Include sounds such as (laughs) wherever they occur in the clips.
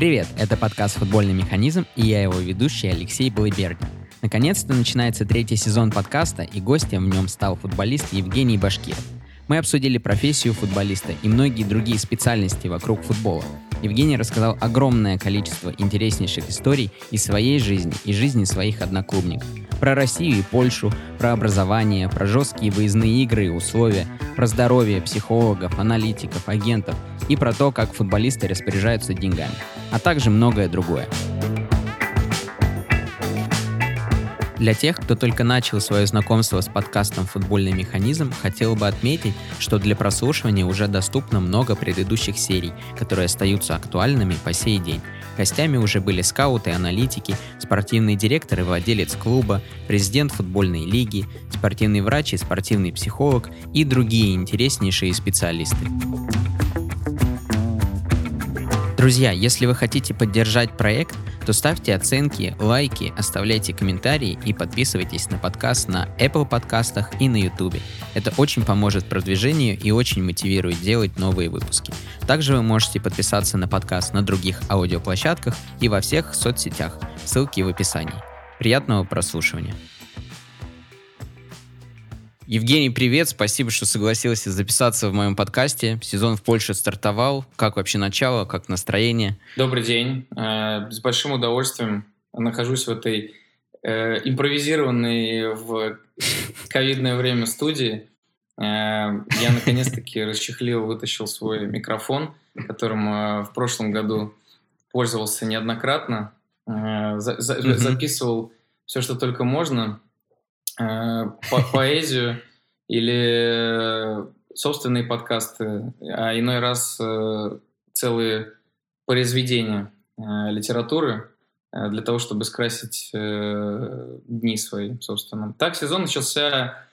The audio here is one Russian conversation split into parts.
Привет, это подкаст «Футбольный механизм» и я его ведущий Алексей Балыбердин. Наконец-то начинается третий сезон подкаста, и гостем в нем стал футболист Евгений Башкиров. Мы обсудили профессию футболиста и многие другие специальности вокруг футбола. Евгений рассказал огромное количество интереснейших историй из своей жизни и жизни своих одноклубников. Про Россию и Польшу, про образование, про жесткие выездные игры и условия, про здоровье психологов, аналитиков, агентов и про то, как футболисты распоряжаются деньгами, а также многое другое. Для тех, кто только начал свое знакомство с подкастом «Футбольный механизм», хотел бы отметить, что для прослушивания уже доступно много предыдущих серий, которые остаются актуальными по сей день. Гостями уже были скауты, аналитики, спортивный директор и владелец клуба, президент футбольной лиги, спортивный врач и спортивный психолог и другие интереснейшие специалисты. Друзья, если вы хотите поддержать проект, то ставьте оценки, лайки, оставляйте комментарии и подписывайтесь на подкаст на Apple подкастах и на YouTube. Это очень поможет продвижению и очень мотивирует делать новые выпуски. Также вы можете подписаться на подкаст на других аудиоплощадках и во всех соцсетях. Ссылки в описании. Приятного прослушивания. Евгений, привет, спасибо, что согласился записаться в моем подкасте. Сезон в Польше стартовал. Как вообще начало, как настроение? Добрый день. Э, с большим удовольствием нахожусь в этой э, импровизированной в ковидное время студии. Э, я наконец-таки расчехлил, вытащил свой микрофон, которым в прошлом году пользовался неоднократно. Записывал все, что только можно по (laughs) поэзию или собственные подкасты, а иной раз э, целые произведения э, литературы для того, чтобы скрасить дни свои, собственно. Так, сезон начался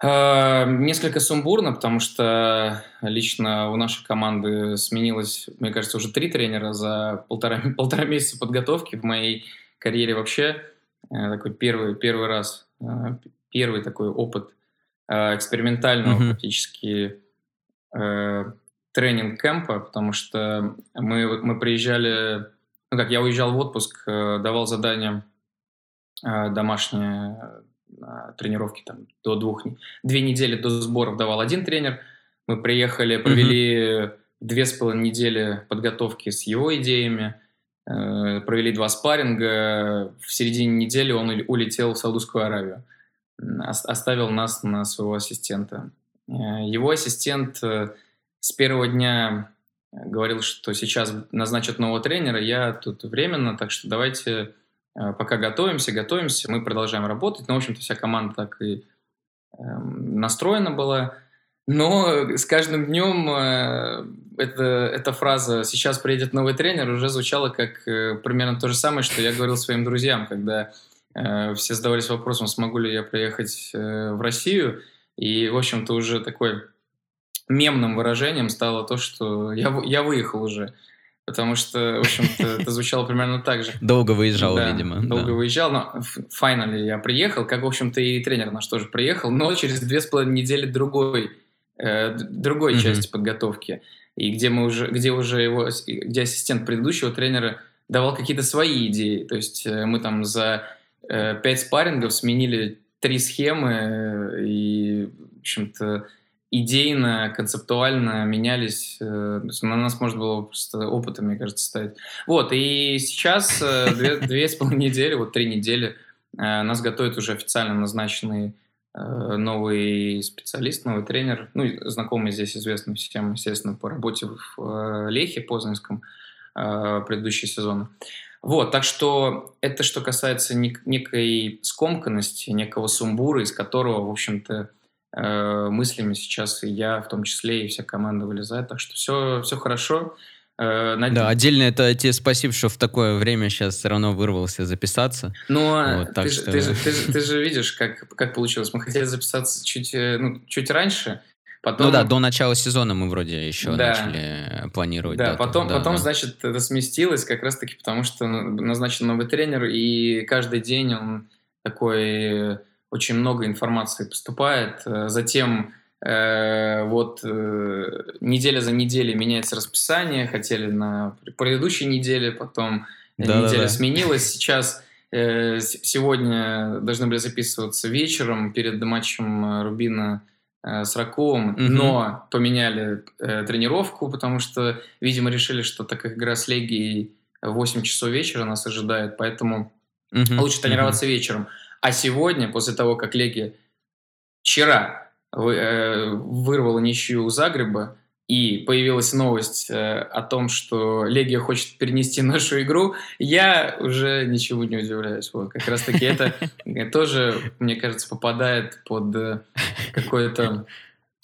несколько сумбурно, потому что лично у нашей команды сменилось, мне кажется, уже три тренера за полтора, (laughs) полтора месяца подготовки в моей карьере вообще. Такой первый, первый раз Э, первый такой опыт э, экспериментального mm-hmm. практически э, тренинг-кэмпа, потому что мы, мы приезжали, ну как, я уезжал в отпуск, давал задания домашние тренировки там до двух, две недели до сборов давал один тренер, мы приехали, провели mm-hmm. две с половиной недели подготовки с его идеями, Э, провели два спарринга. В середине недели он улетел в Саудовскую Аравию. Оставил нас на своего ассистента. Э, его ассистент э, с первого дня говорил, что сейчас назначат нового тренера, я тут временно, так что давайте пока готовимся, готовимся, мы продолжаем работать. Ну, в общем-то, вся команда так и эм, настроена была. Но с каждым днем э, это, эта фраза «сейчас приедет новый тренер» уже звучала как э, примерно то же самое, что я говорил своим друзьям, когда э, все задавались вопросом, смогу ли я приехать э, в Россию. И, в общем-то, уже такой мемным выражением стало то, что я, я выехал уже. Потому что, в общем-то, (laughs) это звучало примерно так же. Долго выезжал, да, видимо. Долго да. выезжал, но финально я приехал, как, в общем-то, и тренер наш тоже приехал, но через две с половиной недели другой э, другой mm-hmm. части подготовки, и где мы уже, где уже его, где ассистент предыдущего тренера давал какие-то свои идеи. То есть э, мы там за э, пять спаррингов сменили три схемы э, и, в общем-то, идейно, концептуально менялись. Э, на нас можно было просто опытом, мне кажется, ставить. Вот, и сейчас э, две, две с половиной недели, вот три недели нас готовят уже официально назначенный Э, новый специалист, новый тренер, ну, знакомый здесь известный всем, естественно, по работе в э, Лехе Познанском э, предыдущие сезоны. Вот, так что это что касается некой скомканности, некого сумбура, из которого, в общем-то, мыслями сейчас и я, в том числе, и вся команда вылезает. Так что все, все хорошо. Э, Да, отдельно это тебе спасибо, что в такое время сейчас все равно вырвался записаться. Ну, а вот, ты, что... ты, же, ты, же, ты же видишь, как, как получилось. Мы хотели записаться чуть, э, ну, чуть раньше, Потом... Ну да, до начала сезона мы вроде еще да. начали планировать. Да, дату. потом, да, потом да. значит, это сместилось как раз-таки потому, что назначен новый тренер, и каждый день он такой, очень много информации поступает. Затем Э, вот э, неделя за неделей меняется расписание, хотели на предыдущей неделе, потом да, неделя да, сменилась. Сейчас э, сегодня должны были записываться вечером перед матчем Рубина с Раковым, угу. но поменяли тренировку, потому что, видимо, решили, что так как игра с Легией 8 часов вечера нас ожидает, поэтому угу. лучше тренироваться угу. вечером. А сегодня, после того, как Легия вчера Э, вырвала ничью у Загреба, и появилась новость э, о том, что Легия хочет перенести (laughs) нашу игру, я уже ничего не удивляюсь. Вот, как раз таки это тоже, мне кажется, попадает под э, какое-то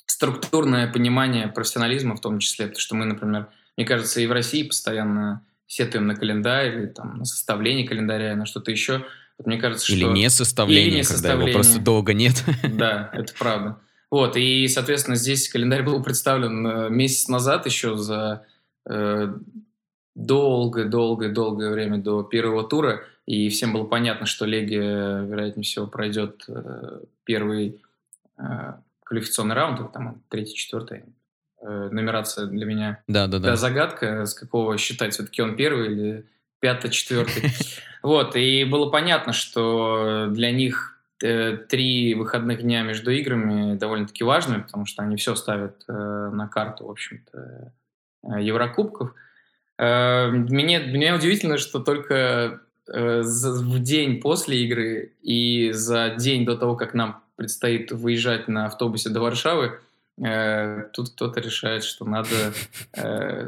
структурное понимание профессионализма в том числе, потому что мы, например, мне кажется, и в России постоянно сетуем на календарь или там на составление календаря, на что-то еще. Вот мне кажется, или что... не составление, или не когда составление. его просто долго нет. Да, (laughs) это правда. Вот, и, соответственно, здесь календарь был представлен э, месяц назад еще за долгое-долгое-долгое э, время до первого тура, и всем было понятно, что Легия, вероятнее всего, пройдет э, первый э, квалификационный раунд, там третий, четвертый. Нумерация для меня да, да, да. загадка, с какого считать, все-таки он первый или пятый, четвертый. (laughs) Вот, и было понятно, что для них три выходных дня между играми довольно-таки важными, потому что они все ставят э, на карту, в общем-то, э, Еврокубков. Мне, мне удивительно, что только в день после игры и за день до того, как нам предстоит выезжать на автобусе до Варшавы, тут кто-то решает, что надо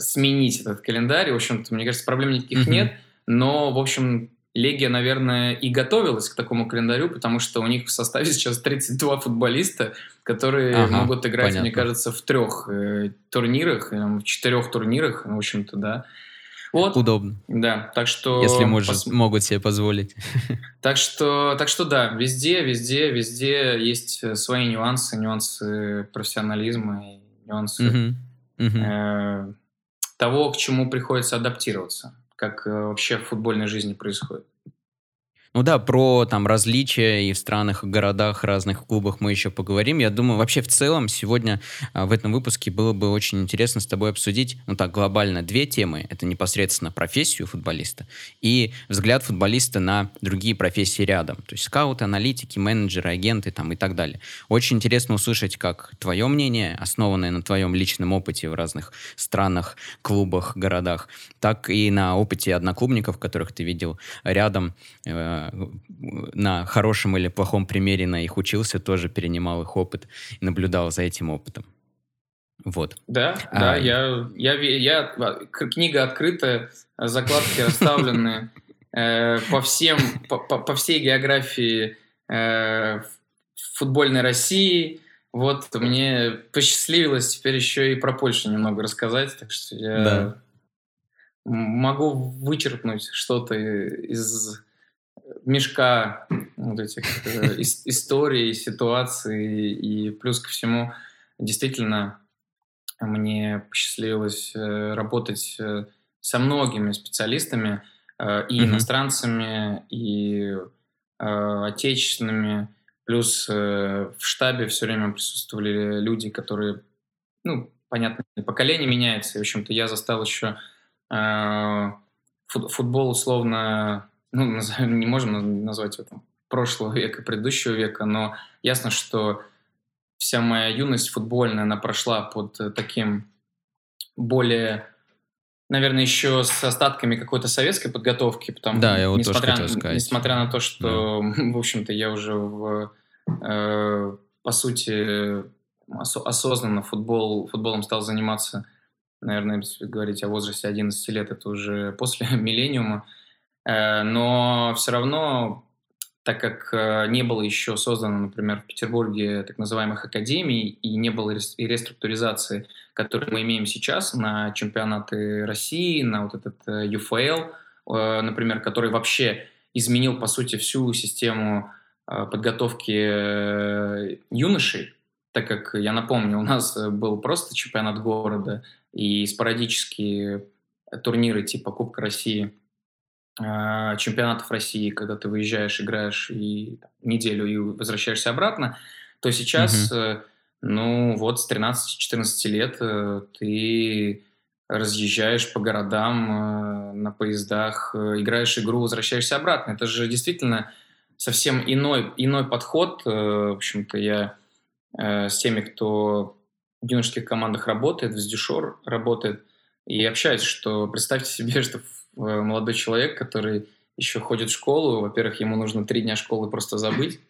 сменить этот календарь. В общем-то, мне кажется, проблем никаких нет. Но, в общем, Легия, наверное, и готовилась к такому календарю, потому что у них в составе (laughs) сейчас 32 футболиста, которые ага, могут играть, понятно. мне кажется, в трех э, турнирах, э, в четырех турнирах, в общем-то, да. Вот. Удобно. Да, так что... Если может, пос... могут себе позволить. (laughs) Так что, так что да, везде, везде, везде есть э, свои нюансы, нюансы профессионализма нюансы угу. Угу. Э, того, к чему приходится адаптироваться как э, вообще в футбольной жизни происходит. Ну да, про там различия и в странах, и городах, разных клубах мы еще поговорим. Я думаю, вообще в целом сегодня а, в этом выпуске было бы очень интересно с тобой обсудить, ну так, глобально две темы. Это непосредственно профессию футболиста и взгляд футболиста на другие профессии рядом. То есть скауты, аналитики, менеджеры, агенты там и так далее. Очень интересно услышать, как твое мнение, основанное на твоем личном опыте в разных странах, клубах, городах, так и на опыте одноклубников, которых ты видел рядом, э, на хорошем или плохом примере на их учился, тоже перенимал их опыт и наблюдал за этим опытом. Вот. Да, а, да, я, я, я, книга открытая, закладки расставлены э, по всем, по, по всей географии э, футбольной России. Вот мне посчастливилось теперь еще и про Польшу немного рассказать, так что я да. могу вычеркнуть что-то из мешка вот этих э, историй, ситуаций, и плюс ко всему действительно мне посчастливилось э, работать э, со многими специалистами, и mm-hmm. иностранцами, и отечественными, плюс в штабе все время присутствовали люди, которые, ну, понятно, поколение меняется, в общем-то, я застал еще футбол условно ну, (laughs) не можем назвать там прошлого века, предыдущего века, но ясно, что вся моя юность футбольная, она прошла под э, таким более, наверное, еще с остатками какой-то советской подготовки, потому да, я вот несмотря, тоже сказать. несмотря на то, что, да. (laughs) в общем-то, я уже в, э, по сути ос- осознанно футбол, футболом стал заниматься, наверное, если говорить о возрасте 11 лет, это уже после (laughs) миллениума, но все равно, так как э, не было еще создано, например, в Петербурге так называемых академий и не было реструктуризации, которую мы имеем сейчас на чемпионаты России, на вот этот UFL, э, например, который вообще изменил, по сути, всю систему подготовки юношей, так как, я напомню, у нас был просто чемпионат города и спорадические турниры типа Кубка России – а, чемпионатов России, когда ты выезжаешь, играешь и неделю и возвращаешься обратно, то сейчас mm-hmm. ну вот с 13-14 лет э, ты разъезжаешь по городам э, на поездах, э, играешь игру, возвращаешься обратно. Это же действительно совсем иной, иной подход. В общем-то, я с теми, кто в юношеских командах работает, в Сдюшор работает, и общаюсь, что представьте себе, (laughs) что молодой человек, который еще ходит в школу, во-первых, ему нужно три дня школы просто забыть,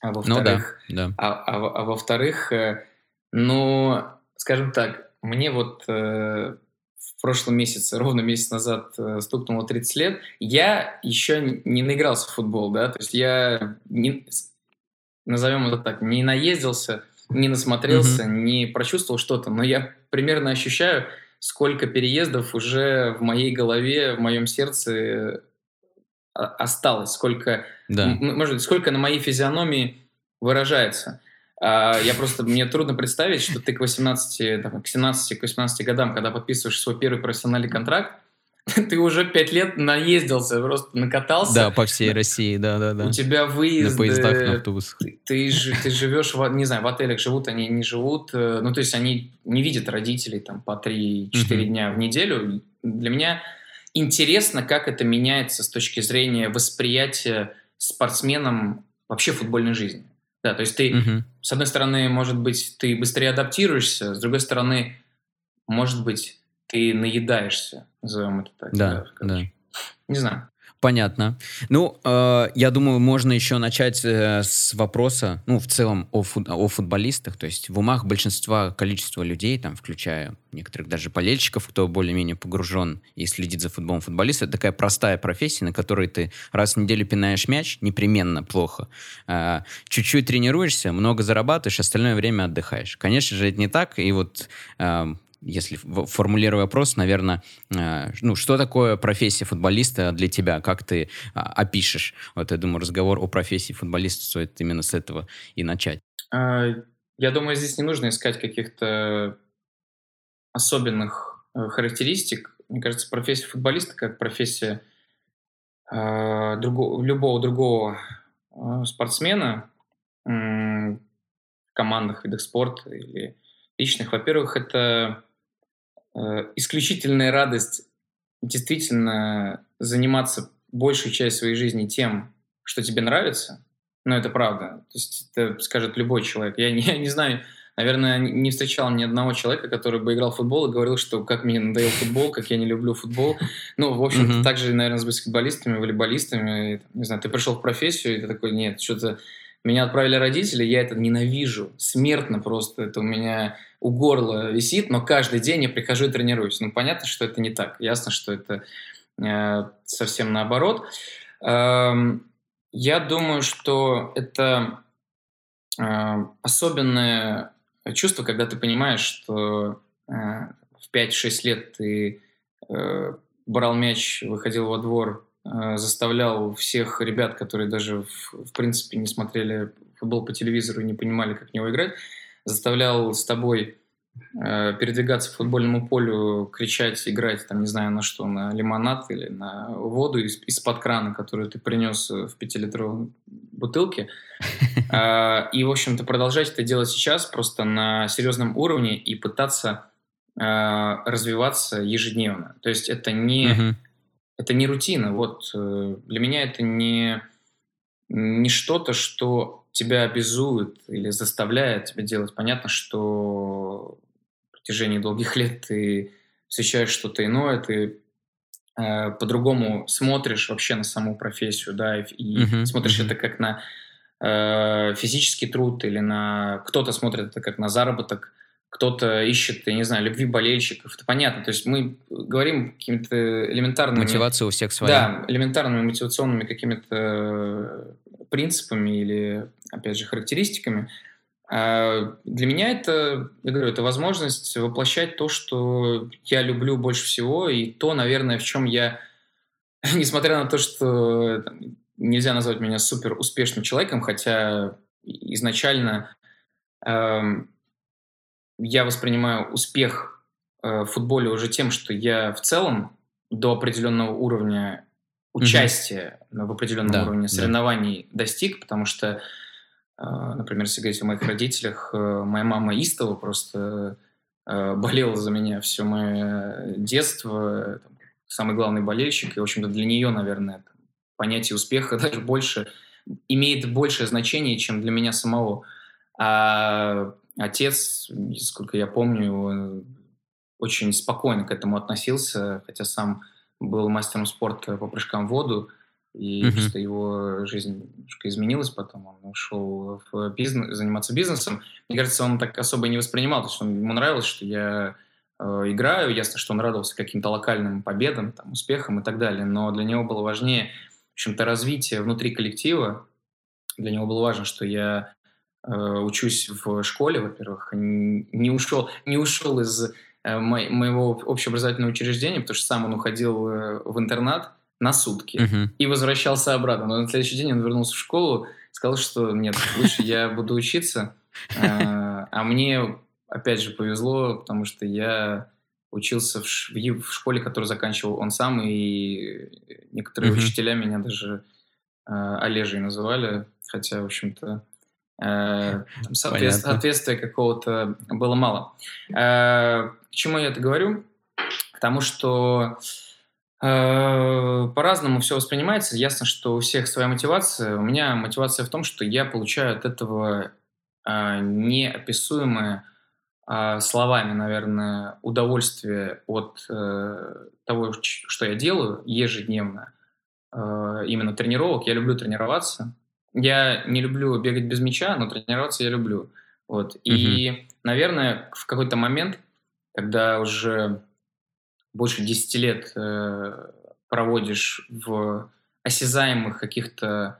а во-вторых, ну, да, да. А, а, а во-вторых, э, ну, скажем так, мне вот э, в прошлом месяце, ровно месяц назад э, стукнуло 30 лет, я еще не наигрался в футбол, да, то есть я, не, назовем это так, не наездился, не насмотрелся, mm-hmm. не прочувствовал что-то, но я примерно ощущаю, сколько переездов уже в моей голове, в моем сердце осталось, сколько, да. может быть, сколько на моей физиономии выражается. А, я просто, мне трудно представить, что ты к 18, там, к 17, к 18 годам, когда подписываешь свой первый профессиональный контракт, (laughs) ты уже пять лет наездился, просто накатался. Да, по всей России, да-да-да. У тебя выезды... На поездах, на автобусах. Ты, ты, ты живешь, в, не знаю, в отелях живут, они не живут. Э, ну, то есть они не видят родителей там по 3-4 uh-huh. дня в неделю. Для меня интересно, как это меняется с точки зрения восприятия спортсменом вообще футбольной жизни. Да, то есть ты, с одной стороны, может быть, ты быстрее адаптируешься, с другой стороны, может быть, ты наедаешься, назовем это так. Да, да. Не знаю. Понятно. Ну, э, я думаю, можно еще начать э, с вопроса, ну, в целом о, фут, о футболистах. То есть в умах большинства количества людей, там, включая некоторых даже болельщиков, кто более-менее погружен и следит за футболом футболиста, это такая простая профессия, на которой ты раз в неделю пинаешь мяч, непременно плохо. Э, чуть-чуть тренируешься, много зарабатываешь, остальное время отдыхаешь. Конечно же, это не так. И вот э, если формулируя вопрос, наверное, э, ну, что такое профессия футболиста для тебя? Как ты а, опишешь? Вот я думаю, разговор о профессии футболиста стоит именно с этого и начать. А, я думаю, здесь не нужно искать каких-то особенных э, характеристик. Мне кажется, профессия футболиста как профессия э, другого, любого другого спортсмена в командах, видах спорта или личных. Во-первых, это исключительная радость действительно заниматься большую часть своей жизни тем, что тебе нравится, но это правда. То есть это скажет любой человек. Я не, (laughs) я не знаю, наверное, не встречал ни одного человека, который бы играл в футбол и говорил, что как мне надоел футбол, как я не люблю футбол. Ну, в общем-то, mm-hmm. так же, наверное, с баскетболистами, волейболистами. Не знаю, ты пришел в профессию, и ты такой, нет, что-то меня отправили родители, я это ненавижу. Смертно просто. Это у меня у горла висит, но каждый день я прихожу и тренируюсь. Ну, понятно, что это не так. Ясно, что это э, совсем наоборот. Эм, я думаю, что это э, особенное чувство, когда ты понимаешь, что э, в 5-6 лет ты э, брал мяч, выходил во двор, Э, заставлял всех ребят, которые даже в, в принципе не смотрели футбол по телевизору и не понимали, как в него играть, заставлял с тобой э, передвигаться по футбольному полю, кричать, играть, там, не знаю, на что, на лимонад или на воду из- из-под крана, которую ты принес в пятилитровой бутылке. Э, (laughs) и, в общем-то, продолжать это делать сейчас просто на серьезном уровне и пытаться э, развиваться ежедневно. То есть это не это не рутина. Вот э, для меня это не, не что-то, что тебя обязует или заставляет тебя делать. Понятно, что в протяжении долгих (laughs) лет ты встречаешь что-то иное, ты э, по-другому смотришь вообще на саму профессию, да, и, и uh-huh, смотришь uh-huh. это как на э, физический труд или на кто-то смотрит это как на заработок, кто-то ищет, я не знаю, любви болельщиков. Это понятно. То есть мы говорим какими-то элементарными... Мотивация у всех своя. Да, элементарными мотивационными какими-то принципами или, опять же, характеристиками. А для меня это, я говорю, это возможность воплощать то, что я люблю больше всего, и то, наверное, в чем я, (laughs) несмотря на то, что там, нельзя назвать меня супер успешным человеком, хотя изначально эм, я воспринимаю успех э, в футболе уже тем, что я в целом до определенного уровня участия mm-hmm. в определенном да, уровне соревнований да. достиг, потому что например, если говорить о моих родителях, моя мама истово просто болела за меня все мое детство, самый главный болельщик, и, в общем-то, для нее, наверное, понятие успеха (laughs) даже больше имеет большее значение, чем для меня самого. А отец, сколько я помню, очень спокойно к этому относился, хотя сам был мастером спорта по прыжкам в воду, и mm-hmm. просто его жизнь немножко изменилась потом. Он ушел в бизнес, заниматься бизнесом. Мне кажется, он так особо не воспринимал, то есть он, ему нравилось, что я э, играю. Ясно, что он радовался каким-то локальным победам, там, успехам и так далее. Но для него было важнее, в общем-то, развитие внутри коллектива. Для него было важно, что я учусь в школе, во-первых, не ушел, не ушел из э, моего общеобразовательного учреждения, потому что сам он уходил э, в интернат на сутки uh-huh. и возвращался обратно. Но на следующий день он вернулся в школу, сказал, что нет, лучше я буду учиться. А, мне, опять же, повезло, потому что я учился в, школе, которую заканчивал он сам, и некоторые uh-huh. учителя меня даже Олежей называли, хотя, в общем-то, Э, соответствия какого-то было мало. Э, к чему я это говорю? К тому, что э, по-разному все воспринимается. Ясно, что у всех своя мотивация. У меня мотивация в том, что я получаю от этого неописуемое словами, наверное, удовольствие от того, что я делаю ежедневно, именно тренировок. Я люблю тренироваться. Я не люблю бегать без мяча, но тренироваться я люблю. Вот. И, наверное, в какой-то момент, когда уже больше 10 лет э, проводишь в осязаемых каких-то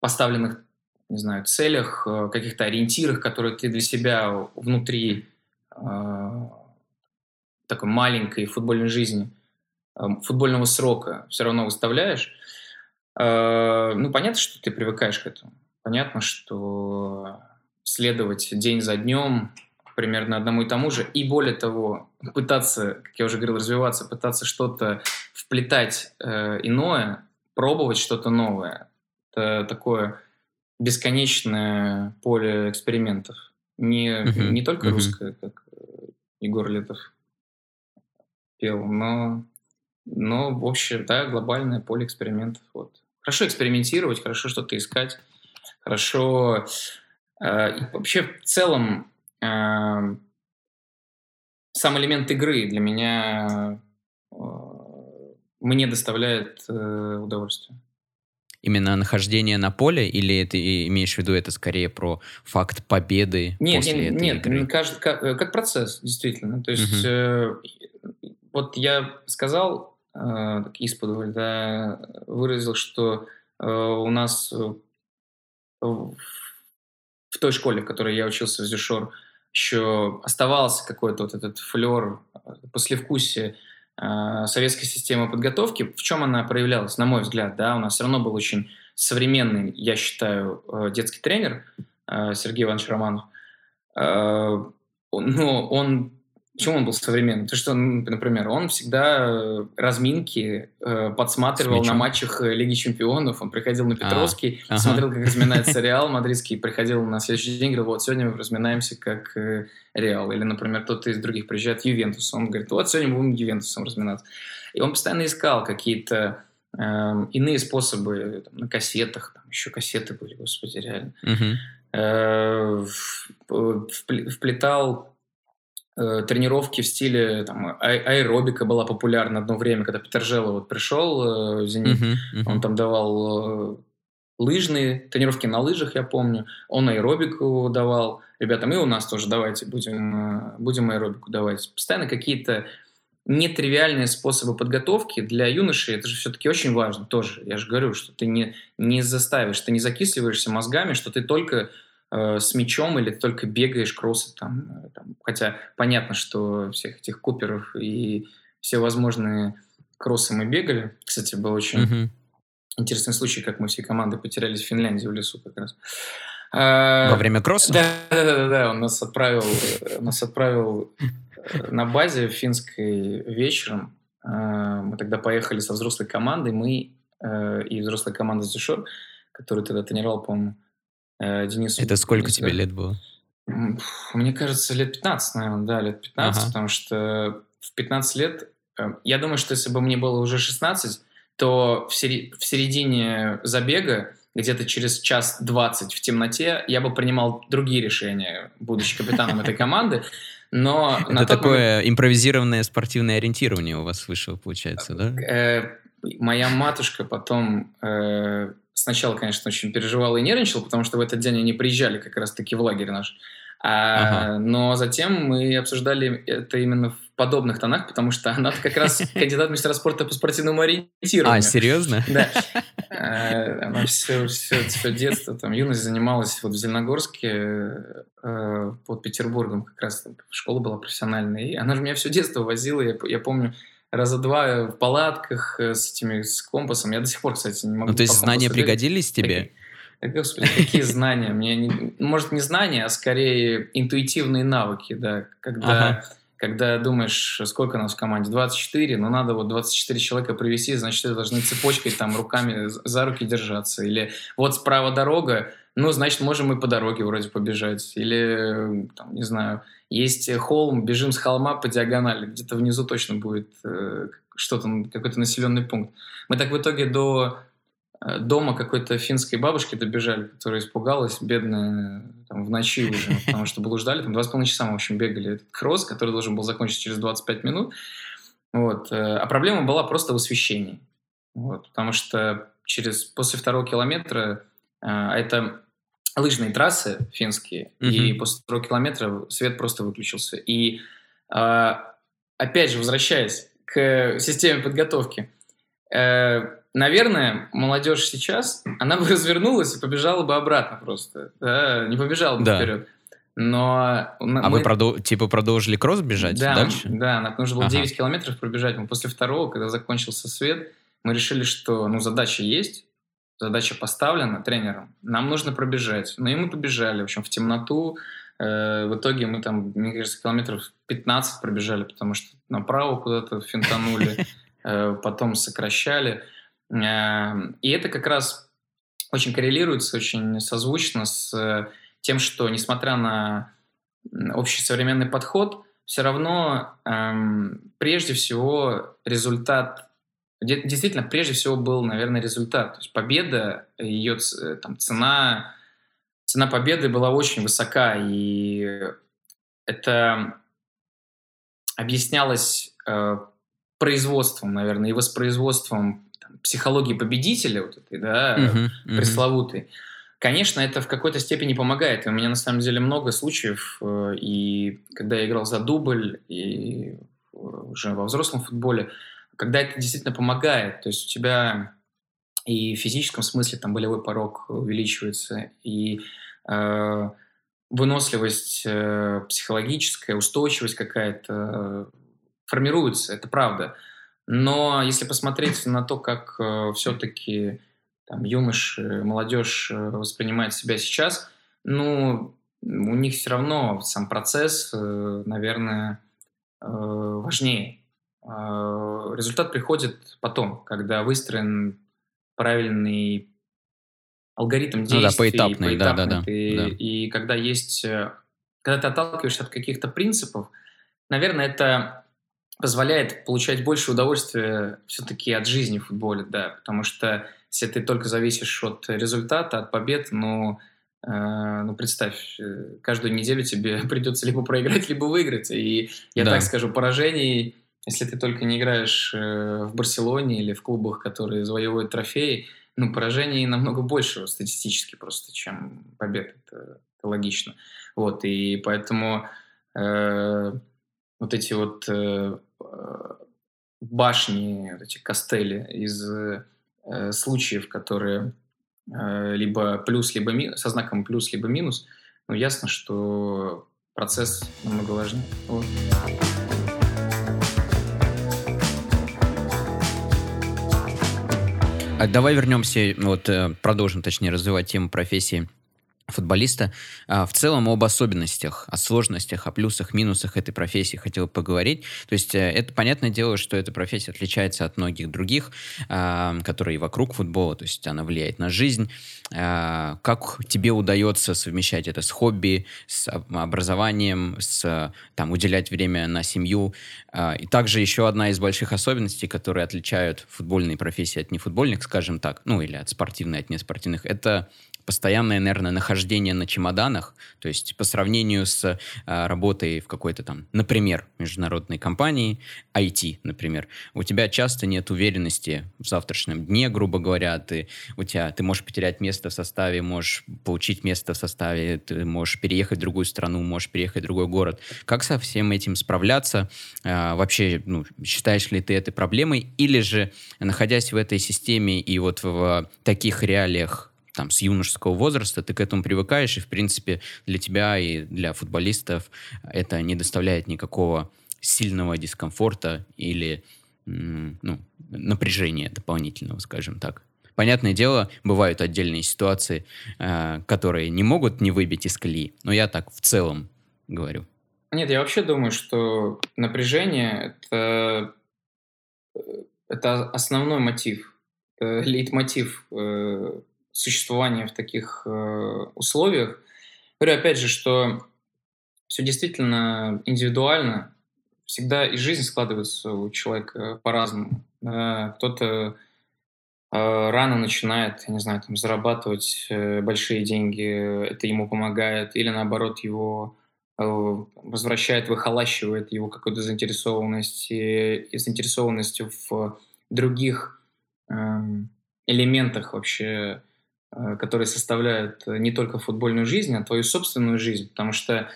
поставленных, не знаю, целях, э, каких-то ориентирах, которые ты для себя внутри э, такой маленькой футбольной жизни, э, футбольного срока все равно выставляешь, ну, понятно, что ты привыкаешь к этому. Понятно, что следовать день за днем примерно одному и тому же, и более того, пытаться, как я уже говорил, развиваться, пытаться что-то вплетать э, иное, пробовать что-то новое. Это такое бесконечное поле экспериментов. Не, uh-huh. не только uh-huh. русское, как э, Егор Летов пел, но, но в общем, да, глобальное поле экспериментов. Вот. Хорошо экспериментировать, хорошо что-то искать, хорошо... Э, и вообще, в целом, э, сам элемент игры для меня э, мне доставляет э, удовольствие. Именно нахождение на поле, или ты имеешь в виду это скорее про факт победы нет, после нет, этой нет, игры? Каждый, как, э, как процесс, действительно. То есть, угу. э, вот я сказал, так исподволь, да, выразил, что э, у нас э, в той школе, в которой я учился в Зюшор, еще оставался какой-то вот этот флер, э, послевкусие э, советской системы подготовки. В чем она проявлялась, на мой взгляд, да, у нас все равно был очень современный, я считаю, э, детский тренер э, Сергей Иванович Романов. Э, но он Почему он был современным? То, что, например, он всегда э, разминки э, подсматривал на матчах э, Лиги Чемпионов. Он приходил на а, Петровский, а, смотрел, как разминается (laughs) Реал мадридский, приходил на следующий день, говорил, вот сегодня мы разминаемся как э, Реал. Или, например, кто-то из других приезжает Ювентус. Он говорит, вот сегодня будем Ювентусом разминаться. И он постоянно искал какие-то э, иные способы там, на кассетах. Там еще кассеты были, господи, реально. Угу. Э, вплетал тренировки в стиле там, а аэробика была популярна одно время, когда Петержело вот пришел э, в «Зенит», uh-huh, uh-huh. он там давал э, лыжные тренировки на лыжах, я помню, он аэробику давал ребятам, и у нас тоже давайте будем, э, будем аэробику давать. Постоянно какие-то нетривиальные способы подготовки для юношей, это же все-таки очень важно тоже. Я же говорю, что ты не, не заставишь, ты не закисливаешься мозгами, что ты только э, с мячом или ты только бегаешь кроссы там, э, там. Хотя понятно, что всех этих куперов и все возможные кроссы мы бегали. Кстати, был очень uh-huh. интересный случай, как мы все команды потерялись в Финляндии в лесу как раз. А, Во время кросса? Да, да, да, да, он нас отправил, нас отправил э, на базе финской вечером. Мы тогда поехали со взрослой командой, мы и взрослая команда Зюшор, которую тогда тренировал, по-моему, э, Денису. Это сколько тебе лет было? Мне кажется, лет 15, наверное, да, лет 15, ага. потому что в 15 лет, э, я думаю, что если бы мне было уже 16, то в, середине забега, где-то через час 20 в темноте, я бы принимал другие решения, будучи капитаном этой (laughs) команды. Но Это такое момент... импровизированное спортивное ориентирование у вас вышло, получается, да? Э, моя матушка потом э, сначала, конечно, очень переживала и нервничала, потому что в этот день они приезжали как раз-таки в лагерь наш. А, ага. Но затем мы обсуждали это именно в подобных тонах, потому что она как раз (laughs) кандидат мастера спорта по спортивному ориентированию. А, серьезно? (laughs) Да. А, она все, все, все детство, там, юность занималась вот в Зеленогорске э, под Петербургом, как раз школа была профессиональная, и она же меня все детство возила, я, я помню, раза два в палатках э, с этими с компасом. Я до сих пор, кстати, не могу. Ну, то есть знания пригодились тебе? Так, господи, какие знания? Мне не, может не знания, а скорее интуитивные навыки, да, когда ага. когда думаешь, сколько нас в команде, 24, но надо вот 24 человека привести, значит, вы должны цепочкой там руками за руки держаться, или вот справа дорога, ну, значит, можем мы по дороге вроде побежать, или, там, не знаю, есть холм, бежим с холма по диагонали, где-то внизу точно будет э, что-то, какой-то населенный пункт. Мы так в итоге до э, дома какой-то финской бабушки добежали, которая испугалась, бедная, там, в ночи уже, (laughs) потому что блуждали, там, два с половиной часа мы, в общем, бегали этот кросс, который должен был закончиться через 25 минут, вот, э, а проблема была просто в освещении, вот, потому что через, после второго километра, а это лыжные трассы финские, mm-hmm. и после второго километра свет просто выключился. И э, опять же, возвращаясь к системе подготовки, э, наверное, молодежь сейчас, она бы развернулась и побежала бы обратно просто, да, не побежала бы да. вперед. Но а мы... вы продол... типа продолжили кросс бежать да, дальше? Да, нам нужно было ага. 9 километров пробежать. Мы после второго, когда закончился свет, мы решили, что ну, задача есть, задача поставлена тренером, нам нужно пробежать. Ну и мы побежали, в общем, в темноту. Э, в итоге мы там, мне кажется, километров 15 пробежали, потому что направо куда-то финтанули, (laughs) э, потом сокращали. Э, и это как раз очень коррелируется, очень созвучно с тем, что, несмотря на общий современный подход, все равно эм, прежде всего результат действительно, прежде всего, был, наверное, результат. То есть победа, ее э, там, цена, цена победы была очень высока, и это объяснялось э, производством, наверное, и воспроизводством там, психологии победителя, вот этой, да, uh-huh, uh-huh. пресловутой. Конечно, это в какой-то степени помогает. И у меня на самом деле много случаев, э, и когда я играл за дубль, и уже во взрослом футболе, когда это действительно помогает, то есть у тебя и в физическом смысле там болевой порог увеличивается, и э, выносливость э, психологическая, устойчивость какая-то э, формируется, это правда. Но если посмотреть на то, как э, все-таки там, юноши, молодежь э, воспринимает себя сейчас, ну, у них все равно сам процесс, э, наверное, э, важнее. А, результат приходит потом, когда выстроен правильный алгоритм действий. Ну да, поэтапный, да, да, да, и, да. И когда есть, э, когда ты отталкиваешься от каких-то принципов, наверное, это позволяет получать больше удовольствия все-таки от жизни в футболе, да, потому что если ты только зависишь от результата, от побед, ну, э, ну представь, э, каждую неделю тебе (laughs) придется либо проиграть, либо выиграть, и я да. так скажу, поражений если ты только не играешь э, в Барселоне или в клубах, которые завоевывают трофеи, ну, поражений намного больше статистически просто, чем побед. Это, это логично. Вот, и поэтому э, вот эти вот э, башни, вот эти костели из э, случаев, которые э, либо плюс, либо минус, со знаком плюс, либо минус, ну, ясно, что процесс намного важнее. Вот. А давай вернемся, вот э, продолжим, точнее, развивать тему профессии футболиста. А, в целом об особенностях, о сложностях, о плюсах, минусах этой профессии хотел поговорить. То есть э, это понятное дело, что эта профессия отличается от многих других, а, которые вокруг футбола, то есть она влияет на жизнь. А, как тебе удается совмещать это с хобби, с образованием, с там, уделять время на семью? И также еще одна из больших особенностей, которые отличают футбольные профессии от нефутбольных, скажем так, ну или от спортивной, от неспортивных, это постоянное, наверное, нахождение на чемоданах, то есть по сравнению с а, работой в какой-то там, например, международной компании, IT, например, у тебя часто нет уверенности в завтрашнем дне, грубо говоря, ты, у тебя, ты можешь потерять место в составе, можешь получить место в составе, ты можешь переехать в другую страну, можешь переехать в другой город. Как со всем этим справляться? А, вообще, ну, считаешь ли ты этой проблемой? Или же, находясь в этой системе и вот в таких реалиях там, с юношеского возраста, ты к этому привыкаешь, и, в принципе, для тебя и для футболистов это не доставляет никакого сильного дискомфорта или ну, напряжения дополнительного, скажем так. Понятное дело, бывают отдельные ситуации, э, которые не могут не выбить из колеи, но я так в целом говорю. Нет, я вообще думаю, что напряжение это, э, это основной мотив, это лейтмотив э, существования в таких э, условиях. Говорю опять же, что все действительно индивидуально. Всегда и жизнь складывается у человека по-разному. Да, кто-то э, рано начинает, я не знаю, там, зарабатывать э, большие деньги, это ему помогает, или наоборот его э, возвращает, выхолащивает его какую-то заинтересованность и, и заинтересованность в других э, элементах вообще Э, которые составляют э, не только футбольную жизнь, а твою собственную жизнь. Потому что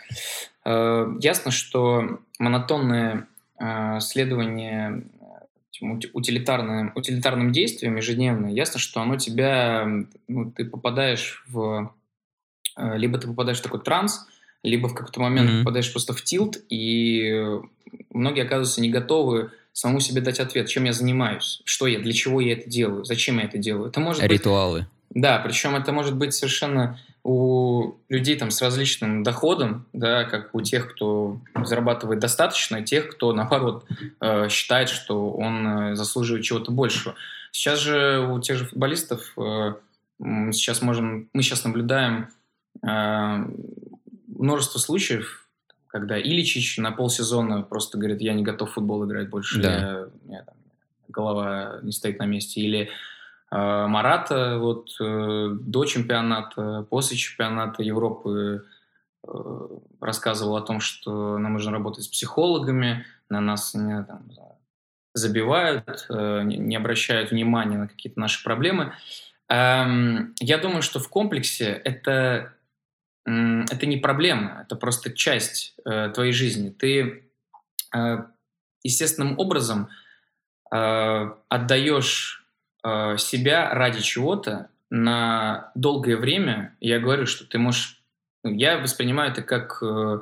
э, ясно, что монотонное э, следование утилитарным, утилитарным действиям ежедневно, ясно, что оно тебя, ну, ты попадаешь в... Э, либо ты попадаешь в такой транс, либо в какой-то момент mm-hmm. попадаешь просто в тилт, и многие оказываются не готовы самому себе дать ответ, чем я занимаюсь, что я, для чего я это делаю, зачем я это делаю. Это может Ритуалы. Быть, да, причем это может быть совершенно у людей там с различным доходом, да, как у тех, кто зарабатывает достаточно, и тех, кто, (laughs) наоборот, э, считает, что он э, заслуживает чего-то большего. Сейчас же у тех же футболистов э, сейчас можем, мы сейчас наблюдаем множество случаев, когда Иличич на полсезона просто говорит, я не готов в футбол играть больше, да. я, меня там, голова не стоит на месте, или Э, Марата вот э, до чемпионата, после чемпионата Европы э, рассказывал о том, что нам нужно работать с психологами, на нас не, там, забивают, не обращают внимания на какие-то наши проблемы. Эм, я думаю, что в комплексе это, это не проблема, это просто часть твоей жизни. Ты естественным образом отдаешь э, себя ради чего-то на долгое время, я говорю, что ты можешь... Ну, я воспринимаю это как э,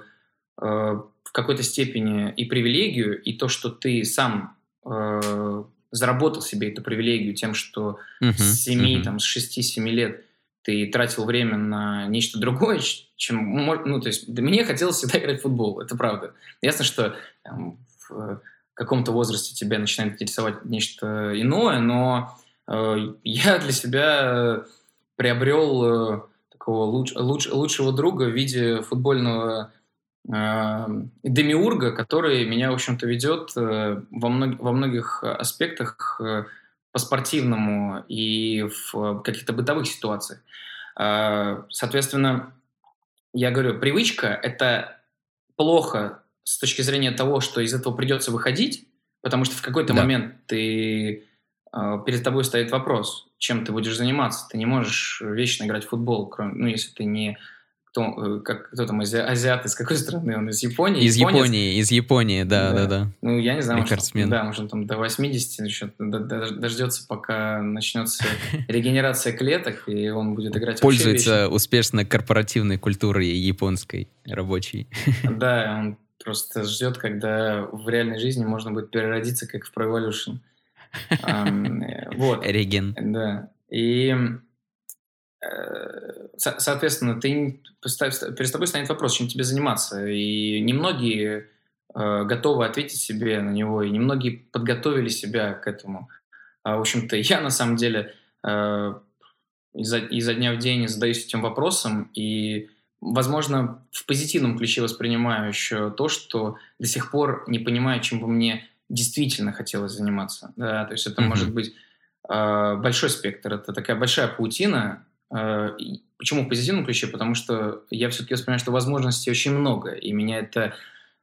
э, в какой-то степени и привилегию, и то, что ты сам э, заработал себе эту привилегию тем, что uh-huh, с 7, uh-huh. там, с 6-7 лет ты тратил время на нечто другое, чем... Ну, то есть, да, мне хотелось всегда играть в футбол, это правда. Ясно, что там, в каком-то возрасте тебя начинает интересовать нечто иное, но я для себя приобрел э, такого луч, луч, лучшего друга в виде футбольного э, демиурга, который меня, в общем-то, ведет э, во, мног, во многих аспектах э, по-спортивному и в каких-то бытовых ситуациях. Э, соответственно, я говорю, привычка – это плохо с точки зрения того, что из этого придется выходить, потому что в какой-то да. момент ты перед тобой стоит вопрос, чем ты будешь заниматься. Ты не можешь вечно играть в футбол, кроме, ну, если ты не кто, э, как, кто там, ази, азиат, из какой страны он? Из Японии? Из Японец? Японии, из Японии, да, да, да. да. Ну, я не знаю, может, да, может, там до 80 еще дождется, пока начнется (laughs) регенерация клеток, и он будет играть Пользуется успешно корпоративной культурой японской, рабочей. (laughs) Да, он просто ждет, когда в реальной жизни можно будет переродиться, как в Pro Evolution. Вот. Реген. Да. И э, соответственно, ты перед тобой станет вопрос, чем тебе заниматься. И немногие э, готовы ответить себе на него, и немногие подготовили себя к этому. А, в общем-то, (laughs) я на самом деле э, изо, изо дня в день задаюсь этим вопросом, и, возможно, в позитивном ключе воспринимаю еще то, что до сих пор не понимаю, чем бы мне действительно хотелось заниматься. Да, то есть это mm-hmm. может быть э, большой спектр, это такая большая паутина. Э, почему в позитивном ключе? Потому что я все-таки воспринимаю, что возможностей очень много, и меня это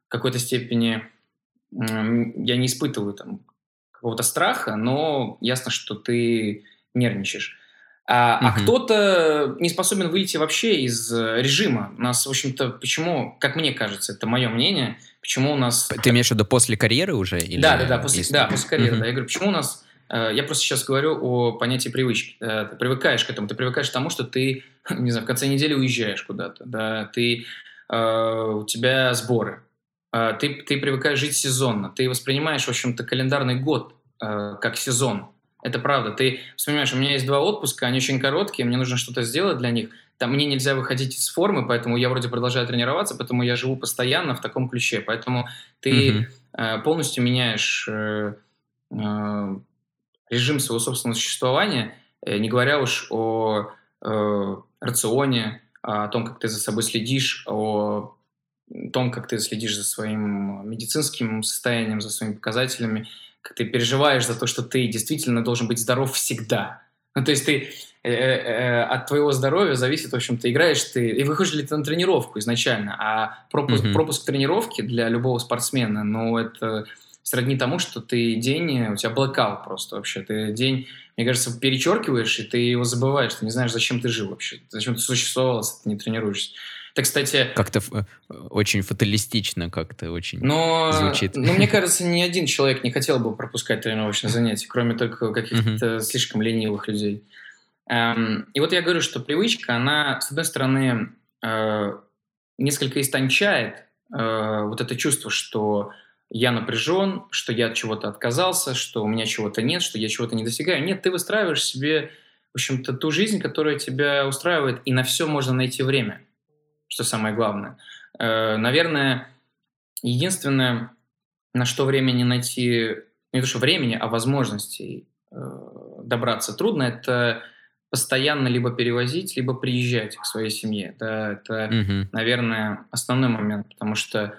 в какой-то степени э, я не испытываю там какого-то страха, но ясно, что ты нервничаешь. А, угу. а кто-то не способен выйти вообще из э, режима. У нас, в общем-то, почему, как мне кажется, это мое мнение, почему у нас... Ты имеешь в виду после карьеры уже? Или... Да, да, да, после, если... да, после карьеры. Угу. Да. Я говорю, почему у нас... Э, я просто сейчас говорю о понятии привычки. Ты привыкаешь к этому, ты привыкаешь к тому, что ты, (laughs) не знаю, в конце недели уезжаешь куда-то, да, ты, э, у тебя сборы, ты, ты привыкаешь жить сезонно, ты воспринимаешь, в общем-то, календарный год как сезон. Это правда. Ты вспоминаешь, у меня есть два отпуска, они очень короткие, мне нужно что-то сделать для них. Там мне нельзя выходить из формы, поэтому я вроде продолжаю тренироваться, поэтому я живу постоянно в таком ключе. Поэтому ты э, полностью меняешь э, э, режим своего собственного существования, э, не говоря уж о э, рационе, о том, как ты за собой следишь, о том, как ты следишь за своим медицинским состоянием, за своими показателями как ты переживаешь за то, что ты действительно должен быть здоров всегда. Ну, то есть ты э, э, э, от твоего здоровья зависит, в общем-то, играешь ты, и выходишь ли ты на тренировку изначально, а пропуск, mm-hmm. пропуск тренировки для любого спортсмена, ну, это сродни тому, что ты день, у тебя блокаут просто вообще, ты день, мне кажется, перечеркиваешь, и ты его забываешь, ты не знаешь, зачем ты жил вообще, зачем ты существовал, если ты не тренируешься. Это, кстати... Как-то э, очень фаталистично как-то очень но, звучит. Ну, мне (laughs) кажется, ни один человек не хотел бы пропускать тренировочные занятия, кроме только каких-то слишком ленивых людей. Эм, и вот я говорю, что привычка, она, с одной стороны, э, несколько истончает э, вот это чувство, что я напряжен, что я от чего-то отказался, что у меня чего-то нет, что я чего-то не достигаю. Нет, ты выстраиваешь себе, в общем-то, ту жизнь, которая тебя устраивает, и на все можно найти время что самое главное. Э, наверное, единственное, на что времени найти, не то что времени, а возможностей э, добраться трудно, это постоянно либо перевозить, либо приезжать к своей семье. Да, это, угу. наверное, основной момент, потому что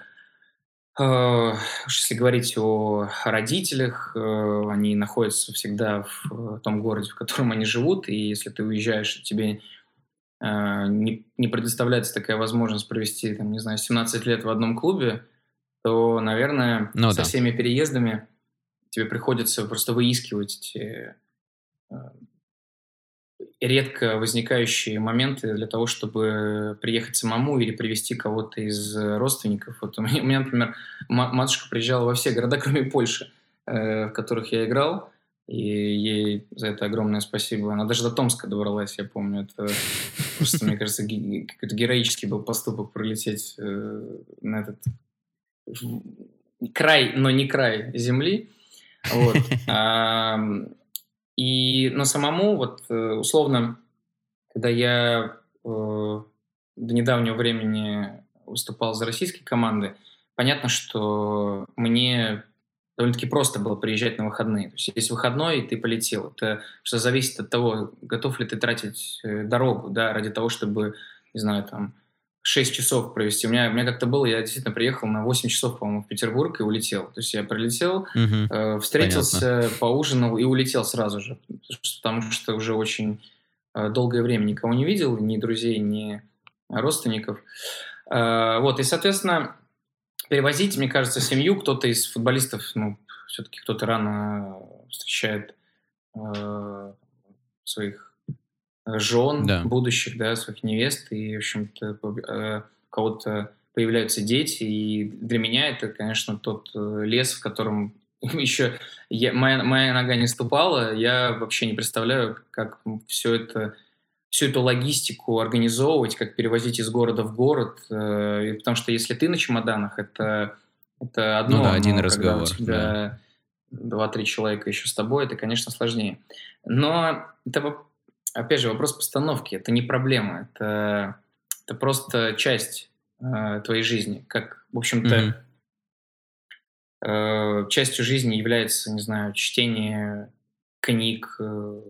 э, если говорить о родителях, они находятся всегда в том городе, в котором они живут, и если ты уезжаешь, тебе не, не предоставляется такая возможность провести, там, не знаю, 17 лет в одном клубе, то, наверное, ну, со да. всеми переездами тебе приходится просто выискивать эти а, редко возникающие моменты для того, чтобы приехать самому или привести кого-то из родственников. Вот у меня, у меня например, матушка приезжала во все города, (laughs) кроме Польши, э, в которых я играл. И ей за это огромное спасибо. Она даже до Томска добралась, я помню. Это просто, мне кажется, какой-то героический был поступок пролететь э, на этот край, но не край земли. Вот. И, но самому, вот, э, условно, когда я э, до недавнего времени выступал за российские команды, понятно, что мне довольно-таки просто было приезжать на выходные. То есть есть выходной, и ты полетел. Это что зависит от того, готов ли ты тратить э, дорогу, да, ради того, чтобы, не знаю, там, 6 часов провести. У меня, у меня как-то было, я действительно приехал на 8 часов, по-моему, в Петербург и улетел. То есть я прилетел, угу. э, встретился, Понятно. поужинал и улетел сразу же. Потому что уже очень э, долгое время никого не видел, ни друзей, ни родственников. Э, вот, и, соответственно, перевозить, мне кажется, семью кто-то из футболистов, ну, все-таки кто-то рано встречает э, своих жен да. будущих, да, своих невест, и, в общем-то, э, у кого-то появляются дети, и для меня это, конечно, тот э, лес, в котором (laughs) еще я, моя, моя нога не ступала, я вообще не представляю, как все это всю эту логистику организовывать, как перевозить из города в город, э, потому что если ты на чемоданах, это, это одно, ну да, один разговор, тебя два-три человека еще с тобой, это, конечно, сложнее. Но это опять же, вопрос постановки. Это не проблема, это, это просто часть э, твоей жизни. Как, в общем-то, mm-hmm. частью жизни является, не знаю, чтение книг, э,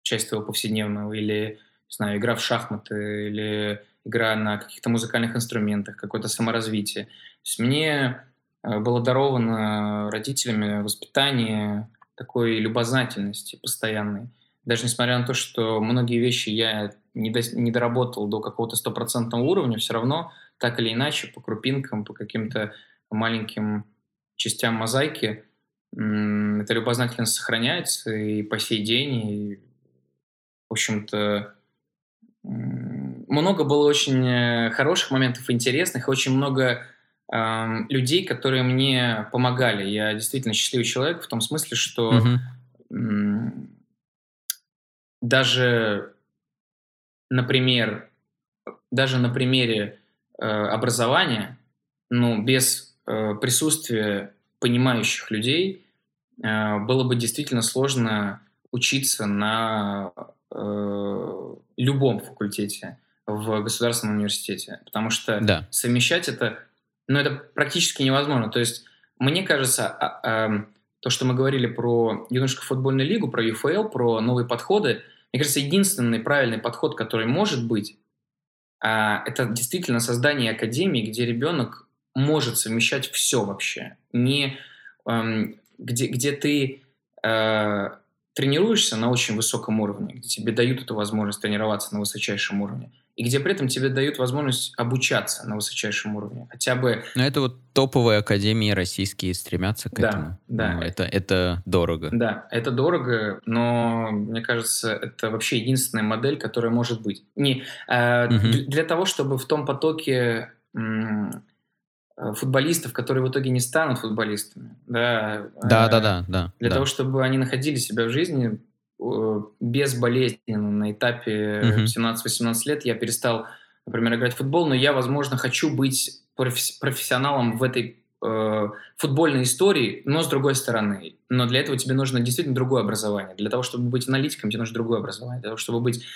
часть твоего повседневного, или, не знаю, игра в шахматы, или игра на каких-то музыкальных инструментах, какое-то саморазвитие. То есть мне э, было даровано родителями воспитание такой любознательности постоянной. Даже несмотря на то, что многие вещи я не, не доработал до какого-то стопроцентного уровня, все равно так или иначе по крупинкам, по каким-то маленьким частям мозаики эта любознательность сохраняется и по сей день. И, в общем-то, много было очень э, хороших моментов, интересных, очень много э, людей, которые мне помогали. Я действительно счастливый человек в том смысле, что mm-hmm. э, даже, например, даже на примере э, образования, ну, без э, присутствия понимающих людей э, было бы действительно сложно учиться на э, любом факультете в государственном университете, потому что да. совмещать это, ну, это практически невозможно. То есть, мне кажется, а, а, то, что мы говорили про юношескую футбольную лигу, про ЮФЛ, про новые подходы, мне кажется, единственный правильный подход, который может быть, а, это действительно создание академии, где ребенок может совмещать все вообще. Не где, где ты э, тренируешься на очень высоком уровне, где тебе дают эту возможность тренироваться на высочайшем уровне, и где при этом тебе дают возможность обучаться на высочайшем уровне. Хотя бы... Но это вот топовые академии российские стремятся к да, этому. Да, ну, это, это дорого. Да, это дорого, но мне кажется, это вообще единственная модель, которая может быть. Не, э, угу. Для того, чтобы в том потоке футболистов, которые в итоге не станут футболистами. Да, да, да, да. да для да. того, чтобы они находили себя в жизни э, безболезненно на этапе угу. 17-18 лет, я перестал, например, играть в футбол, но я, возможно, хочу быть профессионалом в этой э, футбольной истории, но с другой стороны. Но для этого тебе нужно действительно другое образование. Для того, чтобы быть аналитиком, тебе нужно другое образование. Для того, чтобы быть Э,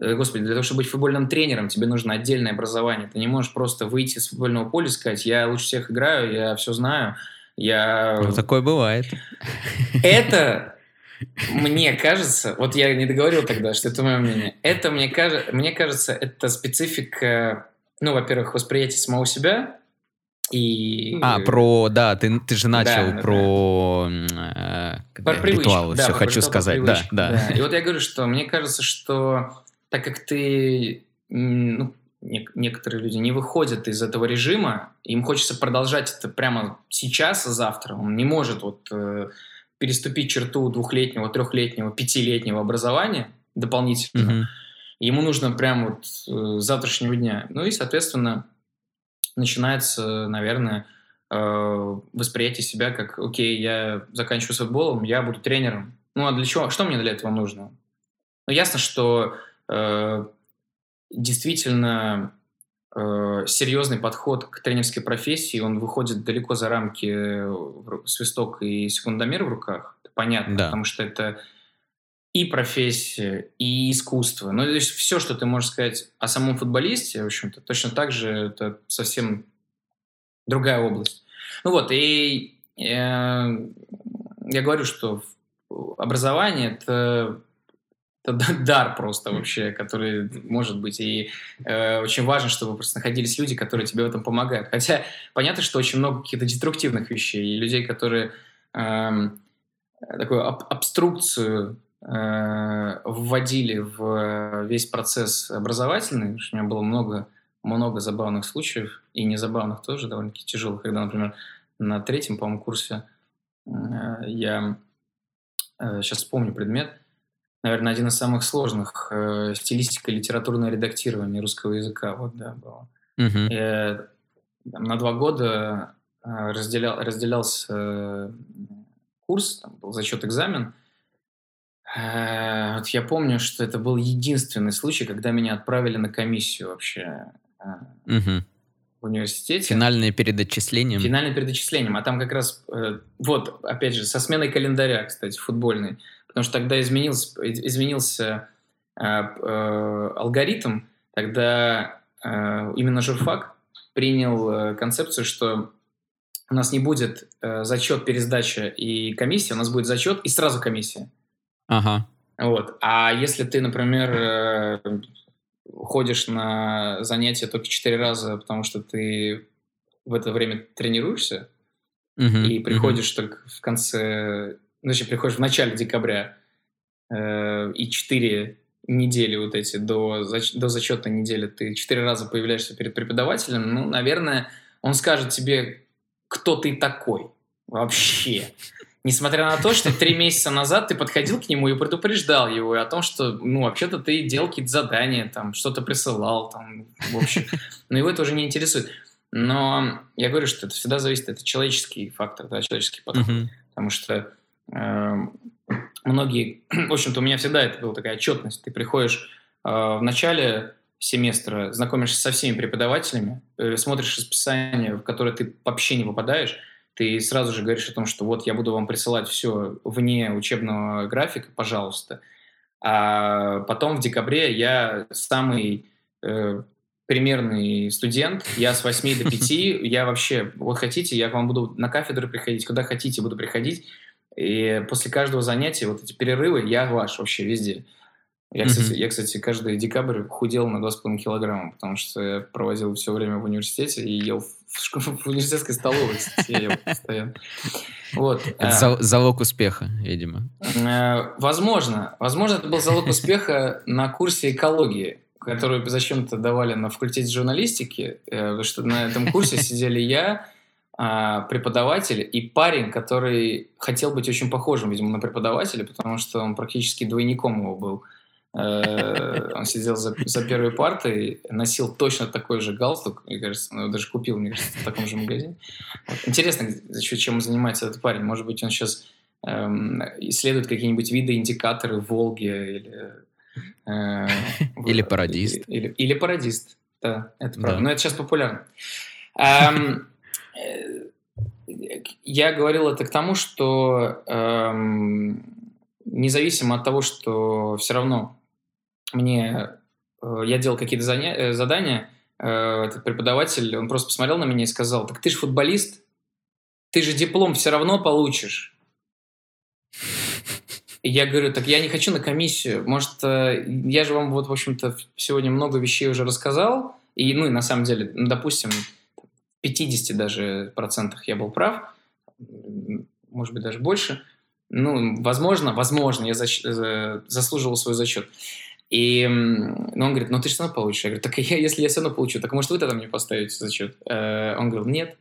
господи, для того, чтобы быть футбольным тренером, тебе нужно отдельное образование. Ты не можешь просто выйти с футбольного поля и сказать, я лучше всех играю, я все знаю, я... Ну, такое бывает. Это, мне кажется, вот я не договорил тогда, что это мое мнение, это, мне, кажется, мне кажется, это специфика, ну, во-первых, восприятия самого себя, и... А, про, да, ты, ты же начал да, про, да. Э, про ритуалы, да, все хочу сказать, да, да, да. И вот я говорю, что мне кажется, что так как ты, ну, некоторые люди не выходят из этого режима, им хочется продолжать это прямо сейчас, а завтра. Он не может вот э, переступить черту двухлетнего, трехлетнего, пятилетнего образования дополнительно. Mm-hmm. Ему нужно прямо вот э, завтрашнего дня. Ну и, соответственно, начинается, наверное, э, восприятие себя как, окей, я заканчиваю с футболом, я буду тренером. Ну а для чего? Что мне для этого нужно? Ну ясно, что действительно э, серьезный подход к тренерской профессии, он выходит далеко за рамки э, свисток и секундомер в руках. Это понятно, да. потому что это и профессия, и искусство. Ну, то есть все, что ты можешь сказать о самом футболисте, в общем-то, точно так же это совсем другая область. Ну вот, и э, я говорю, что образование – это это (laughs) дар просто вообще, который может быть. И э, очень важно, чтобы просто находились люди, которые тебе в этом помогают. Хотя понятно, что очень много каких-то деструктивных вещей и людей, которые э, такую аб абструкцию э, вводили в весь процесс образовательный. У меня было много, много забавных случаев, и незабавных тоже, довольно-таки тяжелых, когда, например, на третьем, по-моему, курсе э, я э, сейчас вспомню предмет – наверное, один из самых сложных э, стилистика литературное редактирование русского языка. Вот, да, было. Uh-huh. Я, там, на два года э, разделял, разделялся э, курс, там был зачет экзамен. Э, вот я помню, что это был единственный случай, когда меня отправили на комиссию вообще э, uh-huh. в университете. Финальное перед отчислением. Финальное перед отчислением. А там как раз, э, вот, опять же, со сменой календаря, кстати, футбольный потому что тогда изменился, изменился алгоритм, тогда именно журфак принял концепцию, что у нас не будет зачет, пересдача и комиссия, у нас будет зачет и сразу комиссия. Ага. Вот. А если ты, например, ходишь на занятия только четыре раза, потому что ты в это время тренируешься, uh-huh, и приходишь uh-huh. только в конце, значит, приходишь в начале декабря, э, и четыре недели вот эти до, до зачетной недели ты четыре раза появляешься перед преподавателем, ну, наверное, он скажет тебе, кто ты такой вообще. Несмотря на то, что три месяца назад ты подходил к нему и предупреждал его о том, что, ну, вообще-то ты делал какие-то задания, там, что-то присылал, там, в общем. Но его это уже не интересует. Но я говорю, что это всегда зависит, это человеческий фактор, да, человеческий подход. Потому что (clears throat) многие, (clears throat) в общем-то, у меня всегда это была такая отчетность. Ты приходишь э, в начале семестра, знакомишься со всеми преподавателями, э, смотришь расписание, в которое ты вообще не попадаешь, ты сразу же говоришь о том, что вот я буду вам присылать все вне учебного графика, пожалуйста. А потом в декабре я самый э, примерный студент, я с 8 до 5, (laughs) я вообще, вот хотите, я к вам буду на кафедры приходить, куда хотите, буду приходить, и после каждого занятия, вот эти перерывы, я ваш вообще везде. Я, кстати, я, кстати, каждый декабрь худел на 2,5 килограмма, потому что я проводил все время в университете и ел в, (laughs) в университетской столовой, кстати, я ел постоянно. Вот. Это а, залог успеха, видимо. А, возможно. Возможно, это был залог успеха на курсе экологии которую зачем-то давали на факультете журналистики, э, потому что на этом курсе сидели я, а, преподаватель и парень, который хотел быть очень похожим, видимо, на преподавателя, потому что он практически двойником его был. Э, он сидел за, за первой партой, носил точно такой же галстук, мне кажется, он его даже купил, мне кажется, в таком же магазине. Вот. Интересно, чем занимается этот парень. Может быть, он сейчас эм, исследует какие-нибудь виды индикаторы в Волге или Э, или пародист. Или, или пародист, да, это правда. Но это сейчас популярно. Эм, э, я говорил это к тому, что эм, независимо от того, что все равно мне э, я делал какие-то задания, этот преподаватель, он просто посмотрел на меня и сказал, так ты же футболист, ты же диплом все равно получишь. Я говорю, так я не хочу на комиссию. Может, э, я же вам вот, в общем-то, сегодня много вещей уже рассказал. И, ну, и на самом деле, допустим, 50 даже процентах я был прав. Может быть, даже больше. Ну, возможно, возможно, я зач... заслуживал свой зачет. И ну, он говорит, ну ты все равно получишь. Я говорю, так я, если я все равно получу, так может вы тогда мне поставите зачет? Э, он говорил, нет.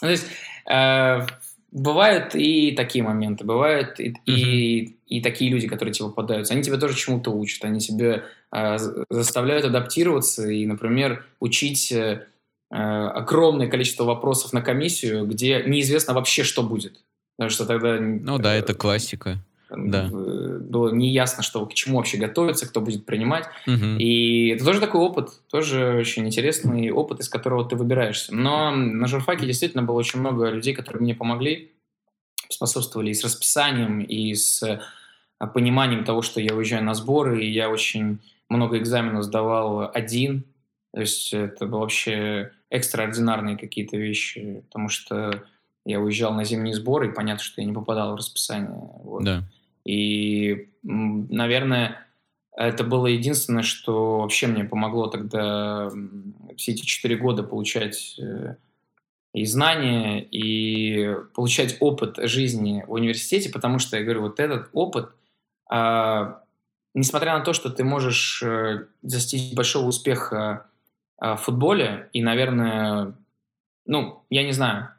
Ну, то есть э, Бывают и такие моменты, бывают и, и, и такие люди, которые тебе попадаются. Они тебя тоже чему-то учат, они тебя э, заставляют адаптироваться и, например, учить э, огромное количество вопросов на комиссию, где неизвестно вообще, что будет. Потому что тогда... Ну да, это классика да. было неясно, что к чему вообще готовиться, кто будет принимать. Угу. И это тоже такой опыт, тоже очень интересный опыт, из которого ты выбираешься. Но на журфаке действительно было очень много людей, которые мне помогли, способствовали и с расписанием, и с пониманием того, что я уезжаю на сборы, и я очень много экзаменов сдавал один. То есть это было вообще экстраординарные какие-то вещи, потому что я уезжал на зимние сборы, и понятно, что я не попадал в расписание. Вот. Да. И, наверное, это было единственное, что вообще мне помогло тогда все эти четыре года получать э, и знания, и получать опыт жизни в университете, потому что, я говорю, вот этот опыт, а, несмотря на то, что ты можешь э, достичь большого успеха в футболе, и, наверное, ну, я не знаю,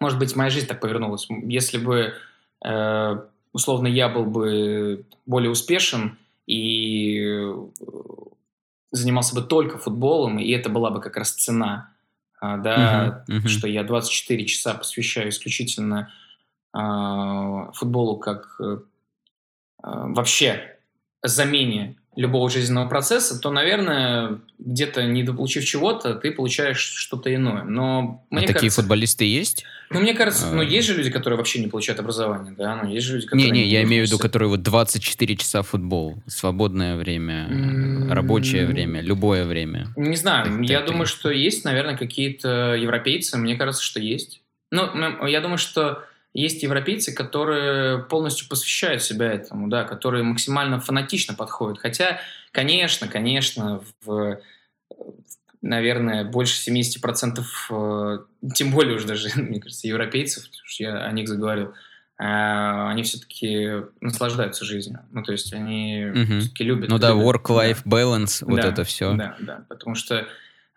может быть, моя жизнь так повернулась. Если бы э, условно я был бы более успешен и э, занимался бы только футболом, и это была бы как раз цена, а, да, uh-huh, uh-huh. что я 24 часа посвящаю исключительно э, футболу как э, вообще замене любого жизненного процесса, то, наверное, где-то недополучив чего-то, ты получаешь что-то иное. Но а мне такие кажется, футболисты есть? Ну, мне кажется, ну, а. есть же люди, которые вообще не получают образование, да, ну, есть же люди, которые... Не-не, я имею в виду, которые вот 24 часа футбол, свободное время, mm-hmm. рабочее время, любое время. Не знаю, так, я так, думаю, что есть, наверное, какие-то европейцы, мне кажется, что есть. Ну, я думаю, что есть европейцы, которые полностью посвящают себя этому, да, которые максимально фанатично подходят. Хотя, конечно, конечно, в, наверное, больше 70%, э, тем более уже даже, (laughs) мне кажется, европейцев, потому что я о них заговорил, э, они все-таки наслаждаются жизнью. Ну, то есть они угу. все-таки любят. Ну да, work-life да. balance, вот да, это все. Да, да, потому что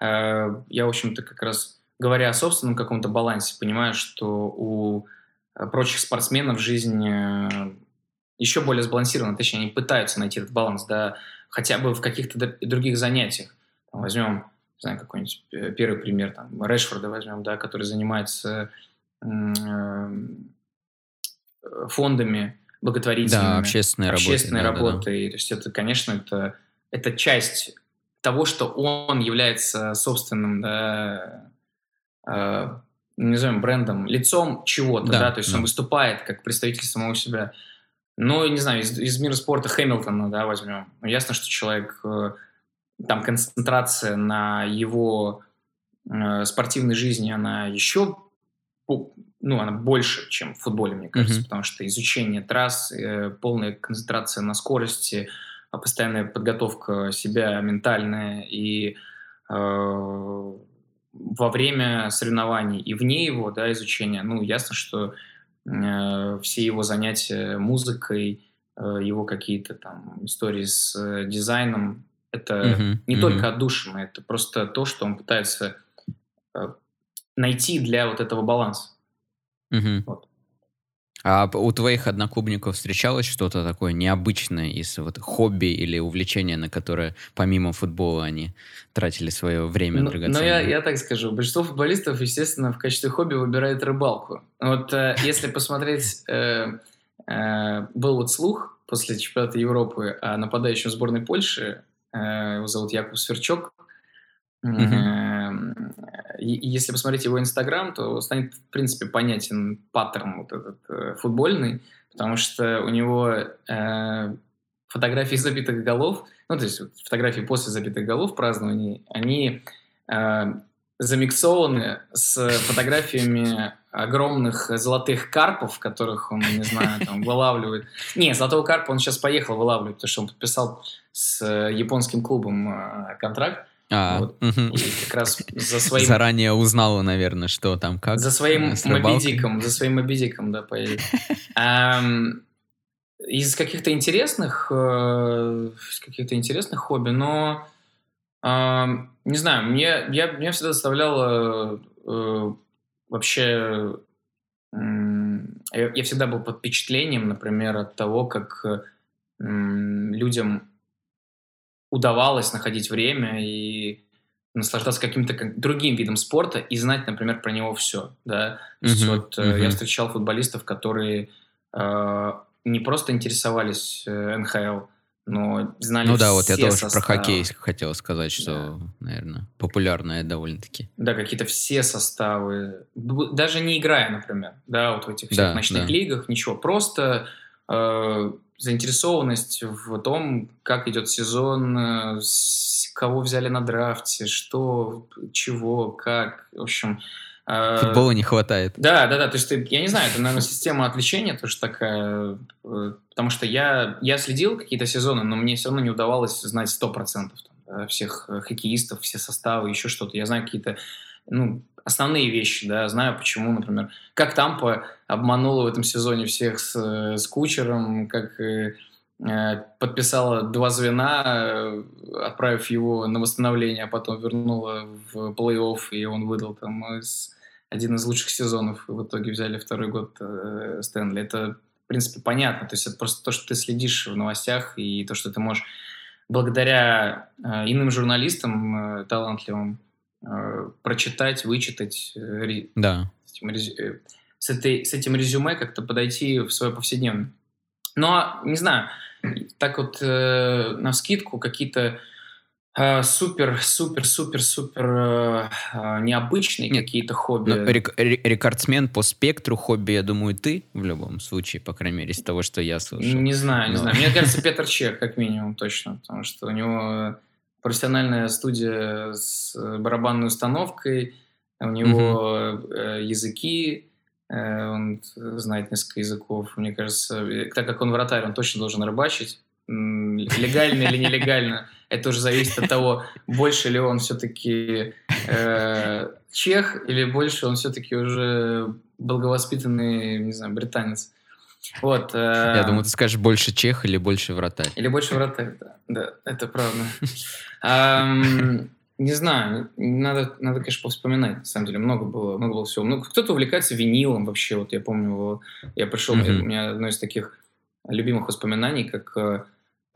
э, я, в общем-то, как раз говоря о собственном каком-то балансе, понимаю, что у прочих спортсменов жизнь э, еще более сбалансирована, точнее, они пытаются найти этот баланс, да, хотя бы в каких-то других занятиях. Там, возьмем, не знаю, какой-нибудь э, первый пример, там, Решфорда возьмем, да, который занимается фондами благотворительными. Да, общественной, общественной работой. работой. Да, да. То есть это, конечно, это, это часть того, что он является собственным да, назовем брендом, лицом чего-то, да, да? то есть да. он выступает как представитель самого себя. Ну, не знаю, из, из мира спорта Хэмилтона, да, возьмем. Ну, ясно, что человек, э, там концентрация на его э, спортивной жизни, она еще, ну, она больше, чем в футболе, мне кажется, mm-hmm. потому что изучение трасс, э, полная концентрация на скорости, постоянная подготовка себя ментальная и э, во время соревнований и вне его да, изучения, ну, ясно, что э, все его занятия музыкой, э, его какие-то там истории с э, дизайном, это uh-huh, не uh-huh. только отдушина, это просто то, что он пытается э, найти для вот этого баланса. Uh-huh. Вот. А у твоих одноклубников встречалось что-то такое необычное из вот хобби или увлечения, на которое помимо футбола они тратили свое время ну, драгоценное? Ну, я, я так скажу. Большинство футболистов, естественно, в качестве хобби выбирает рыбалку. Вот э, (laughs) если посмотреть... Э, э, был вот слух после чемпионата Европы о нападающем сборной Польши, э, его зовут Яков Сверчок, Mm-hmm. Если посмотреть его Инстаграм, то станет, в принципе, понятен паттерн вот этот э, футбольный, потому что у него э, фотографии забитых голов, ну, то есть фотографии после забитых голов празднований, они э, замиксованы с фотографиями огромных золотых карпов, которых он, не знаю, там, вылавливает. Не, золотого карпа он сейчас поехал вылавливать, потому что он подписал с японским клубом э, контракт. А, вот. угу. И как раз (laughs) за своим... Заранее узнала, наверное, что там, как. За своим мобидиком, за своим мобидиком, да, поедет. (laughs) Из каких-то интересных, э, из каких-то интересных хобби, но не знаю, мне, я, меня всегда заставляло э, вообще... Я всегда был под впечатлением, например, от того, как людям удавалось находить время и наслаждаться каким-то другим видом спорта и знать, например, про него все. Да? То есть uh-huh, вот uh-huh. я встречал футболистов, которые э, не просто интересовались э, НХЛ, но знали Ну да, вот я тоже составы. про хоккей хотел сказать, что, да. наверное, популярное довольно-таки. Да, какие-то все составы, даже не играя, например, да, вот в этих всех да, ночных да. лигах, ничего, просто э, заинтересованность в том, как идет сезон, э, кого взяли на драфте, что, чего, как, в общем... Э, Футбола не хватает. Да, да, да, то есть я не знаю, это, наверное, система отвлечения тоже такая, э, потому что я, я следил какие-то сезоны, но мне все равно не удавалось знать 100% там, всех хоккеистов, все составы, еще что-то. Я знаю какие-то ну, основные вещи, да, знаю почему, например, как Тампа обманула в этом сезоне всех с, с Кучером, как э, подписала два звена, э, отправив его на восстановление, а потом вернула в плей-офф, и он выдал там из, один из лучших сезонов, и в итоге взяли второй год э, Стэнли. Это, в принципе, понятно, то есть это просто то, что ты следишь в новостях, и то, что ты можешь благодаря э, иным журналистам э, талантливым Э, прочитать, вычитать, э, да. с, этим, э, с, этой, с этим резюме как-то подойти в свое повседневное. Но, не знаю, так вот э, на скидку какие-то э, супер, супер, супер, супер э, необычные какие-то хобби. Ну, рек- рекордсмен по спектру хобби, я думаю, ты в любом случае, по крайней мере, из того, что я слышал. Не знаю, не Но... знаю. Мне кажется, Петр Чех, как минимум, точно, потому что у него профессиональная студия с барабанной установкой, у него угу. языки, э, он знает несколько языков. Мне кажется, так как он вратарь, он точно должен рыбачить. Легально или нелегально, (laughs) это уже зависит от того, больше ли он все-таки э, чех или больше он все-таки уже благовоспитанный, не знаю, британец. Вот. Э, Я думаю, ты скажешь больше чех или больше вратарь. Или больше вратарь, да. Да, это правда. (laughs) Не знаю, надо, надо, конечно, вспоминать. На самом деле, много было, много было всего. Ну, кто-то увлекается винилом вообще. Вот я помню, я пришел, mm-hmm. у меня одно из таких любимых воспоминаний, как э,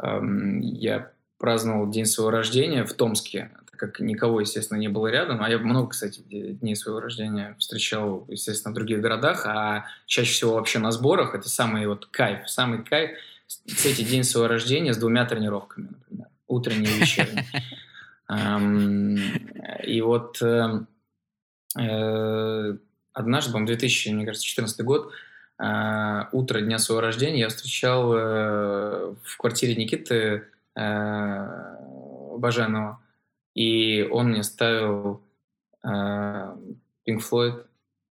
э, я праздновал день своего рождения в Томске, как никого, естественно, не было рядом. А я много, кстати, дней своего рождения встречал, естественно, в других городах, а чаще всего вообще на сборах. Это самый вот кайф, самый кайф. Кстати, день своего рождения с двумя тренировками, например, утренней и вечерней. И вот эм, э, однажды, по-моему, 2014 год, э, утро дня своего рождения я встречал э, в квартире Никиты Баженова, и он мне ставил Pink Floyd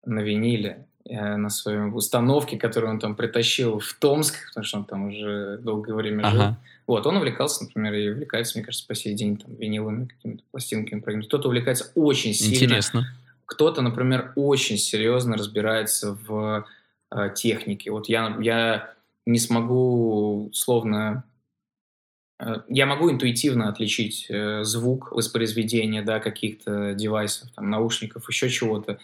на виниле на своей установке, которую он там притащил в Томск, потому что он там уже долгое время ага. жил. Вот, он увлекался, например, и увлекается, мне кажется, по сей день там виниловыми какими-то пластинками. Кто-то увлекается очень сильно. Интересно. Кто-то, например, очень серьезно разбирается в э, технике. Вот я, я не смогу словно... Э, я могу интуитивно отличить э, звук воспроизведения да, каких-то девайсов, там, наушников, еще чего-то.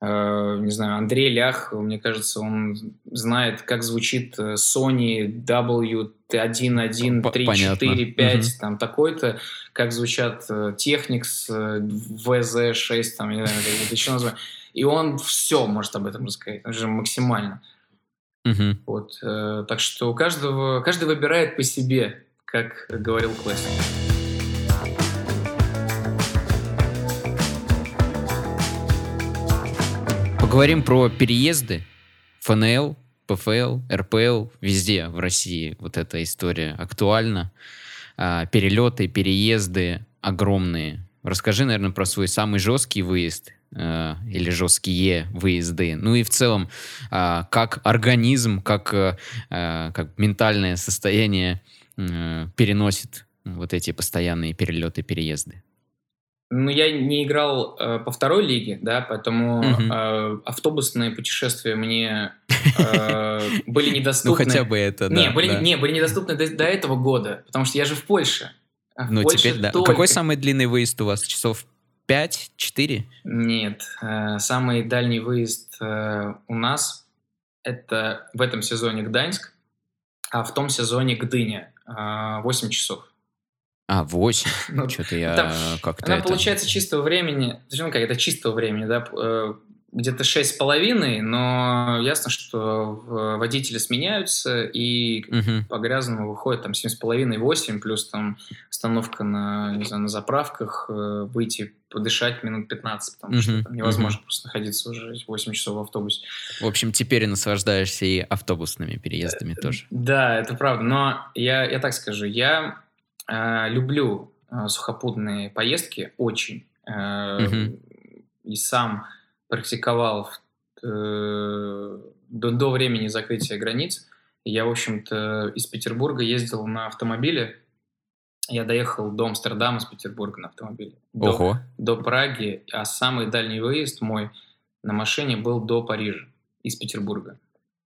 Э, не знаю, Андрей Лях, мне кажется, он знает, как звучит Sony W11345, угу. там такой-то, как звучат Technics VZ6, там, не знаю, это еще название. И он все может об этом рассказать, он же максимально. Угу. Вот, так что у каждого, каждый выбирает по себе, как говорил классик. Поговорим про переезды. ФНЛ, ПФЛ, РПЛ, везде в России вот эта история актуальна. А, перелеты, переезды огромные. Расскажи, наверное, про свой самый жесткий выезд а, или жесткие выезды. Ну и в целом, а, как организм, как, как ментальное состояние а, переносит вот эти постоянные перелеты, переезды. Ну, я не играл э, по второй лиге, да, поэтому э, автобусные путешествия мне э, (laughs) были недоступны. Ну, хотя бы это, да. Не, были, да. не, были недоступны до, до этого года, потому что я же в Польше. А в ну, Польше теперь да. Только... Какой самый длинный выезд у вас? Часов 5-4? Нет, э, самый дальний выезд э, у нас это в этом сезоне Гданьск, а в том сезоне Гдыня э, 8 часов. А, 8. (laughs) Ну, Что-то я там, как-то Она это... получается чистого времени, ну как, это чистого времени, да, э, где-то 6,5, но ясно, что водители сменяются, и угу. по грязному выходит там 7,5-8, плюс там остановка на, не знаю, на заправках, э, выйти подышать минут 15, потому угу. что там невозможно угу. просто находиться уже 8 часов в автобусе. В общем, теперь наслаждаешься и автобусными переездами э, тоже. Да, это правда, но я, я так скажу, я Э, люблю э, сухопутные поездки очень. Угу. И сам практиковал до, до времени закрытия границ. Я, в общем-то, из Петербурга ездил на автомобиле. Я доехал до Амстердама с Петербурга на автомобиле. Ого. До, до Праги. А самый дальний выезд мой на машине был до Парижа из Петербурга.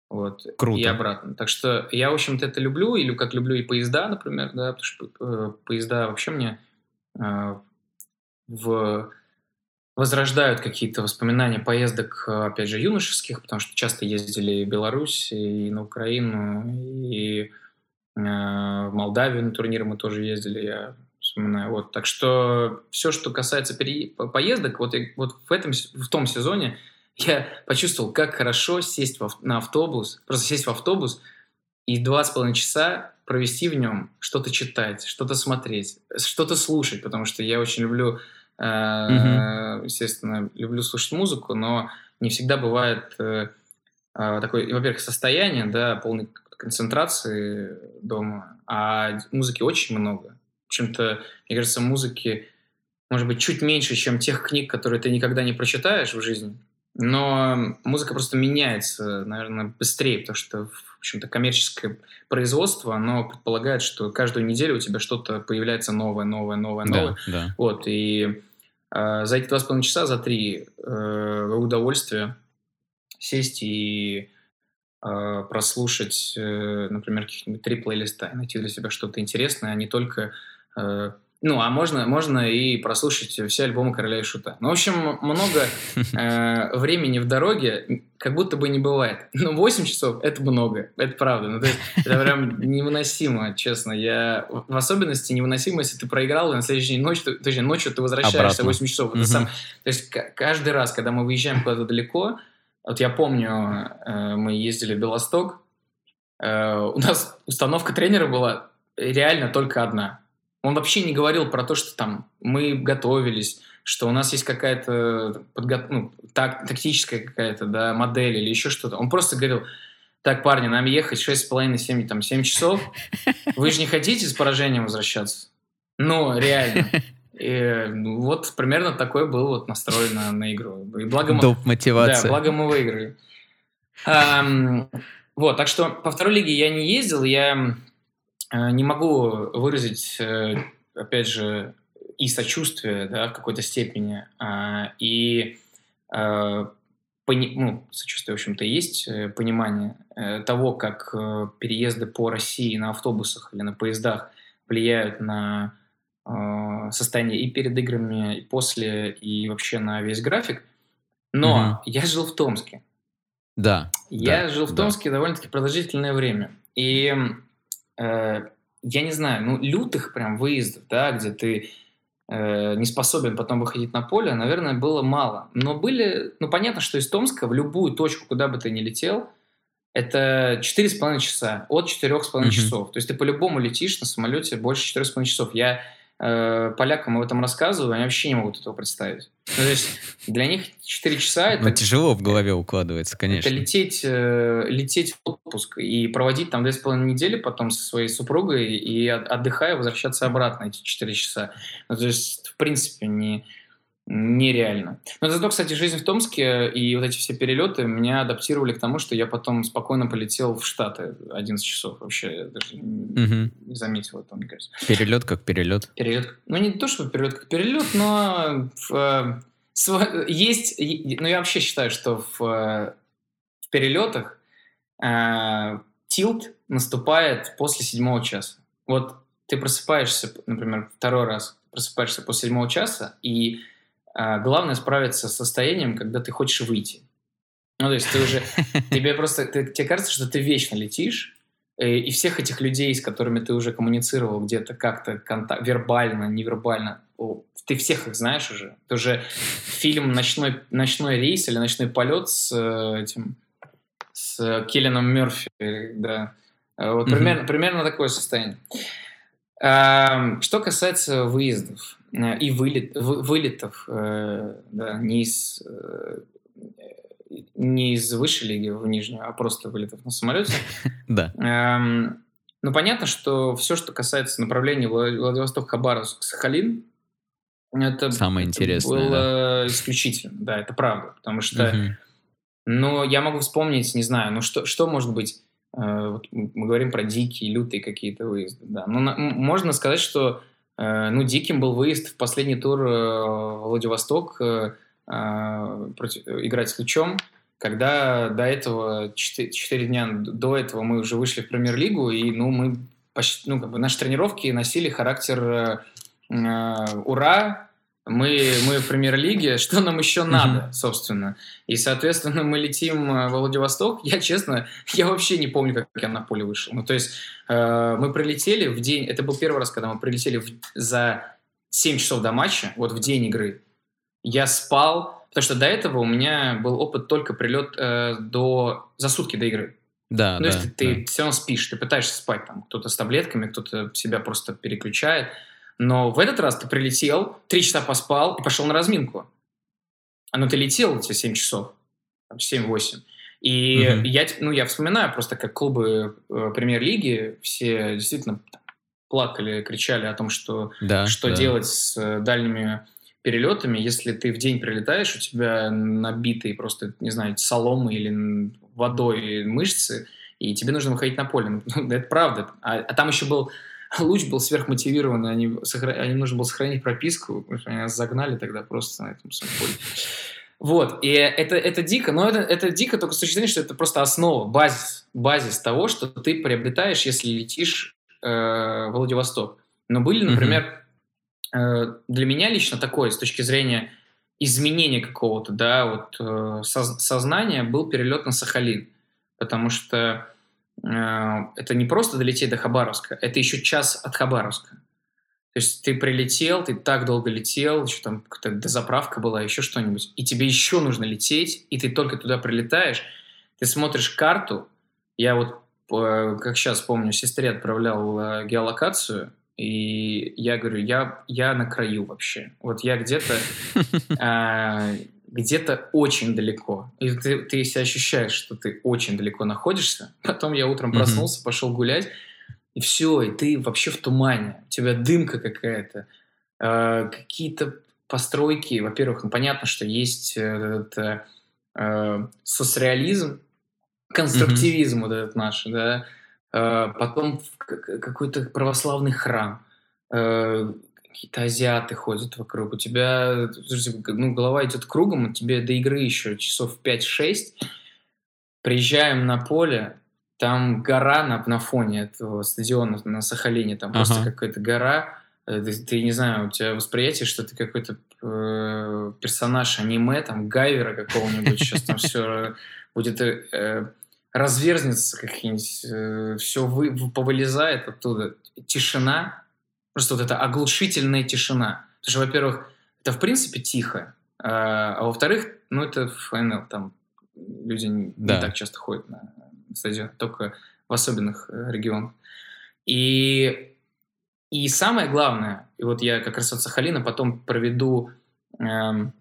Вот. Круто. И обратно. Так что я, в общем-то, это люблю, или как люблю и поезда, например, да, потому что э, поезда вообще мне э, в возрождают какие-то воспоминания поездок, опять же, юношеских, потому что часто ездили в Беларусь, и на Украину, и э, в Молдавию на турниры мы тоже ездили, я вспоминаю. Вот. Так что все, что касается пере... поездок, вот, вот в, этом, в том сезоне я почувствовал, как хорошо сесть в, на автобус, просто сесть в автобус и два с половиной часа провести в нем, что-то читать, что-то смотреть, что-то слушать, потому что я очень люблю, э, mm-hmm. естественно, люблю слушать музыку, но не всегда бывает э, э, такое, во-первых, состояние, да, полной концентрации дома, а музыки очень много. В общем-то, мне кажется, музыки может быть чуть меньше, чем тех книг, которые ты никогда не прочитаешь в жизни. Но музыка просто меняется, наверное, быстрее, потому что, в общем-то, коммерческое производство, оно предполагает, что каждую неделю у тебя что-то появляется новое, новое, новое, новое. Да, да. Вот, и э, за эти два с половиной часа, за три э, удовольствие сесть и э, прослушать, э, например, каких-нибудь три плейлиста и найти для себя что-то интересное, а не только э, ну, а можно, можно и прослушать все альбомы Короля и Шута. Ну, в общем, много (laughs) э, времени в дороге как будто бы не бывает. Но ну, 8 часов – это много, это правда. Ну, то есть, это прям невыносимо, честно. Я, в особенности невыносимо, если ты проиграл, и на следующий день ночью, то есть ночью ты возвращаешься Обратно. 8 часов. Это сам, то есть каждый раз, когда мы выезжаем куда-то далеко, вот я помню, э, мы ездили в Белосток, э, у нас установка тренера была реально только одна – он вообще не говорил про то, что там мы готовились, что у нас есть какая-то подго... ну, так, тактическая какая-то да, модель или еще что-то. Он просто говорил, так, парни, нам ехать 6,5-7 там, 7 часов. Вы же не хотите с поражением возвращаться? Ну, реально. И ну, вот примерно такой был вот настрой на, на игру. И благо мы, Доп. мотивация. Да, благо мы выиграли. Um, вот, так что по второй лиге я не ездил, я не могу выразить, э, опять же, и сочувствие да, в какой-то степени, а, и э, пони, ну, сочувствие, в общем-то, есть понимание того, как переезды по России на автобусах или на поездах влияют на состояние и перед играми, и после, и вообще на весь график. Но угу. я жил в Томске. Да. Я да, жил в Томске да. довольно-таки продолжительное время. И э, я не знаю, ну, лютых прям выездов, да, где ты э, не способен потом выходить на поле, наверное, было мало. Но были, ну, понятно, что из Томска в любую точку, куда бы ты ни летел, это 4,5 часа, от 4,5 mm-hmm. часов. То есть ты по-любому летишь на самолете больше 4,5 часов. Я э, полякам об этом рассказываю, они вообще не могут этого представить. Ну, то есть для них 4 часа это... Но тяжело в голове укладывается, конечно. Это лететь, э, лететь в отпуск и проводить там 2,5 недели потом со своей супругой и отдыхая возвращаться обратно эти 4 часа. Ну, то есть, в принципе, не нереально. Но зато, кстати, жизнь в Томске и вот эти все перелеты меня адаптировали к тому, что я потом спокойно полетел в Штаты 11 часов. Вообще я даже угу. не заметил этого, мне кажется. Перелет как перелет? Перелет. Ну, не то, что перелет как перелет, но в, в, есть... Ну, я вообще считаю, что в, в перелетах э, тилт наступает после седьмого часа. Вот ты просыпаешься, например, второй раз, просыпаешься после седьмого часа, и а, главное справиться с состоянием, когда ты хочешь выйти. Ну, то есть ты уже, (laughs) тебе просто, ты, тебе кажется, что ты вечно летишь, э, и всех этих людей, с которыми ты уже коммуницировал где-то как-то контакт, вербально, невербально, ты всех их знаешь уже. Это уже фильм «Ночной, «Ночной рейс» или «Ночной полет» с э, этим, с Келленом Мерфи, да. Вот mm-hmm. примерно, примерно такое состояние. Что касается выездов э, и вылет, вылетов, э, да, не из, э, не из высшей лиги в нижнюю, а просто вылетов на самолете. (laughs) Да. Ну, понятно, что все, что касается направления Владивосток-Хабаровск-Сахалин, это самое интересное. Было да. исключительно, да, это правда, потому что, угу. ну, я могу вспомнить, не знаю, ну что, что может быть Э, вот мы говорим про дикие, лютые какие-то выезды. Да. Но на, можно сказать, что э, ну, диким был выезд в последний тур э, Владивосток против, играть с Лучом, когда до этого, 4, 4 дня до этого мы уже вышли в премьер-лигу, и ну, мы почти, ну, как бы наши тренировки носили характер э, ура, мы, мы в премьер-лиге, (laughs) что нам еще надо, собственно. И, соответственно, мы летим э, во Владивосток. Я, честно, (laughs) я вообще не помню, как я на поле вышел. Ну, то есть э, мы прилетели в день... Это был первый раз, когда мы прилетели в, за 7 часов до матча, вот в день игры. Я спал, потому что до этого у меня был опыт только прилет э, до, за сутки до игры. Да, ну, да. если ты да. все равно спишь, ты пытаешься спать, там, кто-то с таблетками, кто-то себя просто переключает. Но в этот раз ты прилетел, три часа поспал и пошел на разминку. А ну ты летел эти 7 часов, 7-8. И Мгм. я, ну, я вспоминаю просто, как клубы э, премьер-лиги все действительно плакали, кричали о том, что Да, что да. делать с э, дальними перелетами, если ты в день прилетаешь, у тебя набитые просто, не знаю, соломой или водой мышцы, и тебе нужно выходить на поле. (laughs) Ну, это правда. А, а там еще был (laughs) луч был сверхмотивированный, они, сохра- они нужно было сохранить прописку, потому что они нас загнали тогда просто на этом самом. Вот, и это, это дико, но это, это дико только с точки зрения, что это просто основа, базис, базис того, что ты приобретаешь, если летишь э, в Владивосток. Но были, например, э, для меня лично такое, с точки зрения изменения какого-то, да, вот э, соз- сознания, был перелет на Сахалин. Потому что это не просто долететь до Хабаровска, это еще час от Хабаровска. То есть ты прилетел, ты так долго летел, еще там какая-то дозаправка была, еще что-нибудь, и тебе еще нужно лететь, и ты только туда прилетаешь, ты смотришь карту, я вот, э, как сейчас помню, сестре отправлял э, геолокацию, и я говорю, я, я на краю вообще. Вот я где-то (laughs) где-то очень далеко. И ты, ты себя ощущаешь, что ты очень далеко находишься. (laughs) Потом я утром Мгм. проснулся, пошел гулять, и все, и ты вообще в тумане. У тебя дымка какая-то. А, какие-то постройки. Во-первых, ну, понятно, что есть э, этот э, э, соцреализм, конструктивизм вот этот наш, да. Э, потом какой-то православный храм. Э, какие-то азиаты ходят вокруг. У тебя ну, голова идет кругом, а тебе до игры еще часов 5-6. Приезжаем на поле, там гора на, на фоне этого стадиона на Сахалине, там просто Ага. какая-то гора. Э, Ты, ты, не знаю, у тебя восприятие, что ты какой-то э, персонаж аниме, там, Гайвера какого-нибудь, сейчас там все будет э, э, разверзнется какие-нибудь, все вы, повылезает оттуда. Тишина, просто вот эта оглушительная тишина. Потому что, во-первых, это в принципе тихо, а, а во-вторых, ну это ФНЛ, там люди не, не Да. так часто ходят на стадион, только в особенных э, регионах. И, и самое главное, и вот я как раз от Сахалина потом проведу эм,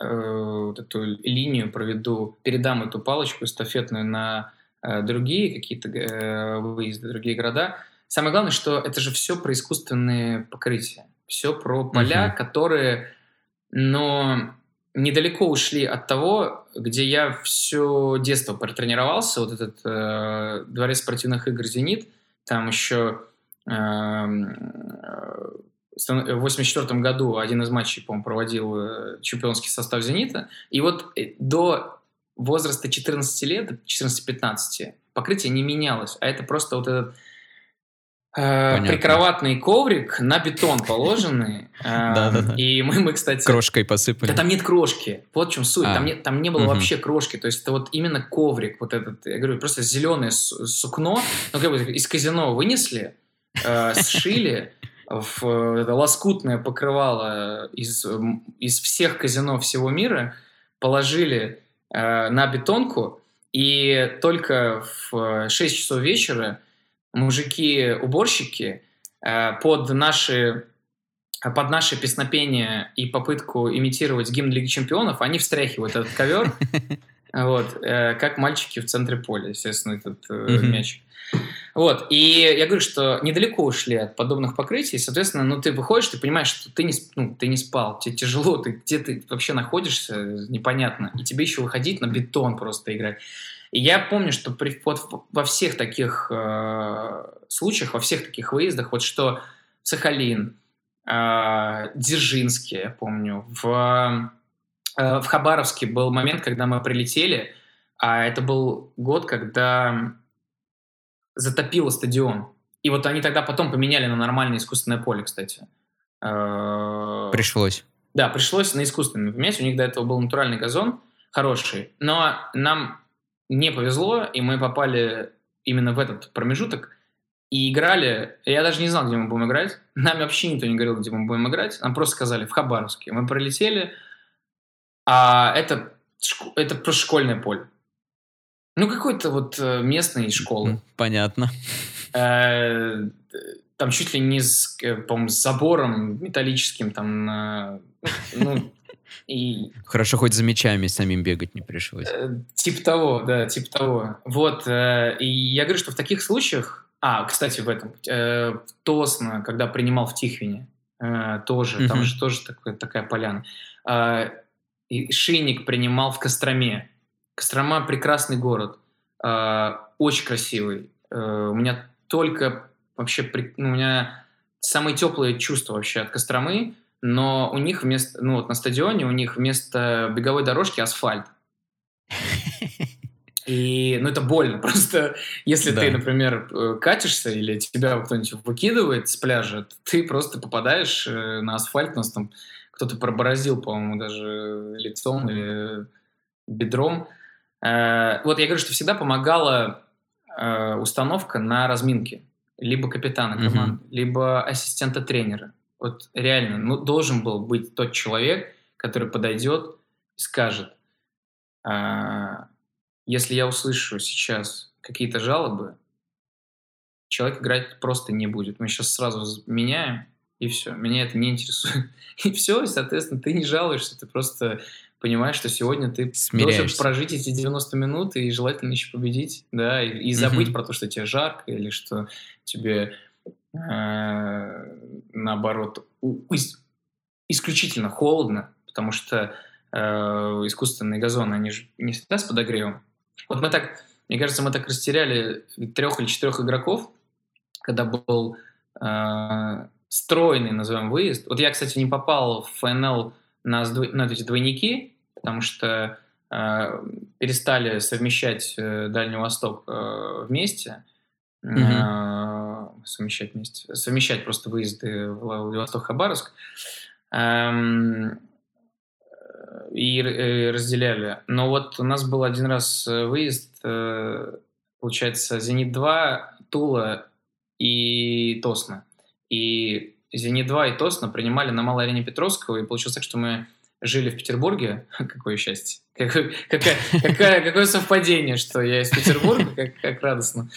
э, вот эту линию, проведу, передам эту палочку эстафетную на э, другие какие-то э, выезды, другие города. Самое главное, что это же все про искусственные покрытия. Все про поля, Мгм. которые, но недалеко ушли от того, где я все детство протренировался. Вот этот э, дворец спортивных игр «Зенит», там еще эм, э, в 84 году один из матчей, по-моему, проводил э, чемпионский состав «Зенита». И вот э, до возраста 14 лет, 14-15, покрытие не менялось, а это просто вот этот Понятно. прикроватный коврик на бетон положенный. (laughs) э. И мы, мы, кстати... Крошкой посыпали. Да там нет крошки. Вот в чем суть. А. Там, нет, там не было вообще крошки. То есть это вот именно коврик. Вот этот, я говорю, просто зеленое су- сукно. Ну, как бы из казино вынесли, э, сшили в э, лоскутное покрывало из, из всех казино всего мира, положили э, на бетонку, и только в 6 часов вечера мужики-уборщики э, под наши под наше песнопение и попытку имитировать гимн Лиги Чемпионов, они встряхивают этот ковер, (laughs) вот, э, как мальчики в центре поля, естественно, этот э, мяч. Вот, и я говорю, что недалеко ушли от подобных покрытий, соответственно, ну, ты выходишь, ты понимаешь, что ты не, ну, ты не спал, тебе тяжело, ты, где ты вообще находишься, непонятно, и тебе еще выходить на бетон просто играть. И я помню, что при, вот в- во всех таких э, случаях, во всех таких выездах, вот что Сахалин, э, Дзержинский, я помню, в, э, в Хабаровске был момент, когда мы прилетели, а это был год, когда затопило стадион. И вот они тогда потом поменяли на нормальное искусственное поле, кстати. Э, Пришлось. да, пришлось на искусственный поменять. У них до этого был натуральный газон, хороший. Но нам не повезло, и мы попали именно в этот промежуток и играли. Я даже не знал, где мы будем играть. (laughs) Нам вообще никто не говорил, где мы будем играть. Нам просто сказали в Хабаровске. Мы прилетели, а это, это просто школьное поле. Ну, какой-то вот э, местной школы. Понятно. Э, там чуть ли не с, э, по с забором металлическим, там, ну, и... Хорошо, хоть за мячами самим бегать не пришлось. Типа того, да, типа того. Вот, и я говорю, что в таких случаях... А, кстати, в этом, в Тосно, когда принимал в Тихвине, тоже, там же тоже такая, такая поляна. И Шинник принимал в Костроме. Кострома прекрасный город, э, очень красивый. Э, у меня только вообще, ну, у меня самые теплые чувства вообще от Костромы, но у них вместо, ну вот на стадионе у них вместо беговой дорожки асфальт. (laughs) И, ну, это больно. Просто если да. ты, например, э, катишься или тебя кто-нибудь выкидывает с пляжа, ты просто попадаешь э, на асфальт. У нас там кто-то пробороздил, по-моему, даже лицом или бедром. Э, вот я говорю, что всегда помогала установка на разминке. Либо капитана команды, mm-hmm. либо ассистента тренера. Вот реально, ну, должен был быть тот человек, который подойдет и скажет, «А, если я услышу сейчас какие-то жалобы, человек играть просто не будет. Мы сейчас сразу меняем, и все. Меня это не интересует. (laughs) И все, и, соответственно, ты не жалуешься, ты просто понимаешь, что сегодня ты должен прожить эти 90 минут и желательно еще победить, да, и, и забыть mm-hmm. про то, что тебе жарко или что тебе наоборот исключительно холодно, потому что э, искусственные газоны, они же не всегда с подогревом. Вот мы так, мне кажется, мы так растеряли трех или четырех игроков, когда был э, стройный, назовем, выезд. Вот я, кстати, не попал в ФНЛ на, на эти двойники, потому что э, перестали совмещать э, Дальний Восток э, вместе, mm-hmm. э, совмещать вместе, совмещать просто выезды в Владивосток-Хабаровск эм, и э, разделяли. Но вот у нас был один раз выезд, э, получается, «Зенит-2», «Тула» и «Тосно». И «Зенит-2» и «Тосно» принимали на Малой арене Петровского, и получилось так, что мы жили в Петербурге. (laughs) Какое счастье. Какое, какое, какое, совпадение, что я из Петербурга, (laughs) как, как радостно.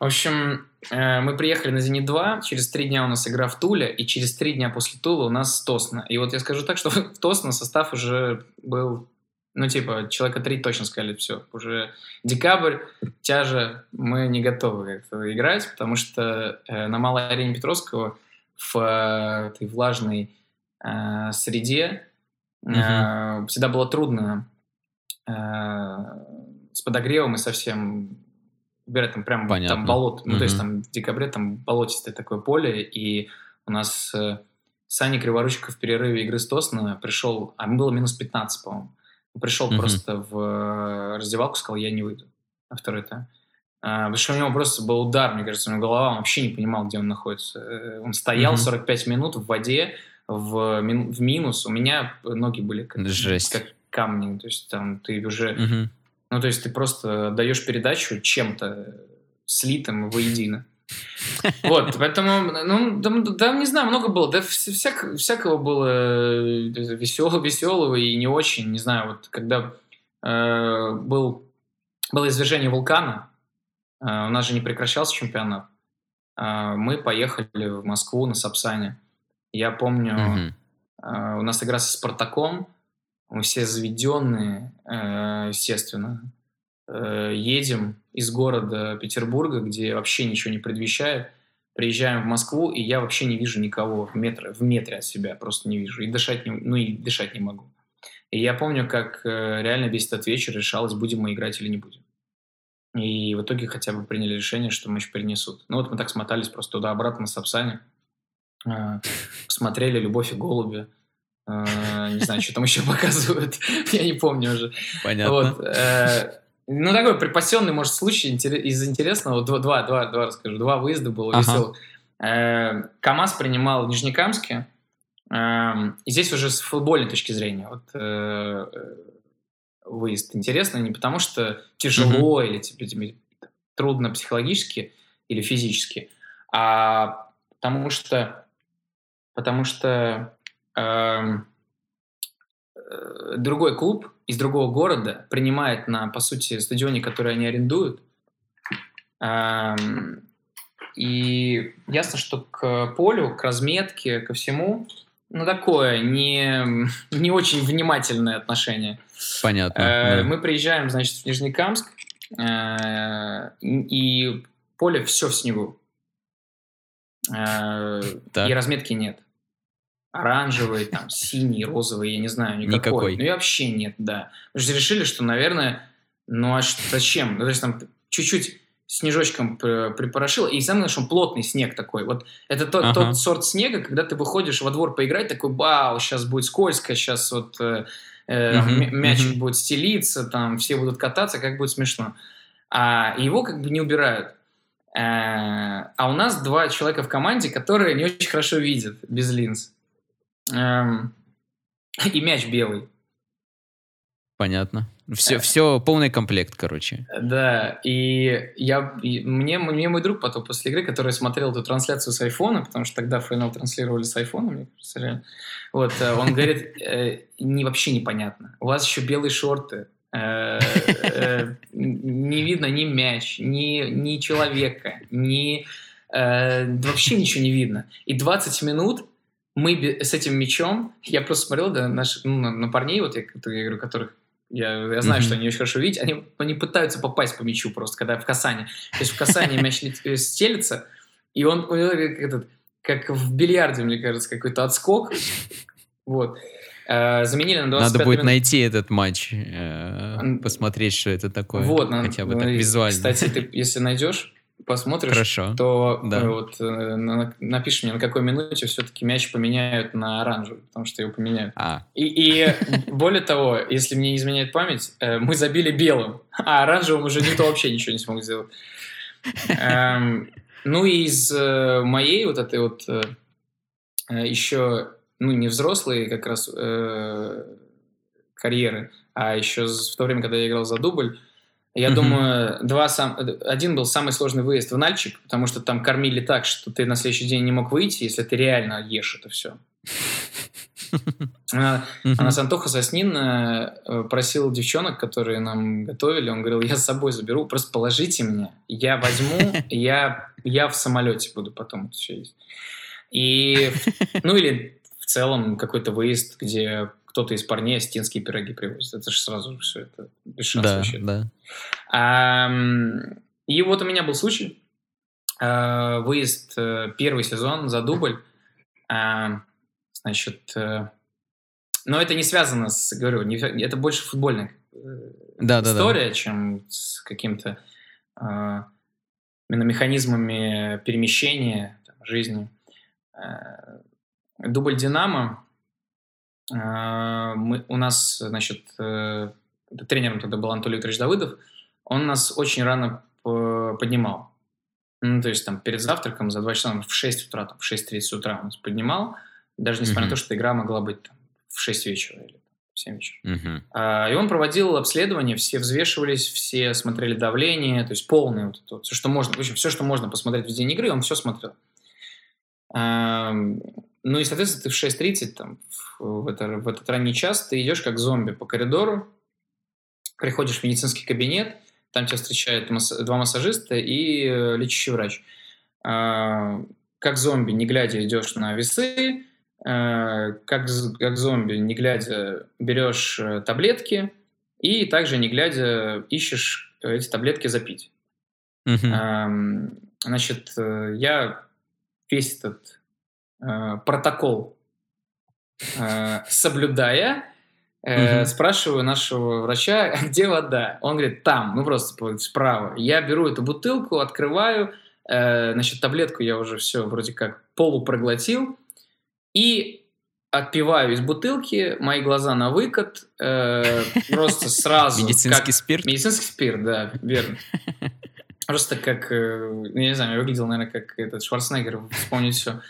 В общем, э, мы приехали на «Зенит-2», через три дня у нас игра в Туле, и через три дня после Тула у нас Тосно. И вот я скажу так, что (laughs) в Тосно состав уже был, ну, типа, человека три точно сказали, все, уже декабрь, тяжа, мы не готовы как-то играть, потому что э, на малой арене Петровского в э, этой влажной среде Uh-huh. Всегда было трудно э, с подогревом и совсем убирать там прям Понятно. там болото. Ну, uh-huh. то есть там в декабре там болотистое такое поле, и у нас э, Саня Криворучка в перерыве игры с Тосно пришел, а было минус 15, по-моему. Пришел uh-huh. просто в э, раздевалку, сказал, я не выйду на второй тайм. А, потому что у него просто был удар, мне кажется, у него голова, он вообще не понимал, где он находится. Он стоял uh-huh. 45 минут в воде, в, мин, в минус, у меня ноги были как, Жесть. как камни. То есть там ты уже... Угу. Ну, то есть ты просто даешь передачу чем-то слитым воедино. Вот, поэтому, ну, да, да, не знаю, много было, да, всяк, всякого было веселого, веселого и не очень, не знаю, вот когда э, был, было извержение вулкана, э, у нас же не прекращался чемпионат, э, мы поехали в Москву на Сапсане, я помню, mm-hmm. э, у нас игра со Спартаком, мы все заведенные, э, естественно. Э, едем из города Петербурга, где вообще ничего не предвещает, приезжаем в Москву, и я вообще не вижу никого в метре, в метре от себя, просто не вижу. И дышать не, ну и дышать не могу. И я помню, как э, реально весь этот вечер решалось, будем мы играть или не будем. И в итоге хотя бы приняли решение, что матч перенесут. Ну вот мы так смотались просто туда-обратно на Сапсане. А, смотрели «Любовь и голуби». А, не знаю, что там еще (laughs) показывают. Я не помню уже. Понятно. Вот. Э, ну, такой припасенный, может, случай из интересного. Два, два, два, два расскажу. Два выезда было ага. Э, КАМАЗ принимал в Нижнекамске. Эм, и здесь уже с футбольной точки зрения. Вот э, выезд интересный не потому, что тяжело или тебе, тебе трудно психологически или физически, а потому что потому что э, э, другой клуб из другого города принимает на, по сути, стадионе, который они арендуют. Эм, и ясно, что к полю, к разметке, ко всему, ну, такое, не, не очень внимательное отношение. Понятно. Э, да. Мы приезжаем, значит, в Нижнекамск, э, и поле все в снегу. Э, и разметки нет. Оранжевый, там, синий, розовый, я не знаю, никакой. никакой. Ну и вообще нет, да. Мы же решили, что, наверное, ну а что, зачем? Ну, то есть там чуть-чуть снежочком припорошило. И самое главное, что он плотный снег такой. Вот это тот, ага. тот сорт снега, когда ты выходишь во двор поиграть, такой, вау, сейчас будет скользко, сейчас вот э, э, угу, мячик угу. будет стелиться, там все будут кататься, как будет смешно. А его как бы не убирают. Э, а у нас два человека в команде, которые не очень хорошо видят без линз. Эм, (laughs) и мяч белый. Понятно. Все, э. все полный комплект, короче. Да, и я, и мне, мне мой друг потом после игры, который смотрел эту трансляцию с айфона, потому что тогда ФНЛ транслировали с айфона, мне кажется, вот, э, он говорит, (laughs) э, не, вообще непонятно. У вас еще белые шорты, не видно ни мяч, ни, ни человека, ни... Вообще ничего не видно. И 20 минут мы с этим мячом, я просто смотрел да, наш, ну, на, на парней, вот я, я говорю, которых я, я знаю, mm-hmm. что они очень хорошо видят, они, они пытаются попасть по мячу просто, когда в касании. То есть в касании мяч э, стелится, и он, как, этот, как в бильярде, мне кажется, какой-то отскок. Вот. Э, заменили на 25 Надо будет минут. найти этот матч, э, посмотреть, что это такое. Вот, хотя бы так визуально. Кстати, ты, если найдешь, посмотришь, Хорошо. то да. Э, вот, э, напиши мне, на какой минуте все-таки мяч поменяют на оранжевый, потому что его поменяют. А. И, и (laughs) более того, если мне не изменяет память, э, мы забили белым, а оранжевым уже никто вообще ничего не смог сделать. Эм, ну и из моей вот этой вот еще, ну не взрослые как раз карьеры, а еще в то время, когда я играл за дубль, я mm-hmm. думаю, два сам... один был самый сложный выезд в Нальчик, потому что там кормили так, что ты на следующий день не мог выйти, если ты реально ешь это все. А, а нас Антоха Соснин э, просил девчонок, которые нам готовили, он говорил, я с собой заберу, просто положите мне, я возьму, (laughs) я, я в самолете буду потом все есть. И, ну или в целом какой-то выезд, где кто-то из парней осетинские пироги привозит. Это же сразу все это без шансов да, вообще. Да. А, и вот у меня был случай. А, выезд э, первый сезон за дубль. А, значит, а, но это не связано с, говорю, не, это больше футбольная да, история, да, да. чем с каким-то а, именно механизмами перемещения там, жизни. Дубль Динамо мы, у нас, значит, э, тренером тогда был Анатолий Викторович Давыдов, он нас очень рано поднимал. Ну, то есть там перед завтраком за два часа, в 6 утра, там, в 6.30 утра он нас поднимал, даже несмотря mm-hmm. на то, что игра могла быть там, в 6 вечера или в 7 вечера. Mm-hmm. А, и он проводил обследование, все взвешивались, все смотрели давление, то есть полное вот это вот, все, что можно, в общем, все, что можно посмотреть в день игры, он все смотрел. Ну и, соответственно, ты в 6.30, там, в, это, в этот ранний час, ты идешь как зомби по коридору, приходишь в медицинский кабинет, там тебя встречают масс- два массажиста и э, лечащий врач. А, как зомби, не глядя, идешь на весы, а, как, как зомби, не глядя, берешь э, таблетки и также, не глядя, ищешь эти таблетки запить. Mm-hmm. Значит, э, я весь этот Э, протокол э, соблюдая, э, спрашиваю нашего врача, «А (laughs) где вода? Он говорит, там, ну просто справа. Я беру эту бутылку, открываю, значит, таблетку я уже все вроде как полупроглотил, и отпиваю из бутылки, мои глаза на выкат, просто (laughs) сразу. Медицинский как... спирт? Медицинский спирт, да, верно. Просто как, я не знаю, я выглядел, наверное, как этот Шварценеггер, вспомнить все.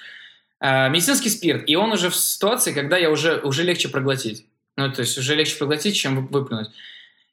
Э, медицинский спирт, и он уже в ситуации, когда я уже, уже легче проглотить. Ну, то есть уже легче проглотить, чем выплюнуть.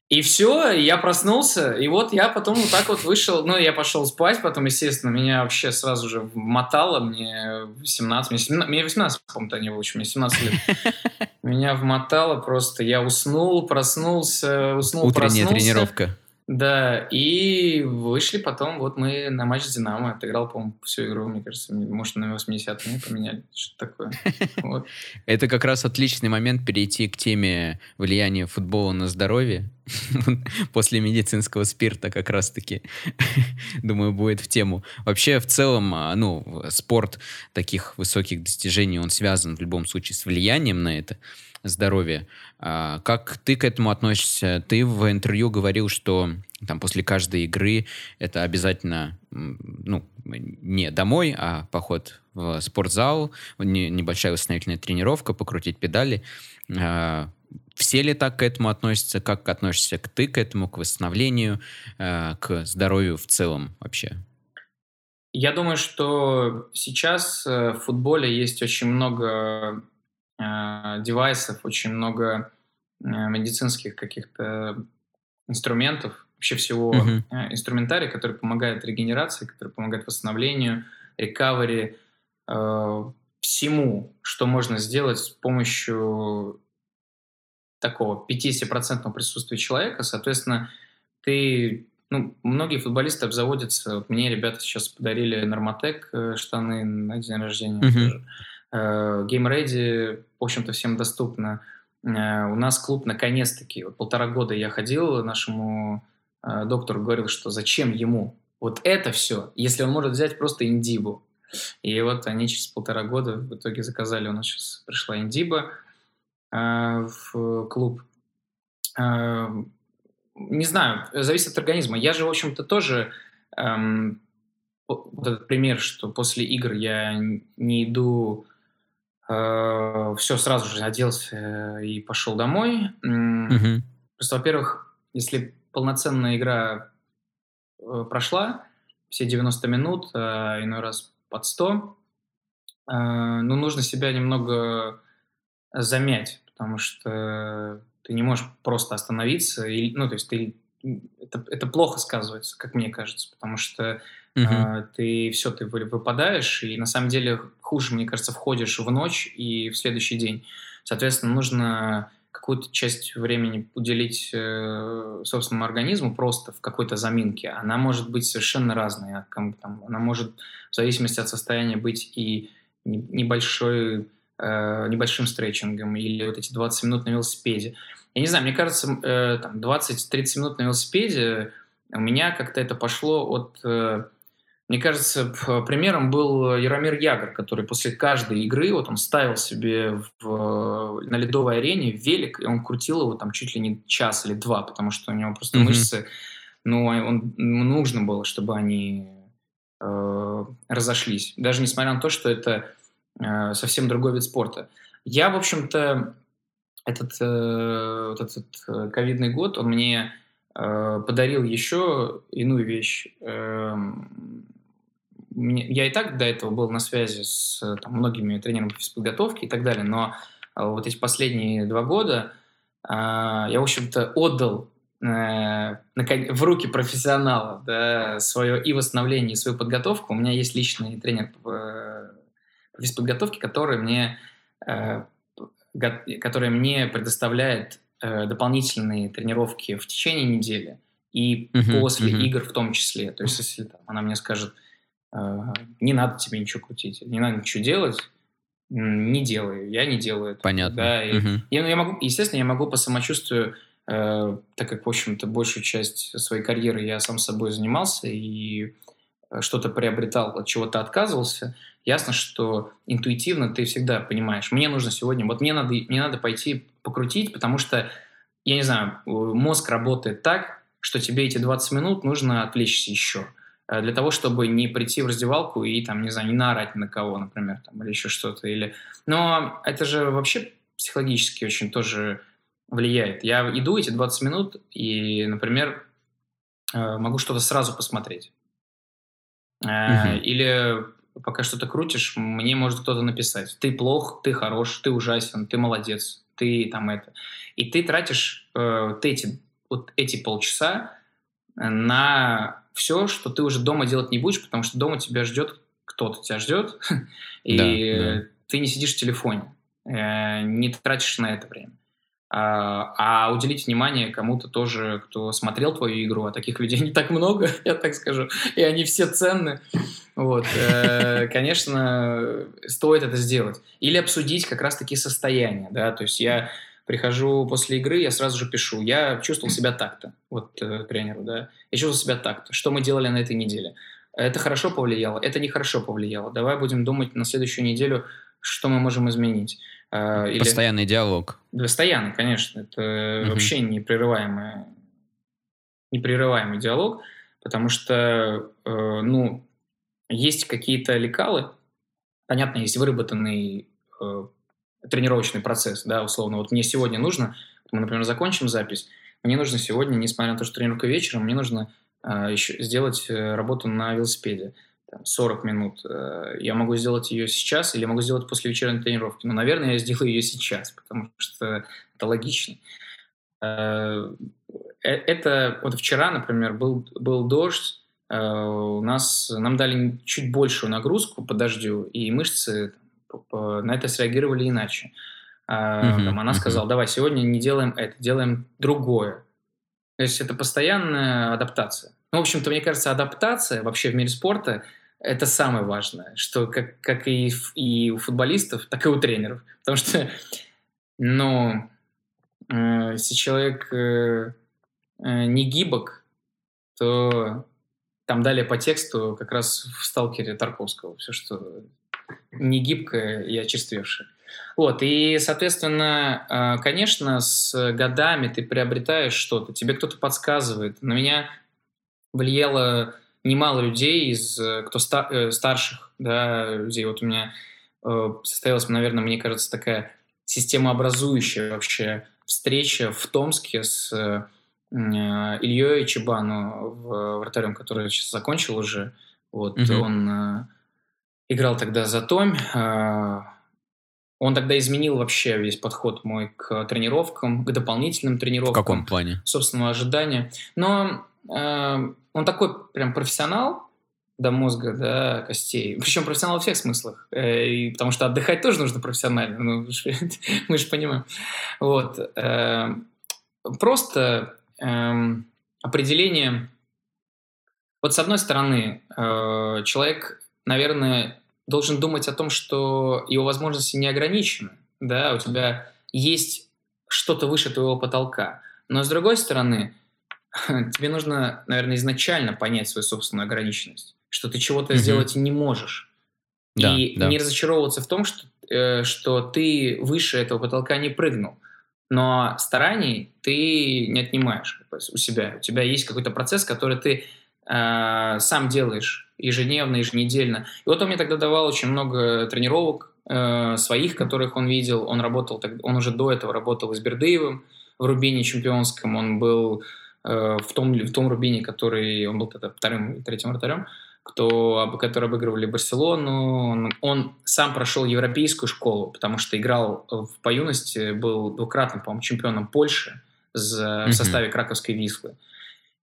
И все, я проснулся, и вот я потом вот так вот вышел, ну, я пошел спать, потом, естественно, меня вообще сразу же мотало, мне 18, мне, 17, мне 18, по-моему, не было мне 17 лет. (laughs) Меня вмотало просто, я уснул, проснулся, уснул, Утренняя проснулся. тренировка. Да, и вышли потом, вот мы на матч с Динамо, отыграл, по-моему, всю игру, мне кажется, может, на 80 минут поменяли, что-то такое. (laughs) Вот. Это как раз отличный момент перейти к теме влияния футбола на здоровье. (laughs) После медицинского спирта как раз-таки, (laughs) думаю, будет в тему. Вообще, в целом, а, ну, спорт таких высоких достижений, он связан в любом случае с влиянием на это здоровья. А, как ты к этому относишься? Ты в интервью говорил, что там после каждой игры это обязательно, ну, не домой, а поход в спортзал, небольшая восстановительная тренировка, покрутить педали. А, все ли так к этому относятся? Как относишься к ты к этому, к восстановлению, а, к здоровью в целом вообще? Я думаю, что сейчас э, в футболе есть очень много э, девайсов, очень много э, медицинских каких-то инструментов, вообще всего uh-huh. э, инструментария, который помогает регенерации, который помогает восстановлению, рекавери, э, всему, что можно сделать с помощью такого 50% присутствия человека. Соответственно, ты ну, многие футболисты обзаводятся. Вот мне ребята сейчас подарили Норматек э, штаны на день рождения. Uh-huh. Э, Game Ready, в общем-то, всем доступно. Э, у нас клуб наконец-таки, вот полтора года я ходил, нашему э, доктору говорил, что зачем ему вот это все, если он может взять просто индибу. И вот они через полтора года в итоге заказали, у нас сейчас пришла индиба в клуб. Не знаю, зависит от организма. Я же, в общем-то, тоже эм, вот этот пример, что после игр я не иду все, сразу же оделся и пошел домой. Мгм. Просто, во-первых, если полноценная игра э, прошла, все 90 минут, а иной раз под 100, э, ну, нужно себя немного замять, потому что ты не можешь просто остановиться, и, ну, то есть ты, это, это плохо сказывается, как мне кажется, потому что Uh-huh. ты все, ты выпадаешь, и на самом деле хуже, мне кажется, входишь в ночь и в следующий день. Соответственно, нужно какую-то часть времени уделить э, собственному организму просто в какой-то заминке. Она может быть совершенно разной. Она может в зависимости от состояния быть и небольшой, э, небольшим стретчингом или вот эти 20 минут на велосипеде. Я не знаю, мне кажется, э, 20-30 минут на велосипеде у меня как-то это пошло от э, мне кажется, примером был Яромир Ягор, который после каждой игры, вот он ставил себе в, на ледовой арене велик, и он крутил его там чуть ли не час или два, потому что у него просто mm-hmm. мышцы, ну, а он, нужно было, чтобы они э, разошлись. Даже несмотря на то, что это э, совсем другой вид спорта. Я, в общем-то, этот, э, вот этот э, ковидный год, он мне э, подарил еще иную вещь. Э, я и так до этого был на связи с там, многими тренерами физподготовки и так далее, но а, вот эти последние два года а, я, в общем-то, отдал э, в руки профессионала да, свое и восстановление, и свою подготовку. У меня есть личный тренер по физподготовке, который мне, э, который мне предоставляет э, дополнительные тренировки в течение недели и uh-huh, после uh-huh. игр в том числе. То есть, если там, она мне скажет, не надо тебе ничего крутить, не надо ничего делать, не делаю, я не делаю это. Понятно. Да, и, угу. я, я могу, естественно, я могу по самочувствию, э, так как, в общем-то, большую часть своей карьеры я сам собой занимался и э, что-то приобретал, от чего-то отказывался, ясно, что интуитивно ты всегда понимаешь, мне нужно сегодня, вот мне надо, мне надо пойти покрутить, потому что, я не знаю, мозг работает так, что тебе эти 20 минут нужно отвлечься еще. Э, для того, чтобы не прийти в раздевалку и, там, не знаю, не наорать на кого, например, там, или еще что-то. Или... Но это же вообще психологически очень тоже влияет. Я иду эти 20 минут и, например, э, могу что-то сразу посмотреть. Uh-huh. Или пока что-то крутишь, мне может кто-то написать. Ты плох, ты хорош, ты ужасен, ты молодец, ты там это. И ты тратишь э, вот эти вот эти полчаса на все, что ты уже дома делать не будешь, потому что дома тебя ждет кто-то тебя ждет, (laughs) и да, да. ты не сидишь в телефоне, э, не тратишь на это время. А, а уделить внимание кому-то тоже, кто смотрел твою игру, а таких людей не так много, (laughs) я так скажу, и они все ценны. Вот, э, конечно, стоит это сделать. Или обсудить как раз-таки состояние, да, то есть я прихожу после игры, я сразу же пишу, я чувствовал себя так-то, вот э, тренеру, да, я чувствовал себя так-то, что мы делали на этой неделе. Это хорошо повлияло, это нехорошо повлияло. Давай будем думать на следующую неделю, что мы можем изменить. А, или... Постоянный диалог. Постоянный, конечно. Это угу. вообще непрерываемый, непрерываемый диалог, потому что, э, ну, есть какие-то лекалы, понятно, есть выработанный э, тренировочный процесс, да, условно. Вот мне сегодня нужно, мы, например, закончим запись, мне нужно сегодня, несмотря на то, что тренировка вечером, мне нужно э, еще сделать работу на велосипеде там, 40 минут. Э, я могу сделать ее сейчас или могу сделать после вечерней тренировки. Но, наверное, я сделаю ее сейчас, потому что это логично. Э, э, это вот вчера, например, был, был дождь, у нас нам дали чуть большую нагрузку по дождю, и мышцы на это среагировали иначе. Uh-huh, там, она uh-huh. сказала, давай сегодня не делаем это, делаем другое. То есть это постоянная адаптация. Ну, в общем-то, мне кажется, адаптация вообще в мире спорта это самое важное, что как, как и, и у футболистов, так и у тренеров. Потому что, ну, э, если человек э, э, не гибок, то там далее по тексту как раз в «Сталкере» Тарковского все, что не гибкое и очерствевшее. Вот, и, соответственно, э, конечно, с годами ты приобретаешь что-то, тебе кто-то подсказывает. На меня влияло немало людей из э, кто ста, э, старших, да, людей. Вот у меня э, состоялась, наверное, мне кажется, такая системообразующая вообще встреча в Томске с Ильей Чебану, вратарем, который сейчас закончил уже. Вот угу. он играл тогда за Том. Э, он тогда изменил вообще весь подход мой к тренировкам, к дополнительным тренировкам. В каком плане? Собственного ожидания. Но э, он такой прям профессионал до мозга, до костей. Причем профессионал во всех смыслах. Э, и, потому что отдыхать тоже нужно профессионально. Ну, (laughs) мы же понимаем. Вот. Э, просто эм, определение... Вот с одной стороны, э, человек, наверное, должен думать о том, что его возможности не ограничены. Да, у тебя есть что-то выше твоего потолка. Но с другой стороны, (laughs) тебе нужно, наверное, изначально понять свою собственную ограниченность, что ты чего-то mm-hmm. сделать не можешь. Да, и да. не разочаровываться в том, что, э, что ты выше этого потолка не прыгнул. Но стараний ты не отнимаешь у себя. У тебя есть какой-то процесс, который ты э, сам делаешь ежедневно, еженедельно. И вот он мне тогда давал очень много тренировок э, своих, которых он видел. Он работал, он уже до этого работал с Бердыевым в Рубине чемпионском. Он был Э, в том, в том Рубине, который он был тогда вторым и третьим вратарем, кто, которые обыгрывали Барселону. Он, он сам прошел европейскую школу, потому что играл в, по юности, был двукратным, по-моему, чемпионом Польши в составе краковской Вислы.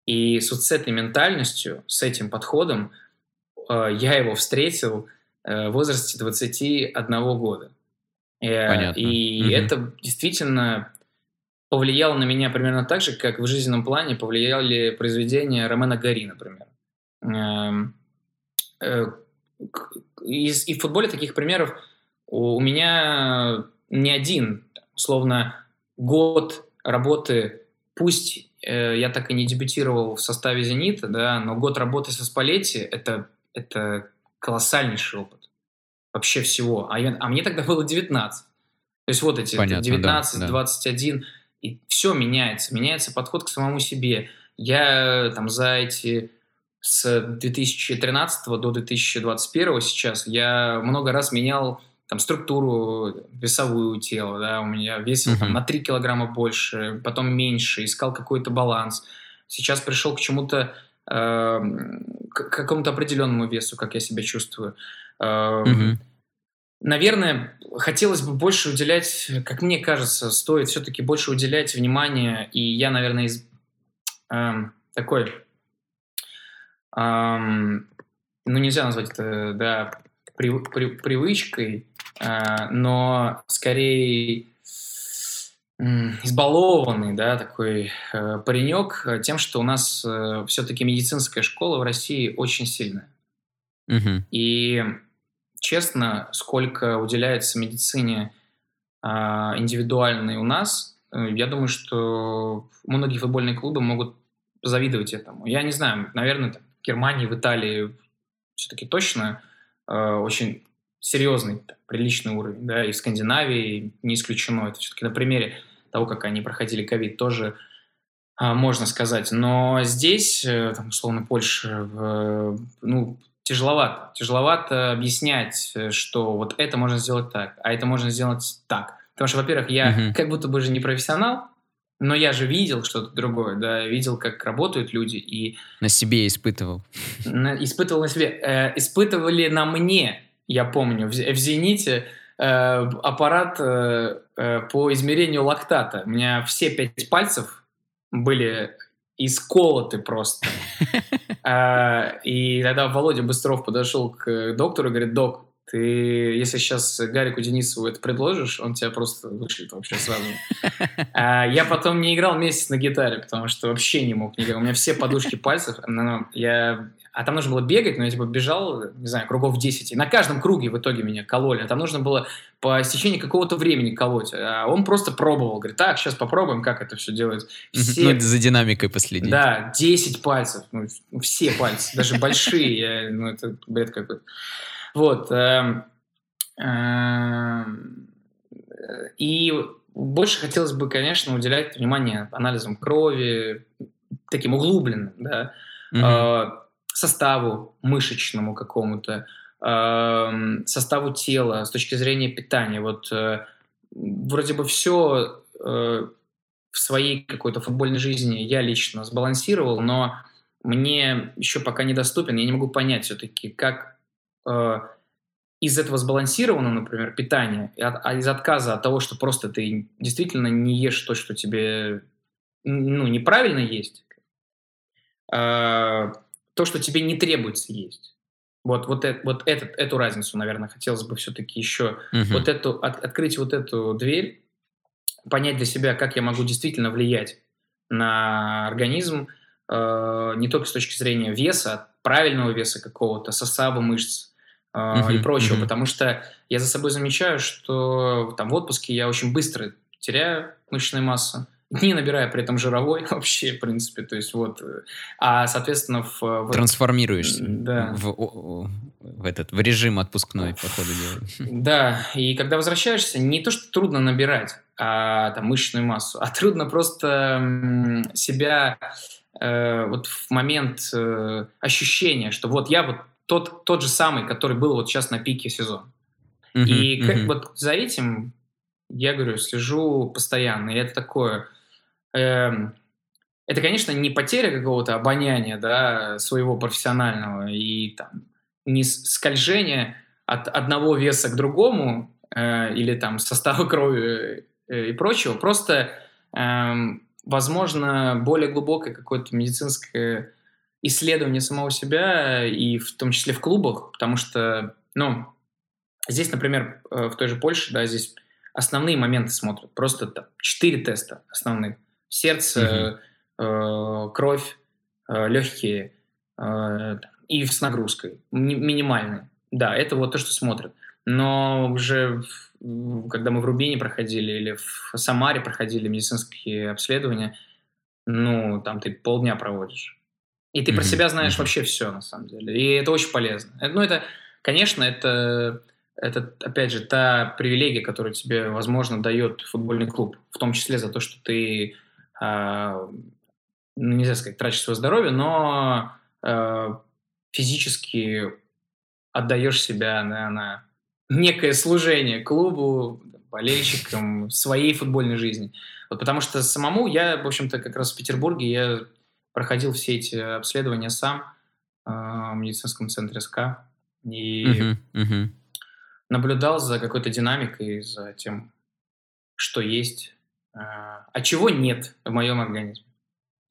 И с, вот с этой ментальностью, с этим подходом э, я его встретил э, в возрасте 21 года. Понятно. И угу. это действительно повлияло на меня примерно так же, как в жизненном плане повлияли произведения Ромена Гори, например. Эм, э, и в футболе таких примеров у меня не один. Условно, год работы, пусть э, я так и не дебютировал в составе «Зенита», да, но год работы со Спалетти это, – это колоссальнейший опыт вообще всего. А, я, а мне тогда было 19. То есть вот эти Понятно, 19, да, 21. Да и все меняется, меняется подход к самому себе. Я там за эти с 2013 до 2021 сейчас я много раз менял там структуру весовую тела, да, у меня весил uh-huh. там, на 3 килограмма больше, потом меньше, искал какой-то баланс. Сейчас пришел к чему-то, э, к какому-то определенному весу, как я себя чувствую. Э, uh-huh Наверное, хотелось бы больше уделять, как мне кажется, стоит все-таки больше уделять внимание, и я, наверное, из, эм, такой, эм, ну нельзя назвать это, да, при, при, привычкой, э, но скорее избалованный, да, такой э, паренек тем, что у нас э, все-таки медицинская школа в России очень сильная. Угу. И честно, сколько уделяется медицине э, индивидуальной у нас, э, я думаю, что многие футбольные клубы могут завидовать этому. Я не знаю, наверное, в Германии, в Италии все-таки точно э, очень серьезный, приличный уровень, да, и в Скандинавии не исключено. Это все-таки на примере того, как они проходили ковид, тоже а, можно сказать. Но здесь, э, там, условно, Польша, в, ну, тяжеловато. Тяжеловато объяснять, э, что вот это можно сделать так, а это можно сделать так. Потому что, во-первых, я угу. как будто бы же не профессионал, но я же видел что-то другое, да, видел, как работают люди и... На себе испытывал. На, испытывал на себе. Э, испытывали на мне, я помню, в, в «Зените» э, аппарат э, э, по измерению лактата. У меня все пять пальцев были исколоты просто. (laughs) А, и тогда Володя Быстров подошел к доктору и говорит, док, ты, если сейчас Гарику Денисову это предложишь, он тебя просто вышлет вообще сразу. (laughs) А я потом не играл месяц на гитаре, потому что вообще не мог играть. У меня все подушки пальцев. Я а там нужно было бегать, но я типа бежал, не знаю, кругов 10. И на каждом круге в итоге меня кололи. А там нужно было по истечении какого-то времени колоть. А он просто пробовал. Говорит, так, сейчас попробуем, как это все делать. Все... Ну, за динамикой последить. Да, 10 пальцев. Ну, все пальцы, даже большие. Ну, это бред какой-то. Вот. Эм, эм, и больше хотелось бы, конечно, уделять внимание анализам крови, таким углубленным, да, угу составу мышечному какому-то, э, составу тела, с точки зрения питания. Вот э, вроде бы все э, в своей какой-то футбольной жизни я лично сбалансировал, но мне еще пока недоступен, я не могу понять все-таки, как э, из этого сбалансированного, например, питания, а из отказа от того, что просто ты действительно не ешь то, что тебе ну, неправильно есть, то, что тебе не требуется есть. Вот, вот, это, вот этот, эту разницу, наверное, хотелось бы все-таки еще uh-huh. вот эту, от, открыть вот эту дверь, понять для себя, как я могу действительно влиять на организм, э, не только с точки зрения веса, правильного веса какого-то, состава мышц э, uh-huh. и прочего, uh-huh. потому что я за собой замечаю, что там в отпуске я очень быстро теряю мышечную массу, не набирая при этом жировой (laughs) вообще, в принципе, то есть вот, э, а, соответственно, в... в Трансформируешься да. в, в, этот, в режим отпускной, по ходу дела. (laughs) Да, и когда возвращаешься, не то, что трудно набирать а, там, мышечную массу, а трудно просто себя э, вот в момент э, ощущения, что вот я вот тот, тот же самый, который был вот сейчас на пике сезона. Uh-huh, и как, uh-huh. вот за этим я говорю, слежу постоянно. И это такое это, конечно, не потеря какого-то обоняния, да, своего профессионального и там не скольжение от одного веса к другому э, или там состава (laughs) крови э, и прочего, просто, э, возможно, более глубокое какое-то медицинское исследование самого себя и в том числе в клубах, потому что, ну, здесь, например, э, в той же Польше, да, здесь основные моменты смотрят, просто четыре теста основных сердце, угу. э, кровь, э, легкие э, и с нагрузкой ми- минимальной. Да, это вот то, что смотрят. Но уже когда мы в Рубине проходили или в Самаре проходили медицинские обследования, ну, там ты полдня проводишь. И ты mm-hmm. про себя знаешь mm-hmm. вообще все, на самом деле. И это очень полезно. Ну, это, конечно, это, это, опять же, та привилегия, которую тебе, возможно, дает футбольный клуб. В том числе за то, что ты ну, нельзя сказать, тратишь свое здоровье, но э, физически отдаешь себя на, на некое служение клубу, болельщикам, своей футбольной жизни. Вот потому что самому я, в общем-то, как раз в Петербурге я проходил все эти обследования сам э, в медицинском центре СК и uh-huh, uh-huh. наблюдал за какой-то динамикой, за тем, что есть а, а чего нет в моем организме.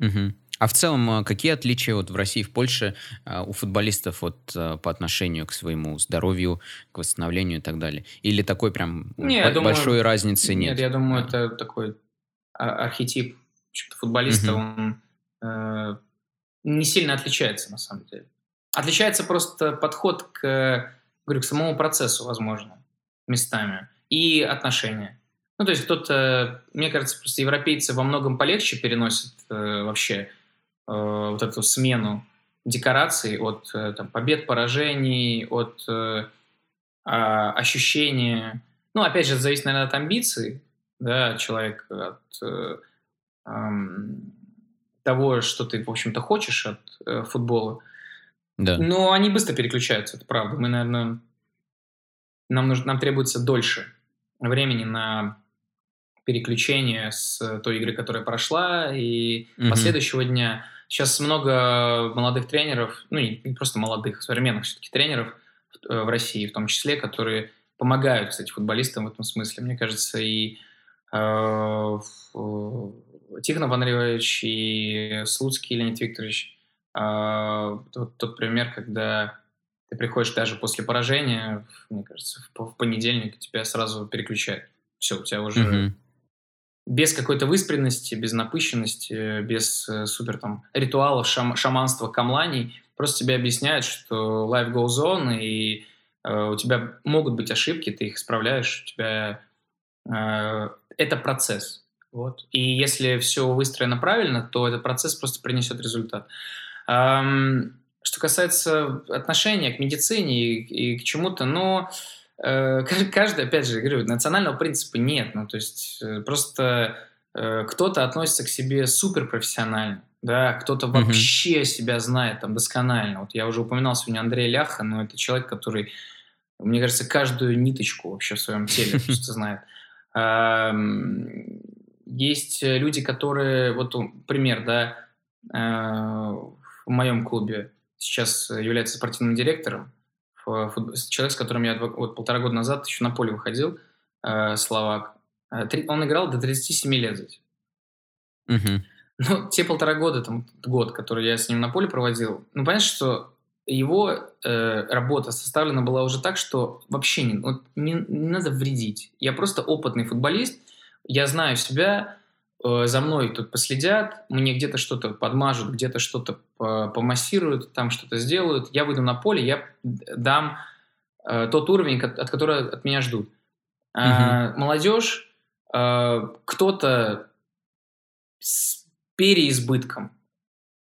Угу. А в целом, а, какие отличия вот в России и в Польше а, у футболистов вот по отношению к своему здоровью, к восстановлению и так далее? Или такой прям Не, бо- думаю, большой разницы нет? Нет, я думаю, А. это такой архетип футболиста, он э, не сильно отличается на самом деле. Отличается просто подход к, говорю, к самому процессу, возможно, местами и отношения. Ну, то есть кто-то, мне кажется, просто европейцы во многом полегче переносят э, вообще э, вот эту смену декораций от э, там, побед, поражений, от э, а, ощущения. Ну, опять же, это зависит, наверное, от амбиций, да, человек от э, эм, того, что ты, в общем-то, хочешь от э, футбола. Да. Но они быстро переключаются, это правда. Мы, наверное, нам, нужно, нам требуется дольше времени на переключение с той игры, которая прошла, и Мгм. последующего дня. Сейчас много молодых тренеров, ну, не просто молодых, современных все-таки тренеров э, в России в том числе, которые помогают, кстати, футболистам в этом смысле. Мне кажется, и э, ф- Тихонов Андреевич, и Слуцкий Леонид Викторович, э, тот, тот пример, когда ты приходишь даже после поражения, мне кажется, в, по- в понедельник тебя сразу переключают. Все, у тебя уже Мгм. Без какой-то выспренности, без напыщенности, без э, супер там ритуалов, шам- шаманства, камланий, просто тебе объясняют, что life goes on, и э, у тебя могут быть ошибки, ты их исправляешь, у тебя э, это процесс. Вот. И если все выстроено правильно, то этот процесс просто принесет результат. Ам, что касается отношения к медицине и, и к чему-то, но кажд- (laughs) каждый, опять же, говорю, национального принципа нет. Ну, то есть э, просто э, кто-то относится к себе супер профессионально, да, кто-то Мгм. вообще себя знает там досконально. Вот я уже упоминал сегодня Андрея Ляха, но это человек, который, мне кажется, каждую ниточку вообще в своем теле (laughs) просто знает. Есть э, люди, которые, вот пример, да, э, в моем клубе сейчас является спортивным директором, человек, с которым я вот полтора года назад еще на поле выходил, э, словак. Э, Он играл до 37 лет здесь. Мгм. Ну, те полтора года, там, год, который я с ним на поле проводил, ну, понятно, что его э, работа составлена была уже так, что вообще не, вот не, не надо вредить. Я просто опытный футболист, я знаю себя, за мной тут последят, мне где-то что-то подмажут, где-то что-то по- помассируют, там что-то сделают. Я выйду на поле, я дам э, тот уровень, от которого от меня ждут. А, молодежь, э, кто-то с переизбытком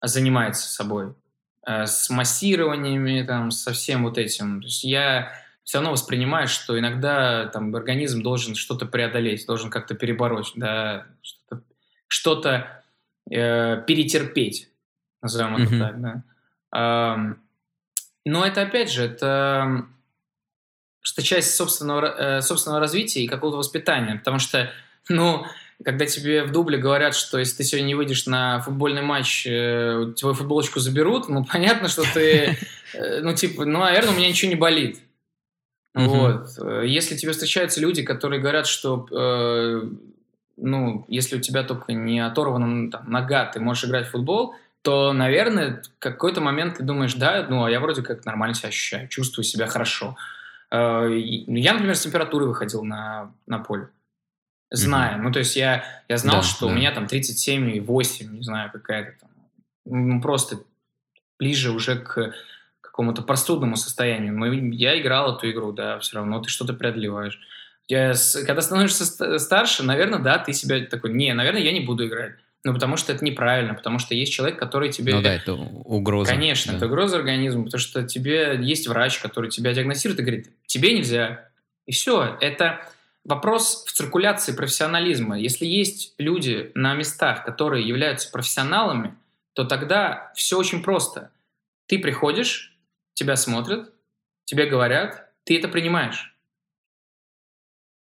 занимается собой, э, с массированиями, там, со всем вот этим. То есть я все равно воспринимаю, что иногда там организм должен что-то преодолеть, должен как-то перебороть, да, что-то, что-то э, перетерпеть, назовем это Мгм. так, да. Ам, но это опять же, это просто часть собственного, э, собственного развития и какого-то воспитания, потому что, ну, когда тебе в дубле говорят, что если ты сегодня не выйдешь на футбольный матч, э, твою футболочку заберут, ну, понятно, что ты, э, ну, типа, ну, наверное, у меня ничего не болит. Вот. Э, Если тебе встречаются люди, которые говорят, что, э, ну, если у тебя только не оторвана ну, там, нога, ты можешь играть в футбол, то, наверное, в какой-то момент ты думаешь, да, ну, а я вроде как нормально себя ощущаю, чувствую себя хорошо. Э, и- Я, например, с температурой выходил на, на поле, зная. Ну, то есть я, я знал, Да, что да. у меня там 37,8, не знаю, какая-то там, ну, просто ближе уже к какому-то простудному состоянию. Но я играл эту игру, да, все равно ты что-то преодолеваешь. С- когда становишься ст- старше, наверное, да, ты себя такой, не, наверное, я не буду играть. Ну, потому что это неправильно, потому что есть человек, который тебе... Ну да, это угроза. Конечно, да. это угроза организму, потому что тебе есть врач, который тебя диагностирует и говорит, тебе нельзя. И все. Это вопрос в циркуляции профессионализма. Если есть люди на местах, которые являются профессионалами, то тогда все очень просто. Ты приходишь, тебя смотрят, тебе говорят, ты это принимаешь.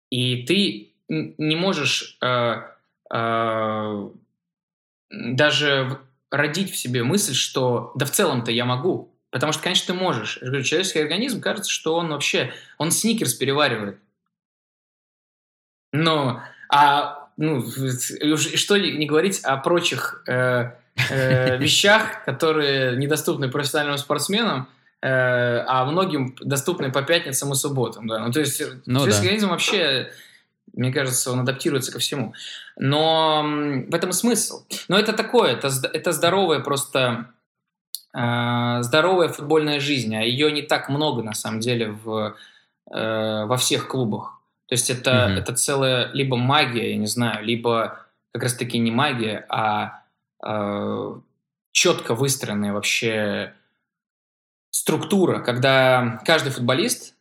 И ты не можешь э, э, даже родить в себе мысль, что да в целом-то я могу. Потому что, конечно, ты можешь. Я говорю, человеческий организм кажется, что он вообще, он сникерс переваривает. Но, а ну, что не говорить о прочих э, э, (laughs) вещах, которые недоступны профессиональным спортсменам, а многим доступны по пятницам и субботам. Да? Ну, то есть ну, человеческий да. организм вообще, мне кажется, он адаптируется ко всему. Но в этом смысл. Но это такое, это, это здоровая просто э, здоровая футбольная жизнь, а ее не так много на самом деле в, э, во всех клубах. То есть это, mm-hmm. это целая либо магия, я не знаю, либо как раз-таки не магия, а э, четко выстроенная вообще структура, когда каждый футболист,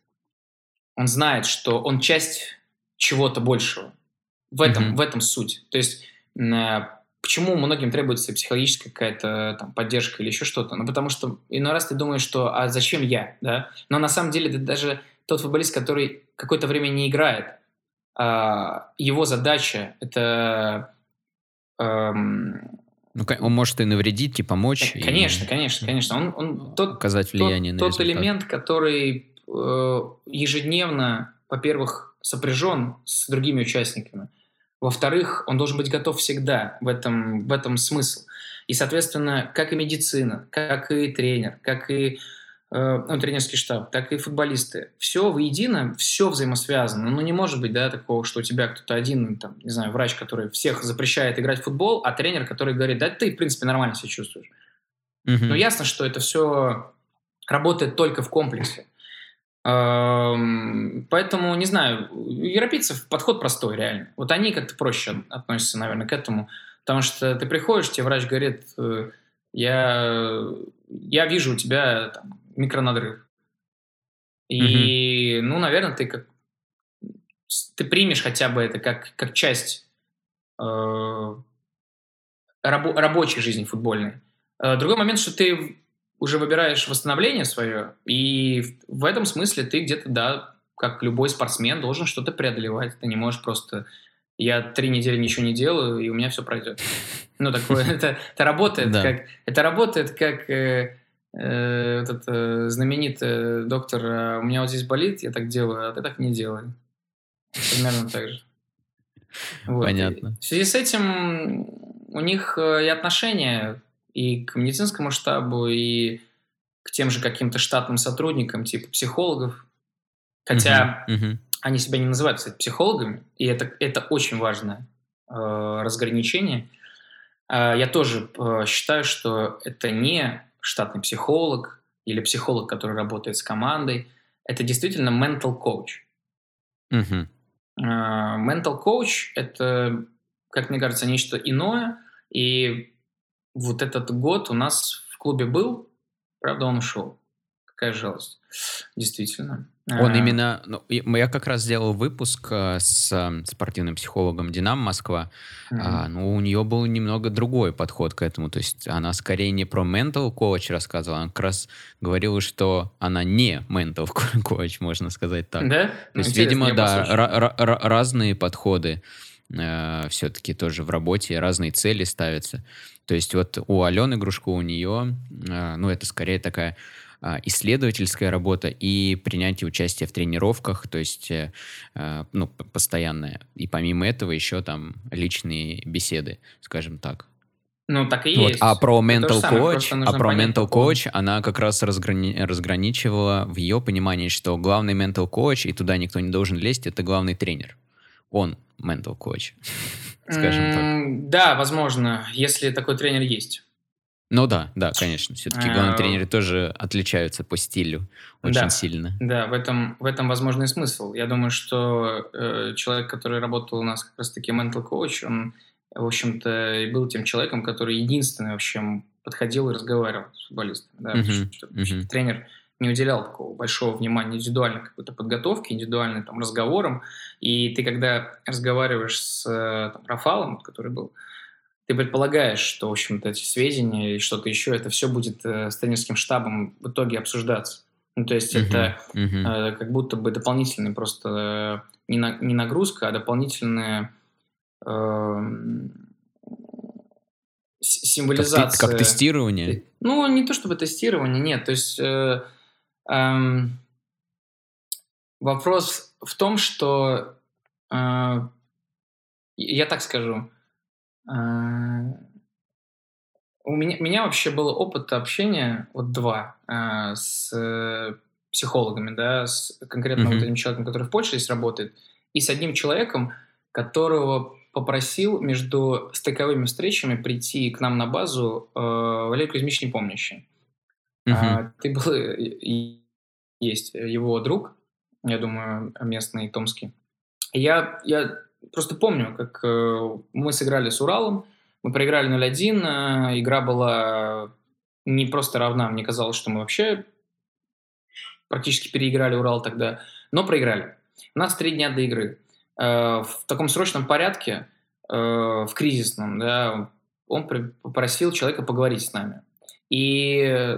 он знает, что он часть чего-то большего. В этом, mm-hmm. в этом суть. То есть э, почему многим требуется психологическая какая-то там, поддержка или еще что-то? Ну, потому что иной раз ты думаешь, что а зачем я, да? Но на самом деле ты даже тот футболист, который какое-то время не играет, а, его задача это... Эм, ну, он может и навредить, и помочь. Конечно, и... конечно, конечно. Он, он тот, оказать влияние тот, на Тот элемент, который э, ежедневно, во-первых, сопряжен с другими участниками, во-вторых, он должен быть готов всегда, в этом, в этом смысл. И, соответственно, как и медицина, как и тренер, как и Э, ну, тренерский штаб, так и футболисты. Все воедино, все взаимосвязано. Ну, не может быть, да, такого, что у тебя кто-то один, там, не знаю, врач, который всех запрещает играть в футбол, а тренер, который говорит, да, ты, в принципе, нормально себя чувствуешь. Mm-hmm. Но ясно, что это все работает только в комплексе. Эм, поэтому, не знаю, у европейцев подход простой, реально. Вот они как-то проще относятся, наверное, к этому. Потому что ты приходишь, тебе врач говорит, э, я, я вижу у тебя там, микронадрыв. И, mm-hmm. ну, наверное, ты как ты примешь хотя бы это как, как часть э, рабо- рабочей жизни футбольной. Э, другой момент, что ты уже выбираешь восстановление свое, и в, в этом смысле ты где-то, да, как любой спортсмен, должен что-то преодолевать. Ты не можешь просто я три недели ничего не делаю, и у меня все пройдет. Ну, такое, (laughs) это, это работает как... Это работает как э, э, этот э, знаменитый доктор, «А у меня вот здесь болит, я так делаю, а ты так не делай. Примерно так же. (laughs) Вот. Понятно. И в связи с этим у них э, и отношения и к медицинскому штабу, и к тем же каким-то штатным сотрудникам, типа психологов. Хотя uh-huh, uh-huh. они себя не называют, кстати, психологами, и это, это очень важное э, разграничение. Э, я тоже э, считаю, что это не штатный психолог или психолог, который работает с командой. Это действительно mental coach. Uh-huh. Mental coach – это, как мне кажется, нечто иное. И вот этот год у нас в клубе был, правда, он ушел. Какая жалость, действительно. Он а. именно... Ну, я как раз сделал выпуск э, с эм, спортивным психологом «Динамо Москва». Mm-hmm. А, ну, у нее был немного другой подход к этому. То есть она скорее не про mental coach рассказывала, она как раз говорила, что она не mental (laughs) coach, можно сказать так. Да? То есть, видимо, да, разные подходы э, все-таки тоже в работе, разные цели ставятся. То есть вот у Алены Грушко, у нее, э, ну, это скорее такая исследовательская работа и принятие участия в тренировках, то есть э, а, ну, постоянное. И помимо этого еще там личные беседы, скажем так. Ну, так и вот. есть. А про mental coach, а про mental coach она как раз разграни разграничивала в ее понимании, что главный mental coach, и туда никто не должен лезть, это главный тренер. Он mental (laughs) coach, скажем так. Да, возможно, если такой тренер есть. Ну да, да, конечно. Все-таки главные а, тренеры тоже отличаются по стилю очень да, сильно. Да, в этом, в этом возможный смысл. Я думаю, что э, человек, который работал у нас как раз-таки mental coach, он, в общем-то, и был тем человеком, который единственный вообще подходил и разговаривал с футболистами. Да, uh-huh, uh-huh. Тренер не уделял такого большого внимания индивидуальной какой-то подготовке, индивидуальным там, разговорам. И ты, когда разговариваешь с там, Рафалом, который был, ты предполагаешь, что, в общем-то, эти сведения и что-то еще, это все будет э, с тренерским штабом в итоге обсуждаться. Ну, то есть uh-huh, это uh-huh. Э, как будто бы дополнительный просто э, не, на, не нагрузка, а дополнительная э, символизация. Как, как тестирование? Ну, не то чтобы тестирование, нет. То есть э, э, вопрос в том, что э, я так скажу. А, у меня, у меня вообще был опыт общения, вот два, а, с э, психологами, да, с конкретно mm-hmm. вот этим человеком, который в Польше здесь работает, и с одним человеком, которого попросил между стыковыми встречами прийти к нам на базу э, Валерий Кузьмич Непомнящий. Mm-hmm. А, ты был и есть его друг, я думаю, местный, томский. Я, я просто помню, как э, мы сыграли с Уралом, мы проиграли 0-1, э, игра была не просто равна, мне казалось, что мы вообще практически переиграли Урал тогда, но проиграли. У нас три дня до игры. Э, в таком срочном порядке, в кризисном, да, он попросил человека поговорить с нами. И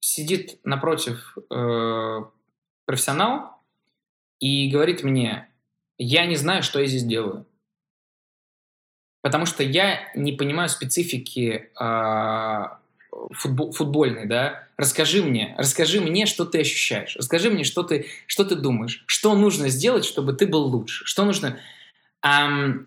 сидит напротив профессионал и говорит мне, я не знаю, что я здесь делаю. Потому что я не понимаю специфики э, футбол, футбольной, да. Расскажи мне, расскажи мне, что ты ощущаешь. Расскажи мне, что ты, что ты думаешь. Что нужно сделать, чтобы ты был лучше. Что нужно... Um,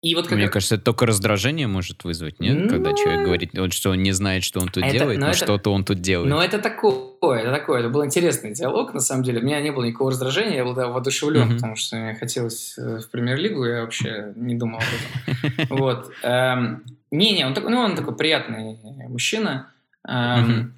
и вот как... Мне кажется, это только раздражение может вызвать, нет? Ну... Когда человек говорит, вот, что он не знает, что он тут это, делает, но, но это... что-то он тут делает. Ну, это такое, это такое. Это был интересный диалог, на самом деле. У меня не было никакого раздражения, я был да, воодушевлен, mm-hmm. потому что мне хотелось э, в премьер-лигу, я вообще не думал об этом. (laughs) Вот. Эм, не-не, он такой, ну, он такой приятный мужчина. Эм,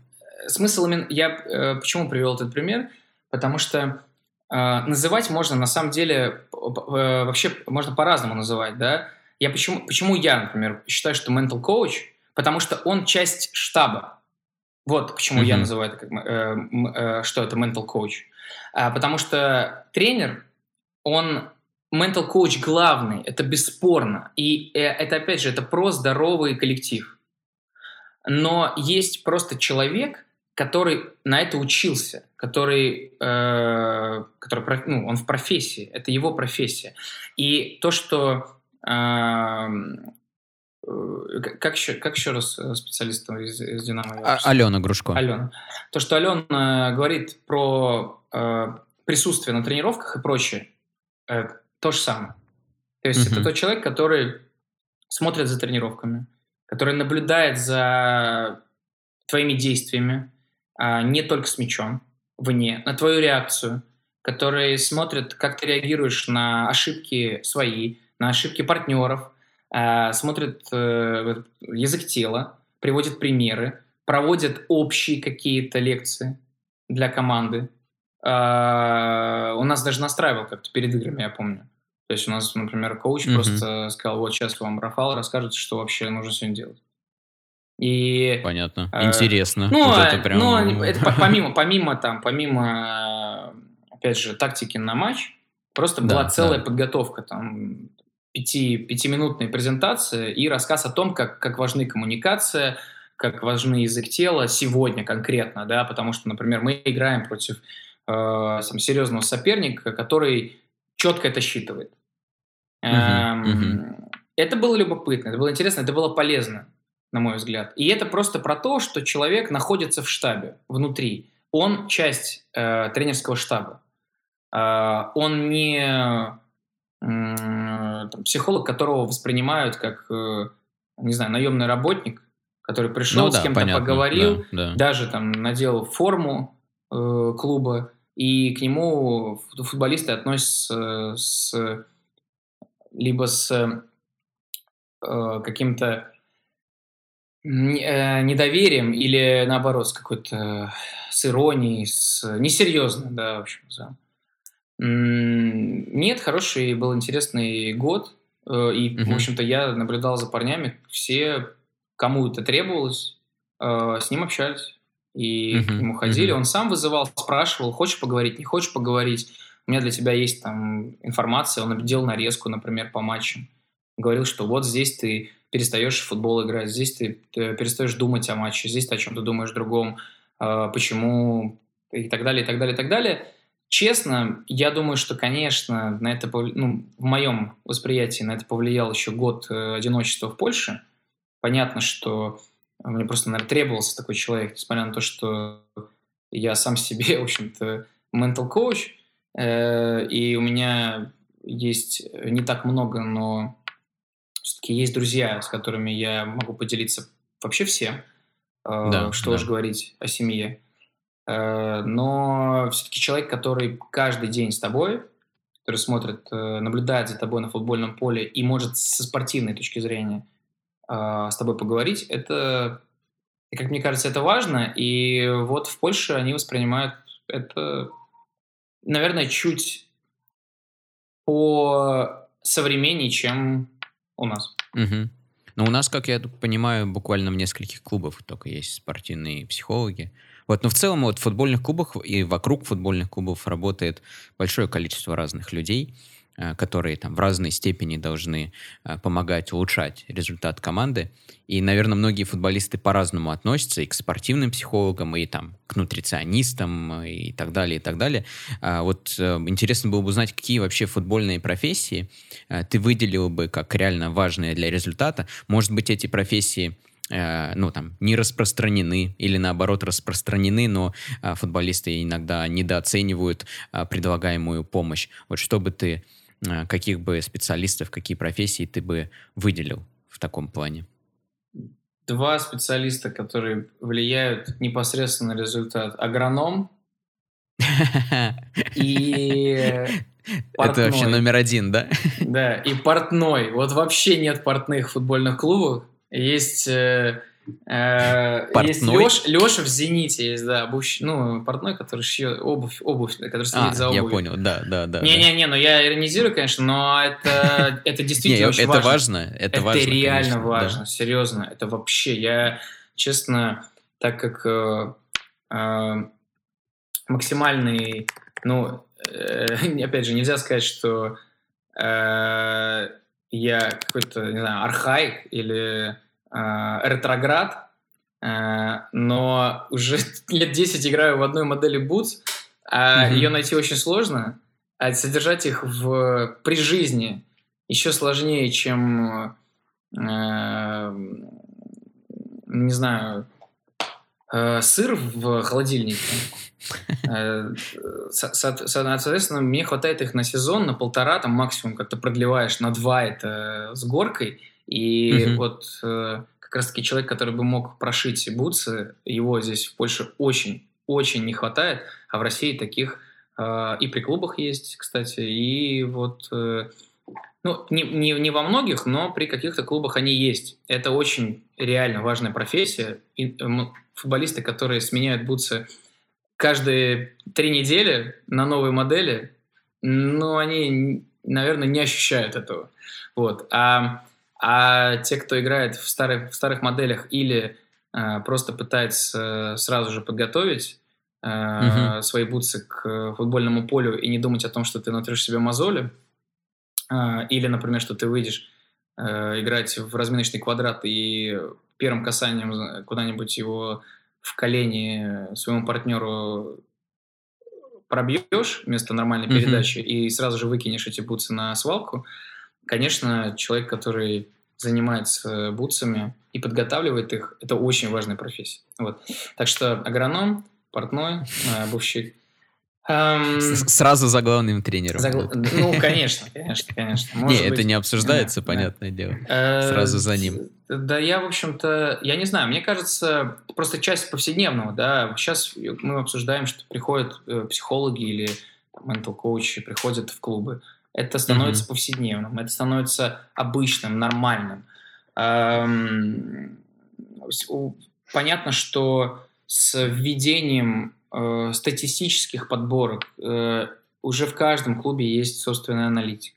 смысл именно... Я э, почему привел этот пример? Потому что называть можно, на самом деле, вообще можно по-разному называть, да. Я почему, почему я, например, считаю, что mental coach, потому что он часть штаба. Вот почему mm-hmm. я называю это, как, э, э, что это mental coach. А, потому что тренер, он mental coach главный, это бесспорно. И э, это, опять же, это про здоровый коллектив. Но есть просто человек, который на это учился, который, э, который ну, он в профессии, это его профессия. И то, что э, э как еще, как еще раз э, специалистом из, из «Динамо»? А, Алена Грушко. Алена. То, что Алена говорит про э, присутствие на тренировках и прочее, э, то же самое. То есть uh-huh. это тот человек, который смотрит за тренировками, который наблюдает за твоими действиями, не только с мячом, вне, на твою реакцию, которые смотрят, как ты реагируешь на ошибки свои, на ошибки партнеров, а, смотрят э, язык тела, приводят примеры, проводят общие какие-то лекции для команды. А, у нас даже настраивал как-то перед играми, я помню. То есть у нас, например, коуч mm-hmm. просто сказал, вот сейчас вам Рафал расскажет, что вообще нужно сегодня делать. И, Понятно. Э, Интересно. Ну, вот это, прям... ну (laughs) это помимо, помимо там, помимо, опять же, тактики на матч, просто да, была целая да. подготовка там пяти, пятиминутная презентация и рассказ о том, как, как важны коммуникация, как важны язык тела сегодня конкретно, да, потому что, например, мы играем против э, там, серьезного соперника, который четко это считывает. Uh-huh, эм, uh-huh. Это было любопытно, это было интересно, это было полезно на мой взгляд. И это просто про то, что человек находится в штабе, внутри. Он часть э, тренерского штаба. Э, он не э, там, психолог, которого воспринимают как, э, не знаю, наемный работник, который пришел, ну, да, с кем-то понятно, поговорил, да, да. даже там надел форму э, клуба, и к нему футболисты относятся с либо с э, каким-то недоверием или наоборот с какой-то с иронией, с несерьезно, да, в общем, да. Нет, хороший был интересный год, э, и, uh-huh. в общем-то, я наблюдал за парнями, все, кому это требовалось, э, с ним общались. И uh-huh. к нему ходили, uh-huh. он сам вызывал, спрашивал, хочешь поговорить, не хочешь поговорить, у меня для тебя есть там информация, он делал нарезку, например, по матчам. Говорил, что вот здесь ты перестаешь в футбол играть, здесь ты, ты перестаешь думать о матче, здесь ты о чем-то думаешь другом, э, почему и так далее, и так далее, и так далее. Честно, я думаю, что, конечно, на это, ну, в моем восприятии на это повлиял еще год э, одиночества в Польше. Понятно, что мне просто, наверное, требовался такой человек, несмотря на то, что я сам себе, в общем-то, coach, э, и у меня есть не так много, но все-таки есть друзья, с которыми я могу поделиться вообще всем, да, что да. уж говорить о семье. Но все-таки человек, который каждый день с тобой, который смотрит, наблюдает за тобой на футбольном поле и может со спортивной точки зрения с тобой поговорить, это, как мне кажется, это важно. И вот в Польше они воспринимают это, наверное, чуть по современнее, чем у нас. Угу. Ну, у нас, как я понимаю, буквально в нескольких клубах только есть спортивные психологи. Вот, но в целом вот в футбольных клубах и вокруг футбольных клубов работает большое количество разных людей. Э, которые там в разной степени должны э, помогать улучшать результат команды. И, наверное, многие футболисты по-разному относятся и к спортивным психологам, и там к нутриционистам, э, и так далее, и так далее. А вот интересно было бы узнать, какие вообще футбольные профессии ты выделил бы как реально важные для результата. Может быть, эти профессии ну, там, не распространены или, наоборот, распространены, но футболисты иногда недооценивают предлагаемую помощь. Вот что бы ты каких бы специалистов, какие профессии ты бы выделил в таком плане? Два специалиста, которые влияют непосредственно на результат. Агроном и (laughs) Это вообще номер один, да? Да, и портной. Вот вообще нет портных в футбольных клубах. Есть э, Э, есть Леш, Леша в «Зените» есть, да, обущ... ну, портной, который шьет обувь, обувь, который следит а, за обувью. я понял, да, да, да. Не-не-не, ну я иронизирую, конечно, но это, (laughs) это действительно очень это важно. Это, это важно, реально важно, серьезно. Это вообще, я, честно, так как э, э, максимальный, ну, (laughs) опять же, нельзя сказать, что я какой-то, не знаю, архаик или э, ретроград, э, но уже (laughs) лет 10 играю в одной модели Boots, а mm-hmm. ее найти очень сложно, а содержать их в, при жизни еще сложнее, чем, э, не знаю, э, сыр в холодильнике. Соответственно, мне хватает их на сезон, на полтора, там максимум как-то продлеваешь на два это с горкой. И mm-hmm. вот э, как раз-таки человек, который бы мог прошить бутсы, его здесь в Польше очень, очень не хватает, а в России таких э, и при клубах есть, кстати, и вот, э, ну, не, не, не во многих, но при каких-то клубах они есть. Это очень реально важная профессия. И, футболисты, которые сменяют бутсы каждые три недели на новые модели, ну, они, наверное, не ощущают этого. Вот. А а те, кто играет в старых, в старых моделях или э, просто пытается сразу же подготовить э, угу. свои бутсы к футбольному полю и не думать о том, что ты натрешь себе мозоли, э, или, например, что ты выйдешь э, играть в разминочный квадрат и первым касанием куда-нибудь его в колени своему партнеру пробьешь вместо нормальной mm-hmm. передачи и сразу же выкинешь эти бутсы на свалку, Конечно, человек, который занимается бутсами и подготавливает их, это очень важная профессия. Вот. Так что агроном, портной, э, обувщик. Эм... Сразу за главным тренером. За... Ну, конечно, конечно, конечно. Может не, быть... это не обсуждается, да, понятное да. дело. Э, Сразу за ним. Да, я, в общем-то, я не знаю, мне кажется, просто часть повседневного, да. Сейчас мы обсуждаем, что приходят э, психологи или mental коучи приходят в клубы это становится mm-hmm. повседневным, это становится обычным, нормальным. Эм, понятно, что с введением э, статистических подборок э, уже в каждом клубе есть собственный аналитик.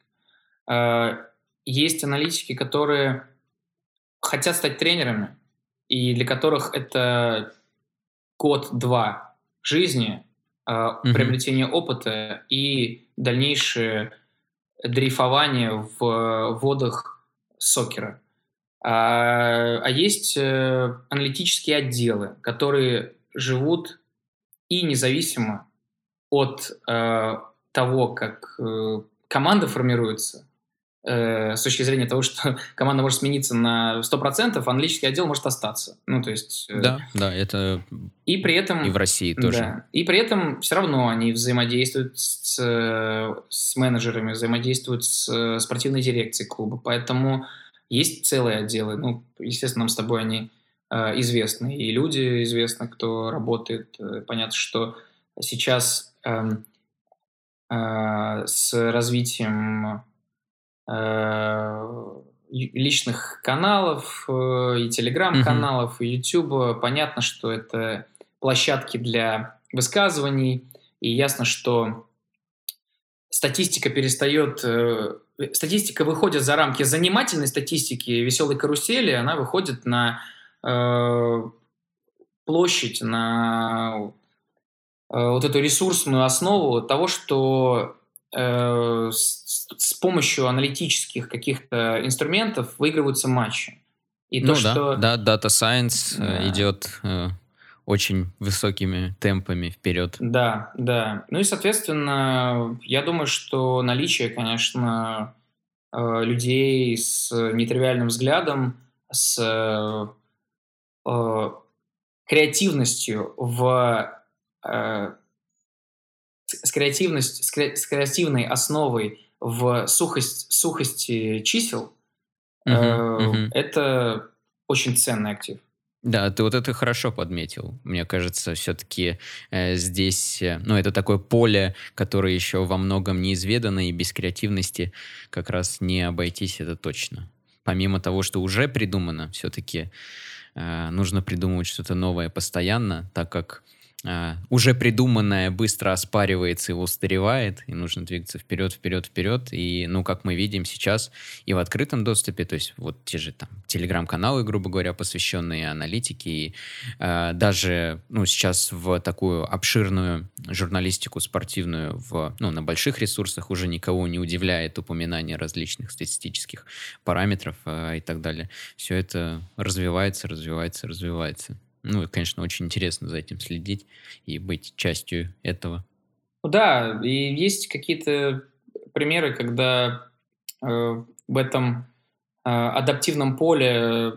Э, есть аналитики, которые хотят стать тренерами, и для которых это год-два жизни, э, mm-hmm. приобретение опыта и дальнейшее дрейфование в э, водах сокера. А, а есть э, аналитические отделы, которые живут и независимо от э, того, как э, команда формируется, э, с точки зрения того, что (laughs) команда может смениться на 100%, аналитический отдел может остаться. Ну, то есть... Э, да, да, это и при этом, и в России тоже. Да, и при этом все равно они взаимодействуют с, с менеджерами, взаимодействуют с спортивной дирекцией клуба. Поэтому есть целые отделы. Ну, естественно, нам с тобой они э, известны, и люди известны, кто работает. Э, понятно, что сейчас э, э, с развитием э, личных каналов э, и телеграм-каналов, и YouTube, понятно, что это площадки для высказываний, и ясно, что статистика перестает... Э, статистика выходит за рамки занимательной статистики веселой карусели, она выходит на э, площадь, на э, вот эту ресурсную основу того, что э, с, помощью аналитических каких-то инструментов выигрываются матчи. И ну то, да, что... да, Data Science э, да. идет э, очень высокими темпами вперед. Да, да. Ну и, соответственно, я думаю, что наличие, конечно, э, людей с нетривиальным взглядом, с э, креативностью в с, креативность, с, кре, с креативной основой в сухость, сухости чисел, uh-huh, э, uh-huh. это очень ценный актив. Да, ты вот это хорошо подметил. Мне кажется, все-таки э, здесь, э, ну, это такое поле, которое еще во многом неизведано, и без креативности как раз не обойтись, это точно. Помимо того, что уже придумано, все-таки э, нужно придумывать что-то новое постоянно, так как а, уже придуманное быстро оспаривается и устаревает, и нужно двигаться вперед, вперед, вперед. И, ну, как мы видим сейчас и в открытом доступе, то есть вот те же там телеграм-каналы, грубо говоря, посвященные аналитике, и э, даже, ну, сейчас в такую обширную журналистику спортивную в, ну, на больших ресурсах уже никого не удивляет упоминание различных статистических параметров э, и так далее. Все это развивается, развивается, развивается. Ну, и, конечно, очень интересно за этим следить и быть частью этого. Да, и есть какие-то примеры, когда э, в этом э, адаптивном поле э,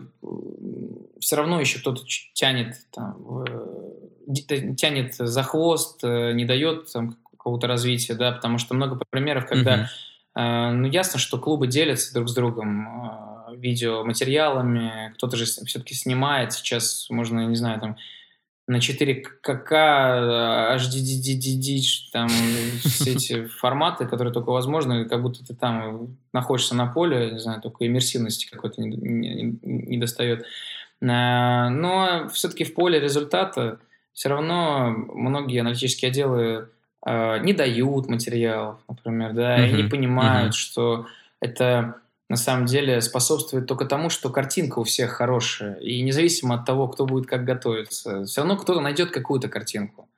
все равно еще кто-то тянет, там, э, тянет за хвост, э, не дает там, какого-то развития, да, потому что много примеров, когда, mm-hmm. э, ну, ясно, что клубы делятся друг с другом, э, видеоматериалами, кто-то же все-таки снимает, сейчас можно, не знаю, там на 4 КК, HDDDD, там (laughs) все эти форматы, которые только возможны, как будто ты там находишься на поле, не знаю, только иммерсивности какой-то не, не, не достает. А, но все-таки в поле результата все равно многие аналитические отделы а, не дают материалов, например, да, uh-huh. и не понимают, uh-huh. что это на самом деле способствует только тому, что картинка у всех хорошая. И независимо от того, кто будет как готовиться, все равно кто-то найдет какую-то картинку.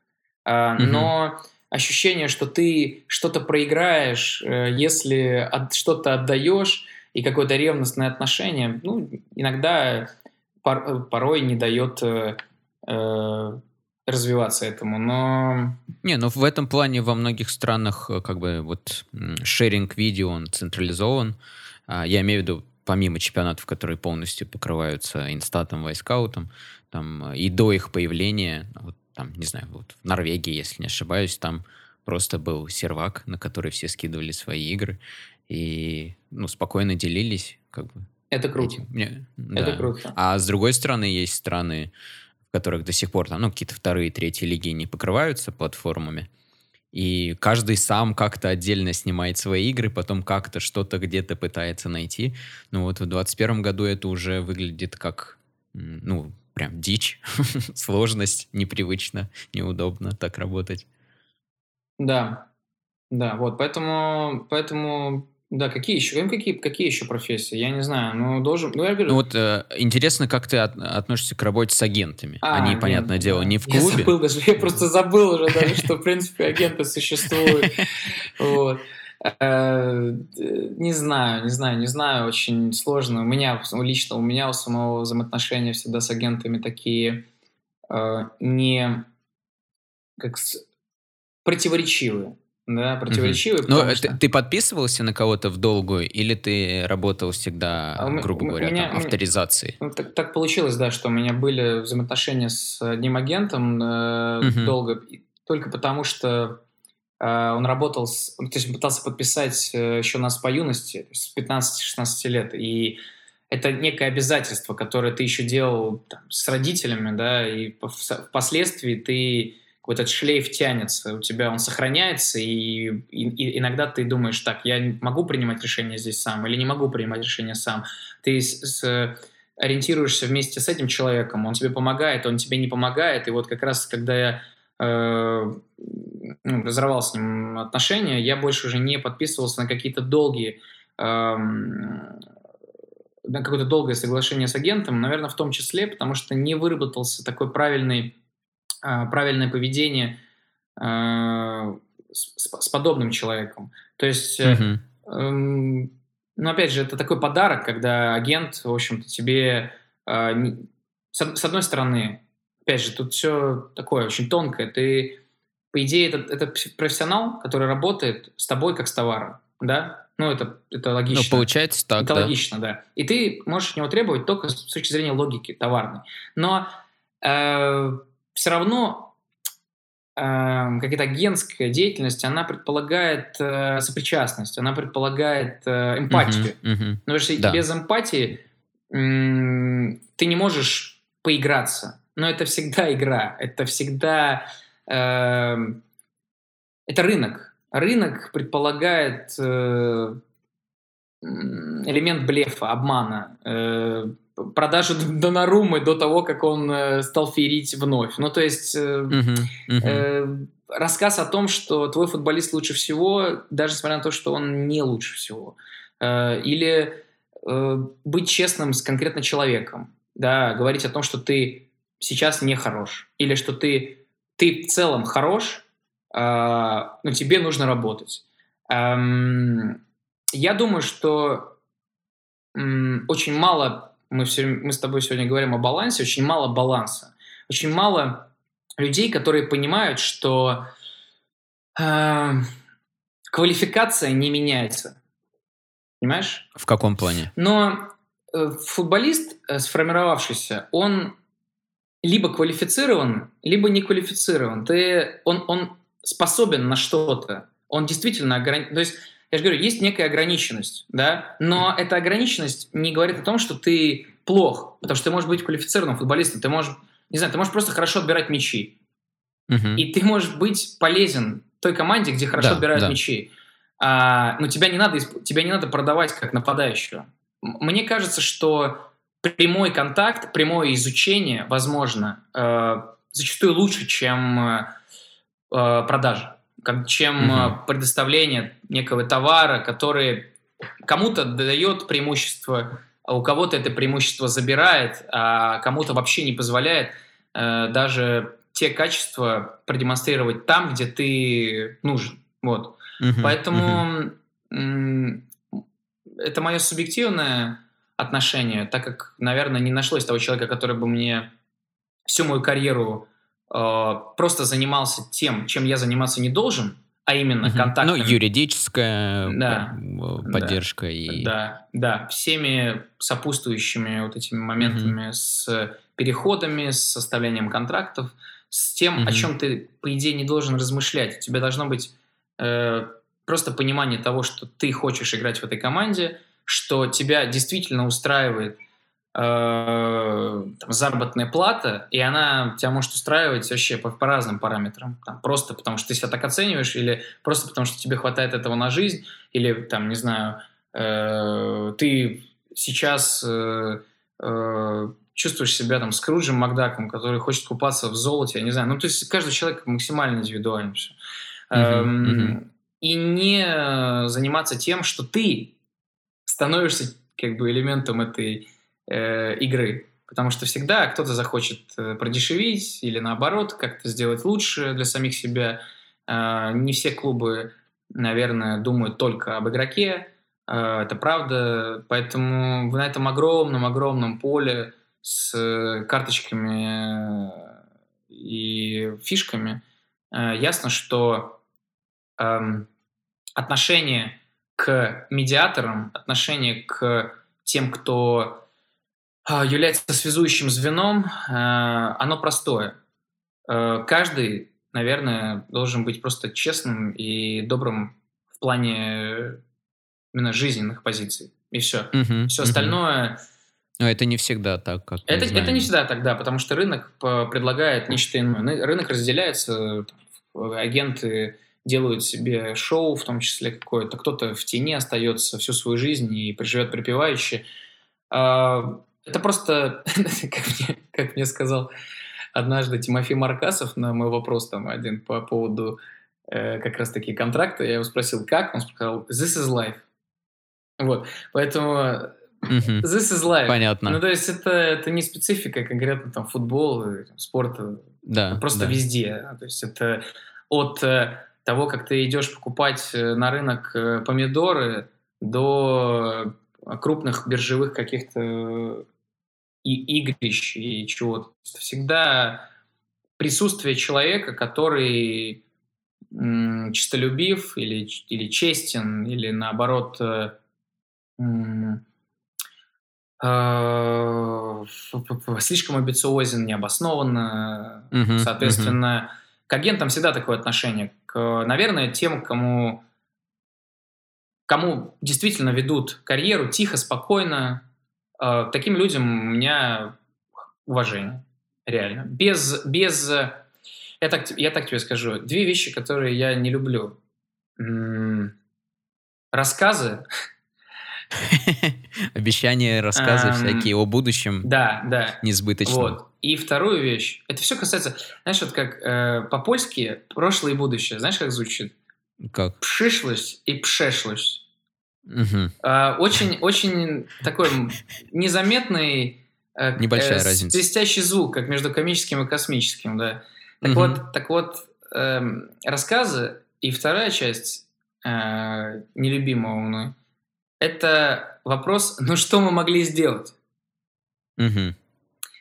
А, mm-hmm. Но ощущение, что ты что-то проиграешь, э, если от, что-то отдаешь, и какое-то ревностное отношение, ну, иногда пор, порой не дает э, э, развиваться этому, но... Не, но в этом плане во многих странах э, как бы вот шеринг видео, он централизован, я имею в виду помимо чемпионатов, которые полностью покрываются инстатом, вайскаутом, там, и до их появления, вот, там, не знаю, вот в Норвегии, если не ошибаюсь, там просто был сервак, на который все скидывали свои игры, и, ну, спокойно делились, как бы. Это круто. Этим. Не, Это да. круто. А с другой стороны, есть страны, в которых до сих пор, там, ну, какие-то вторые, третьи лиги не покрываются платформами, и каждый сам как-то отдельно снимает свои игры, потом как-то что-то где-то пытается найти. Ну вот в 2021 году это уже выглядит как, ну, прям дичь, (laughs) сложность, непривычно, неудобно так работать. Да, да, вот, поэтому, поэтому да, какие еще, ну, какие, какие еще профессии? Я не знаю, ну, должен... Ну, я говорю... ну вот э, интересно, как ты от, относишься к работе с агентами. А, Они, агент, понятное да. дело, не в клубе. Я забыл даже, я просто забыл уже даже, что, в принципе, агенты существуют. Вот. Э, не знаю, не знаю, не знаю, очень сложно. У меня, лично у меня у самого взаимоотношения всегда с агентами такие э, не как противоречивые да, противоречивые. Угу. Но что... ты, подписывался на кого-то в долгую или ты работал всегда, а грубо говоря, меня, там, авторизацией? Ну, так, так получилось, да, что у меня были взаимоотношения с одним агентом э, угу. долго, только потому что э, он работал, с, то есть он пытался подписать э, еще нас по юности, с 15-16 лет, и это некое обязательство, которое ты еще делал там, с родителями, да, и впоследствии ты вот этот шлейф тянется, у тебя он сохраняется, и, и, и иногда ты думаешь, так, я могу принимать решение здесь сам или не могу принимать решение сам. Ты с, с, ориентируешься вместе с этим человеком, он тебе помогает, он тебе не помогает, и вот как раз когда я э, ну, разорвал с ним отношения, я больше уже не подписывался на какие-то долгие э, на какое-то долгое соглашение с агентом, наверное, в том числе, потому что не выработался такой правильный, правильное поведение э, с, с подобным человеком. То есть, mm-hmm. ну, опять же, это такой подарок, когда агент, в общем-то, тебе, э, не, с, с одной стороны, опять же, тут все такое очень тонкое. Ты, по идее, это, это профессионал, который работает с тобой как с товаром, да? Ну, это, это логично. Ну, получается так, Это да. логично, да. И ты можешь от него требовать только с точки зрения логики товарной. Но э, все равно э, какая-то агентская деятельность, она предполагает э, сопричастность, она предполагает э, эмпатию. Uh-huh, uh-huh. Но если да. без эмпатии э, ты не можешь поиграться. Но это всегда игра, это всегда... Э, это рынок рынок предполагает э, элемент блефа, обмана, э, продажу (laughs) Донарумы до того, как он э, стал ферить вновь. Ну, то есть э, uh-huh, uh-huh. Рассказ о том, что твой футболист лучше всего, даже несмотря на то, что он не лучше всего. Э, или быть честным с конкретно человеком, да, говорить о том, что ты сейчас не хорош, или что ты, ты в целом хорош, а, ну, тебе нужно работать. Я думаю, что очень мало, мы, все, мы с тобой сегодня говорим о балансе, очень мало баланса. Очень мало людей, которые понимают, что э, квалификация не меняется. Понимаешь? В каком плане? Но э, футболист, э, сформировавшийся, он либо квалифицирован, либо не квалифицирован. Ты, он, он способен на что-то, он действительно ограничен. То есть, я же говорю, есть некая ограниченность, да, но эта ограниченность не говорит о том, что ты плох, потому что ты можешь быть квалифицированным футболистом, ты можешь, не знаю, ты можешь просто хорошо отбирать мячи. Угу. И ты можешь быть полезен той команде, где хорошо да, отбирают да. мячи. А, но тебя не, надо, тебя не надо продавать как нападающего. Мне кажется, что прямой контакт, прямое изучение, возможно, э, зачастую лучше, чем э, э, продажи, как, чем угу. предоставление некого товара, который кому-то дает преимущество, а у кого-то это преимущество забирает, а кому-то вообще не позволяет э, даже те качества продемонстрировать там, где ты нужен. Вот. Угу, Поэтому угу. это мое субъективное отношение, так как, наверное, не нашлось того человека, который бы мне всю мою карьеру Э, просто занимался тем, чем я заниматься не должен, а именно угу. контактами. Ну, юридическая да, поддержка да, и... Да, да, всеми сопутствующими вот этими моментами угу. с переходами, с составлением контрактов, с тем, угу. о чем ты, по идее, не должен размышлять. У тебя должно быть э, просто понимание того, что ты хочешь играть в этой команде, что тебя действительно устраивает – Э, там, заработная плата, и она тебя может устраивать вообще по, по разным параметрам. Там, просто потому, что ты себя так оцениваешь, или просто потому, что тебе хватает этого на жизнь, или, там, не знаю, э, ты сейчас э, э, чувствуешь себя там Скруджем Макдаком, который хочет купаться в золоте, я не знаю. Ну, то есть каждый человек максимально индивидуален все. Uh-huh, uh-huh. И не заниматься тем, что ты становишься как бы элементом этой э, игры. Потому что всегда кто-то захочет э, продешевить или наоборот как-то сделать лучше для самих себя. Э, не все клубы, наверное, думают только об игроке. Э, это правда. Поэтому на этом огромном-огромном поле с карточками и фишками ясно, что эм, отношение к медиаторам, отношение к тем, кто а, является связующим звеном, а, оно простое. А, каждый, наверное, должен быть просто честным и добрым в плане именно жизненных позиций. И все. Uh-huh, все остальное Но это не всегда так, как это, это не всегда так, да, потому что рынок предлагает нечто иное. Рынок разделяется, агенты делают себе шоу, в том числе какое-то, кто-то в тени остается всю свою жизнь и проживет припеваючи. А, это просто, (laughs) как мне, как мне сказал однажды Тимофей Маркасов на мой вопрос там один по поводу э, как раз-таки контракта, я его спросил, как? Он сказал, this is life. Вот, поэтому This is life. Понятно. Ну, то есть это, это не специфика конкретно там футбола, спорта. Да. Просто да. везде. То есть это от э, того, как ты идешь покупать э, на рынок э, помидоры, до крупных биржевых каких-то и игрищ и чего-то. Всегда присутствие человека, который м, чистолюбив или, или честен, или наоборот м, э, слишком амбициозен, необоснованно. Соответственно, к агентам всегда такое отношение. К, наверное, тем, кому, кому действительно ведут карьеру тихо, спокойно, э, таким людям у меня уважение. Реально. Без... без я, так, я так тебе скажу. Две вещи, которые я не люблю. Рассказы. (laughs) Обещания, рассказы всякие о будущем Да, да. несбыточном. Вот. И вторую вещь. Это все касается... Знаешь, вот как э, по-польски прошлое и будущее. Знаешь, как звучит? Как? Пшишлось и пшешлось. А, очень, очень такой незаметный э, Небольшая э, разница. свистящий звук, как между комическим и космическим, да. Так вот, так вот эм, рассказы и вторая часть э, нелюбимого мной это вопрос, ну что мы могли сделать? Мгм.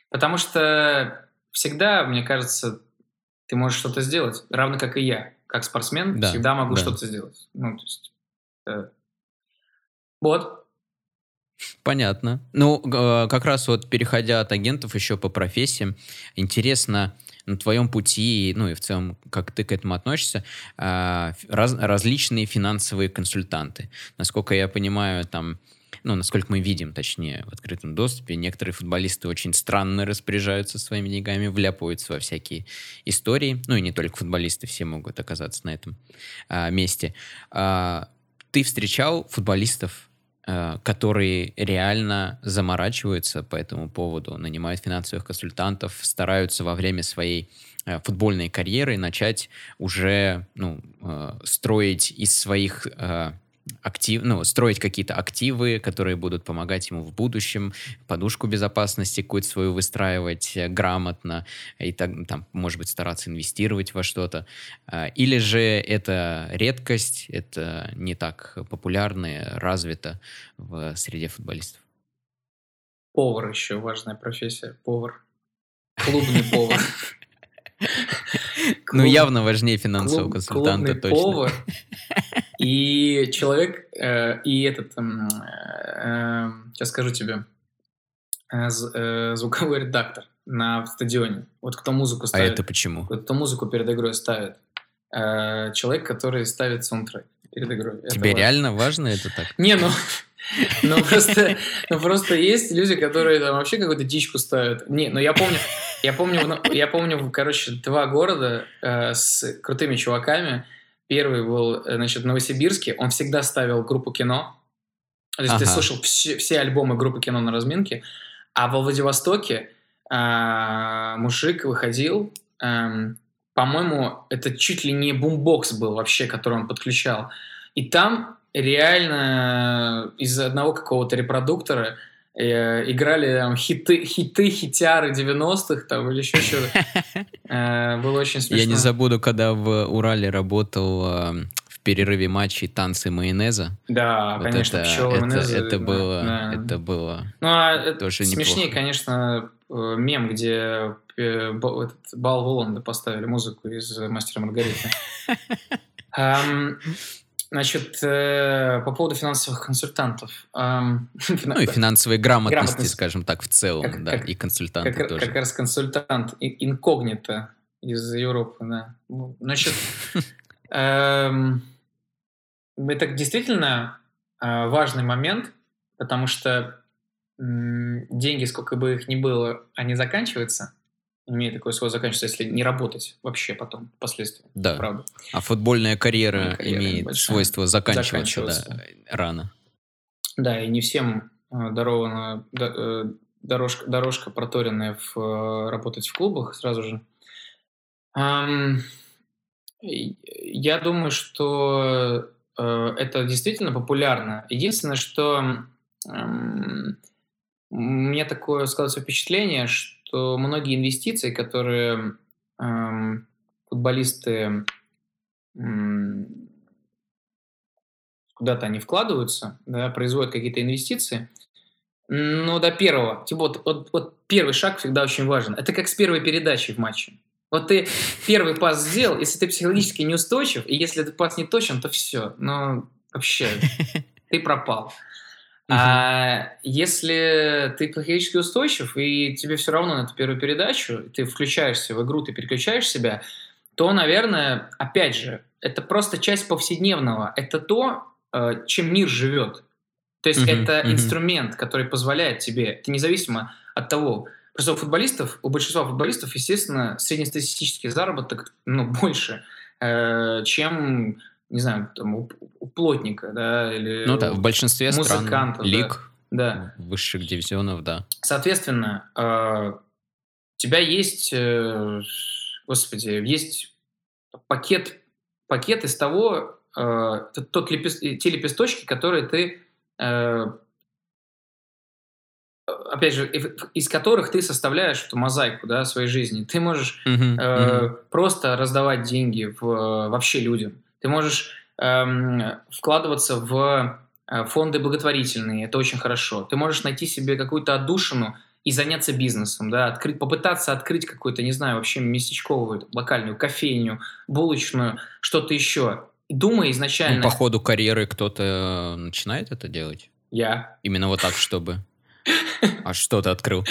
Потому что всегда, мне кажется, ты можешь что-то сделать, равно как и я, как спортсмен, Да, всегда могу да. что-то сделать. Ну, то есть, э, вот. Понятно. Ну, э, как раз вот переходя от агентов еще по профессиям, интересно на твоем пути, ну и в целом, как ты к этому относишься, а, раз- различные финансовые консультанты. Насколько я понимаю, там, ну, насколько мы видим, точнее, в открытом доступе, некоторые футболисты очень странно распоряжаются своими деньгами, вляпываются во всякие истории. Ну и не только футболисты, все могут оказаться на этом а, месте. А, ты встречал футболистов, которые реально заморачиваются по этому поводу, нанимают финансовых консультантов, стараются во время своей э, футбольной карьеры начать уже ну, э, строить из своих э, актив, ну, строить какие-то активы, которые будут помогать ему в будущем, подушку безопасности какую-то свою выстраивать э, грамотно, и так, там, может быть, стараться инвестировать во что-то. А, Или же это редкость, это не так популярно, и развито в среде футболистов. Повар еще важная профессия. Повар. Клубный повар. (laughs) Ну, явно важнее финансового консультанта, точно. повар (laughs) и человек, э, и этот, э, сейчас скажу тебе, э, э, звуковой редактор на стадионе. Вот кто музыку А ставит. это почему? Вот кто музыку перед игрой ставит. Человек, который ставит саундтрек перед игрой. Это Тебе важно. реально важно это так? Не, ну, (laughs) ну просто, ну просто есть люди, которые там вообще какую-то дичку ставят. Не, ну я помню, я помню, я помню, короче, два города э, с крутыми чуваками. Первый был, э, значит, в Новосибирске. Он всегда ставил группу кино. То есть ты Ага. слышал все, все альбомы группы кино на разминке. А во Владивостоке а, мужик выходил, эм, по-моему, это чуть ли не бумбокс был вообще, который он подключал. И там реально из одного какого-то репродуктора э, играли там, хиты, хиты, хитяры 90-х там, или еще что-то. (laughs) Э, было очень смешно. Я не забуду, когда в Урале работал э, в перерыве матчей танцы майонеза. Да, Вот конечно, это, пчелы, это, майонезы, это было, да. это было. Ну, а это Тоже смешнее, неплохо. конечно, э, мем, где э, этот Бал Воланда поставили музыку из «Мастера Маргариты». (laughs) Значит, э, по поводу финансовых консультантов. (laughs) Ну и финансовой грамотности, Грамотность. скажем так, в целом, Как- да, как- и консультанты как, тоже. как раз консультант инкогнито из Европы, да. Ну, Значит, (laughs) эм, это действительно э, важный момент, потому что деньги, сколько бы их ни было, они заканчиваются. Имеет такое свойство заканчиваться, если не работать вообще потом, впоследствии. Да. Правда. А футбольная карьера, карьера имеет большая. свойство заканчиваться, заканчиваться. Да, рано. Да, и не всем э, дарована э, дорожка, дорожка проторенная в, э, работать в клубах сразу же. Я думаю, что это действительно популярно. Единственное, что у меня такое складывается впечатление, что многие инвестиции, которые эм, футболисты эм, куда-то они вкладываются, да, производят какие-то инвестиции, но до первого, типа вот, вот, вот первый шаг всегда очень важен. Это как с первой передачей в матче. Вот ты первый пас сделал, если ты психологически неустойчив, и если этот пас не точен, то все. Ну, вообще, (laughs) ты пропал. А если ты психологически устойчив, и тебе все равно на эту первую передачу, ты включаешься в игру, ты переключаешь себя, то, наверное, опять же, это просто часть повседневного. Это то, э, чем мир живет. То есть mm-hmm. это mm-hmm. инструмент, который позволяет тебе, это независимо от того, просто у футболистов, у большинства футболистов, естественно, среднестатистический заработок ну, (laughs) больше, э, чем не знаю, там, у, у плотника, да, или Ну да, в большинстве стран лиг, да. высших дивизионов, да. Соответственно, э, у тебя есть, э, господи, есть пакет, пакет из того, э, тот лепест, те лепесточки, которые ты опять же, из которых ты составляешь эту мозаику да, своей жизни. Ты можешь uh-huh, э, uh-huh. просто раздавать деньги в, вообще людям. Ты можешь эм, вкладываться в э, фонды благотворительные, это очень хорошо. Ты можешь найти себе какую-то отдушину и заняться бизнесом, да, открыть, попытаться открыть какую-то, не знаю, вообще местечковую, локальную кофейню, булочную, что-то еще. Думай изначально... Ну, по ходу карьеры кто-то начинает это делать? Я. Именно вот так, чтобы... А что ты открыл?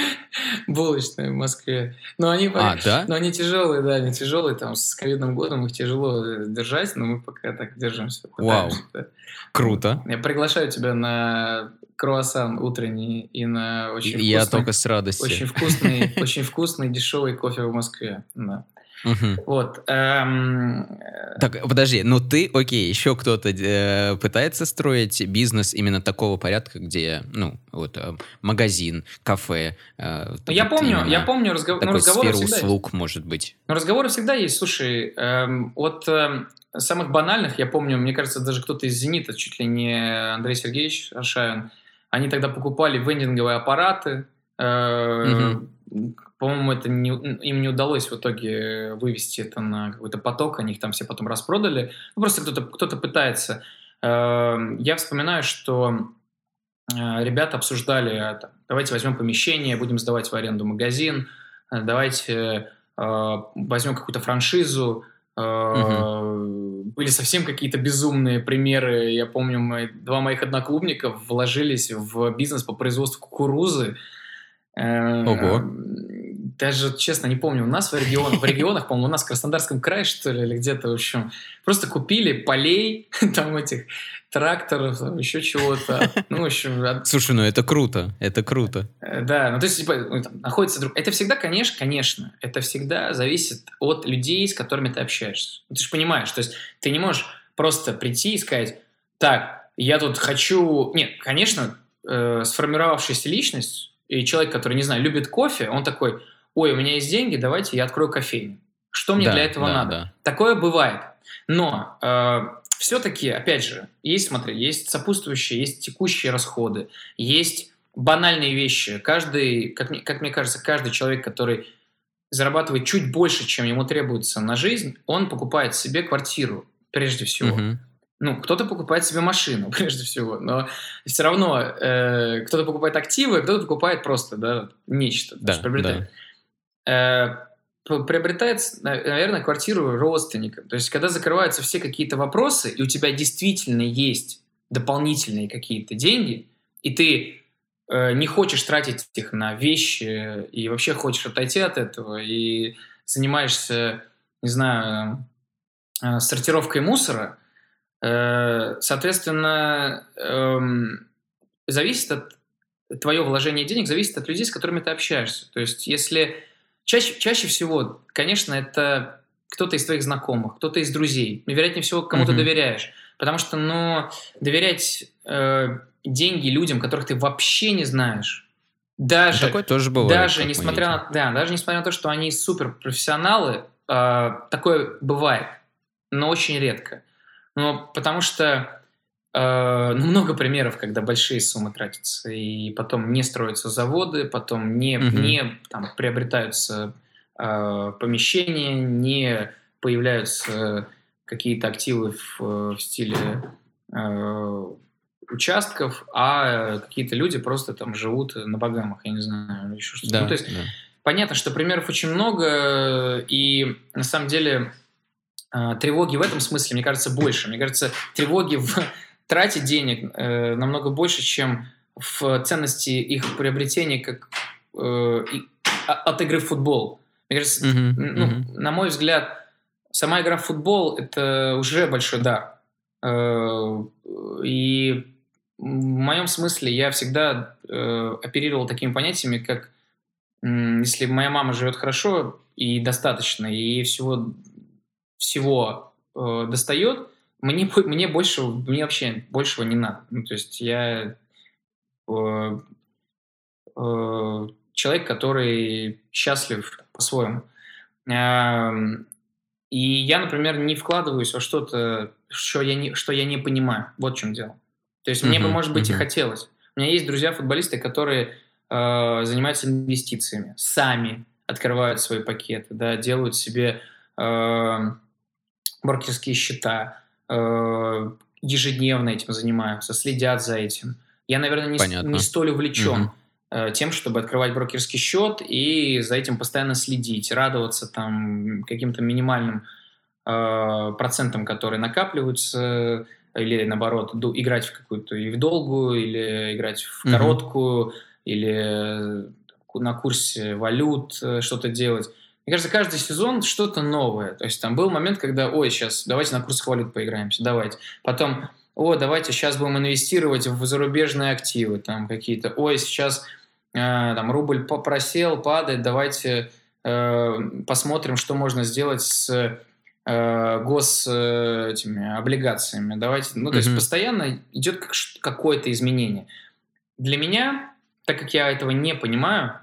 Булочные в Москве. Но они, а, да? но они тяжелые, да, они тяжелые. Там с ковидным годом их тяжело э, держать, но мы пока так держимся. Вау, да. круто. Я приглашаю тебя на круассан утренний и на очень вкусный... Я только с радостью. Очень вкусный, очень вкусный дешевый кофе в Москве. Да. Угу. Вот. Эм... Так, подожди, ну ты, окей, еще кто-то э, пытается строить бизнес именно такого порядка, где, ну, вот э, магазин, кафе. Э, ну, я помню, я помню разгов... ну, разговоры всегда услуг, есть. может быть. Ну, разговоры всегда есть. Слушай, эм, от э, самых банальных, я помню, мне кажется, даже кто-то из «Зенита», чуть ли не Андрей Сергеевич Аршавин, они тогда покупали вендинговые аппараты, э, угу по-моему, это не, им не удалось в итоге вывести это на какой-то поток, они их там все потом распродали. Ну, просто кто-то кто пытается. Эм, я вспоминаю, что э, ребята обсуждали, давайте возьмем помещение, будем сдавать в аренду магазин, э, давайте э, возьмем какую-то франшизу. Угу. Были совсем какие-то безумные примеры. Я помню, мои, два моих одноклубника вложились в бизнес по производству кукурузы. Ого даже, честно, не помню, у нас в, регион, в регионах, по-моему, у нас в Краснодарском крае, что ли, или где-то, в общем, просто купили полей, (laughs) там этих тракторов, там, еще чего-то. Ну, в общем... От... Слушай, ну это круто, это круто. Э, да, ну то есть, типа, ну, там, находится друг... Это всегда, конечно, конечно, это всегда зависит от людей, с которыми ты общаешься. Ты же понимаешь, то есть ты не можешь просто прийти и сказать, так, я тут хочу... Нет, конечно, э, сформировавшаяся личность, и человек, который, не знаю, любит кофе, он такой, ой, у меня есть деньги, давайте я открою кофейню. Что мне да, для этого да, надо? Да. Такое бывает. Но э, все-таки, опять же, есть, смотри, есть сопутствующие, есть текущие расходы, есть банальные вещи. Каждый, как мне, как мне кажется, каждый человек, который зарабатывает чуть больше, чем ему требуется на жизнь, он покупает себе квартиру, прежде всего. Угу. Ну, кто-то покупает себе машину, (laughs) прежде всего, но все равно э, кто-то покупает активы, кто-то покупает просто, да, нечто. Да, приобретает. Да. Э, приобретает, наверное, квартиру родственникам. То есть, когда закрываются все какие-то вопросы, и у тебя действительно есть дополнительные какие-то деньги, и ты э, не хочешь тратить их на вещи, и вообще хочешь отойти от этого, и занимаешься, не знаю, э, сортировкой мусора, э, соответственно, э, зависит от твое вложение денег зависит от людей, с которыми ты общаешься. То есть, если чаще, чаще всего, конечно, это кто-то из твоих знакомых, кто-то из друзей. Вероятнее всего, кому mm-hmm. доверяешь. Потому что, ну, доверять э, деньги людям, которых ты вообще не знаешь, даже, такое тоже бывает. Даже несмотря на, да, даже несмотря на то, что они супер профессионалы, э, такое бывает, но очень редко. Ну, потому что ну, много примеров, когда большие суммы тратятся, и потом не строятся заводы, потом не, угу. не там, приобретаются э, помещения, не появляются какие-то активы в, в стиле э, участков, а какие-то люди просто там живут на богамах, я не знаю, еще что-то. Да, ну, то есть да. понятно, что примеров очень много, и на самом деле э, тревоги в этом смысле, мне кажется, больше. Мне кажется, тревоги в трате денег э, намного больше, чем в ценности их приобретения как э, и, а, от игры в футбол. Мне кажется, mm-hmm. ну, mm-hmm. на мой взгляд, сама игра в футбол это уже большой дар. Э, и в моем смысле я всегда э, оперировал такими понятиями, как э, если моя мама живет хорошо и достаточно, и всего, всего э, достает, мне, мне больше, мне вообще большего не надо. Ну, то есть я э, э, человек, который счастлив по-своему. Э, и я, например, не вкладываюсь во что-то, что я не, что я не понимаю. Вот в чем дело. То есть мне бы, может быть, и хотелось. У меня есть друзья-футболисты, которые э, занимаются инвестициями, сами открывают свои пакеты, да, делают себе э, брокерские счета, э, ежедневно этим занимаются, следят за этим. Я, наверное, не, не столь увлечен mm-hmm. э, тем, чтобы открывать брокерский счет и за этим постоянно следить, радоваться там каким-то минимальным э, процентам, которые накапливаются, или наоборот играть в какую-то и в долгую, или играть в короткую, mm-hmm. или на курсе валют э, что-то делать. Мне кажется, каждый сезон что-то новое. То есть там был момент, когда, ой, сейчас давайте на курсах валют поиграемся, давайте. Потом, о, давайте сейчас будем инвестировать в зарубежные активы, там какие-то. Ой, сейчас э, там рубль просел, падает, давайте э, посмотрим, что можно сделать с э, гос э, этими облигациями. Давайте, ну, то mm-hmm. есть постоянно идет как, какое-то изменение. Для меня, так как я этого не понимаю,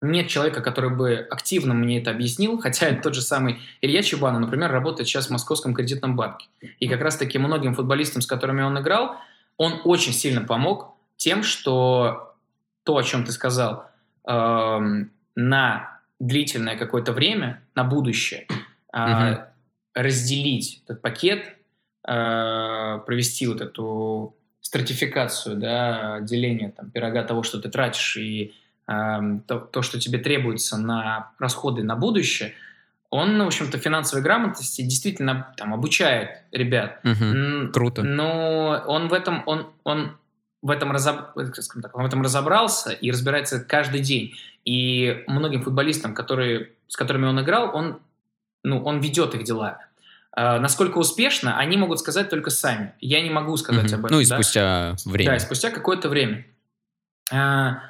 нет человека, который бы активно мне это объяснил, (laughs) хотя тот же самый Илья Чебанов, например, работает сейчас в Московском кредитном банке. И как раз-таки многим футболистам, с которыми он играл, он очень сильно помог тем, что то, о чем ты сказал, э, на длительное какое-то время, на будущее, э, разделить этот пакет, э, провести вот эту стратификацию, да, деление там, пирога того, что ты тратишь, и то, то, что тебе требуется на расходы на будущее, он, в общем-то, финансовой грамотности действительно там обучает ребят. Угу, круто. Но он в этом, он, он в этом, разоб... так, он в этом разобрался и разбирается каждый день. И многим футболистам, которые, с которыми он играл, он, ну, он ведет их дела. А, насколько успешно, они могут сказать только сами. Я не могу сказать mm-hmm. об этом. Ну и да? спустя время. Да, спустя какое-то время. А,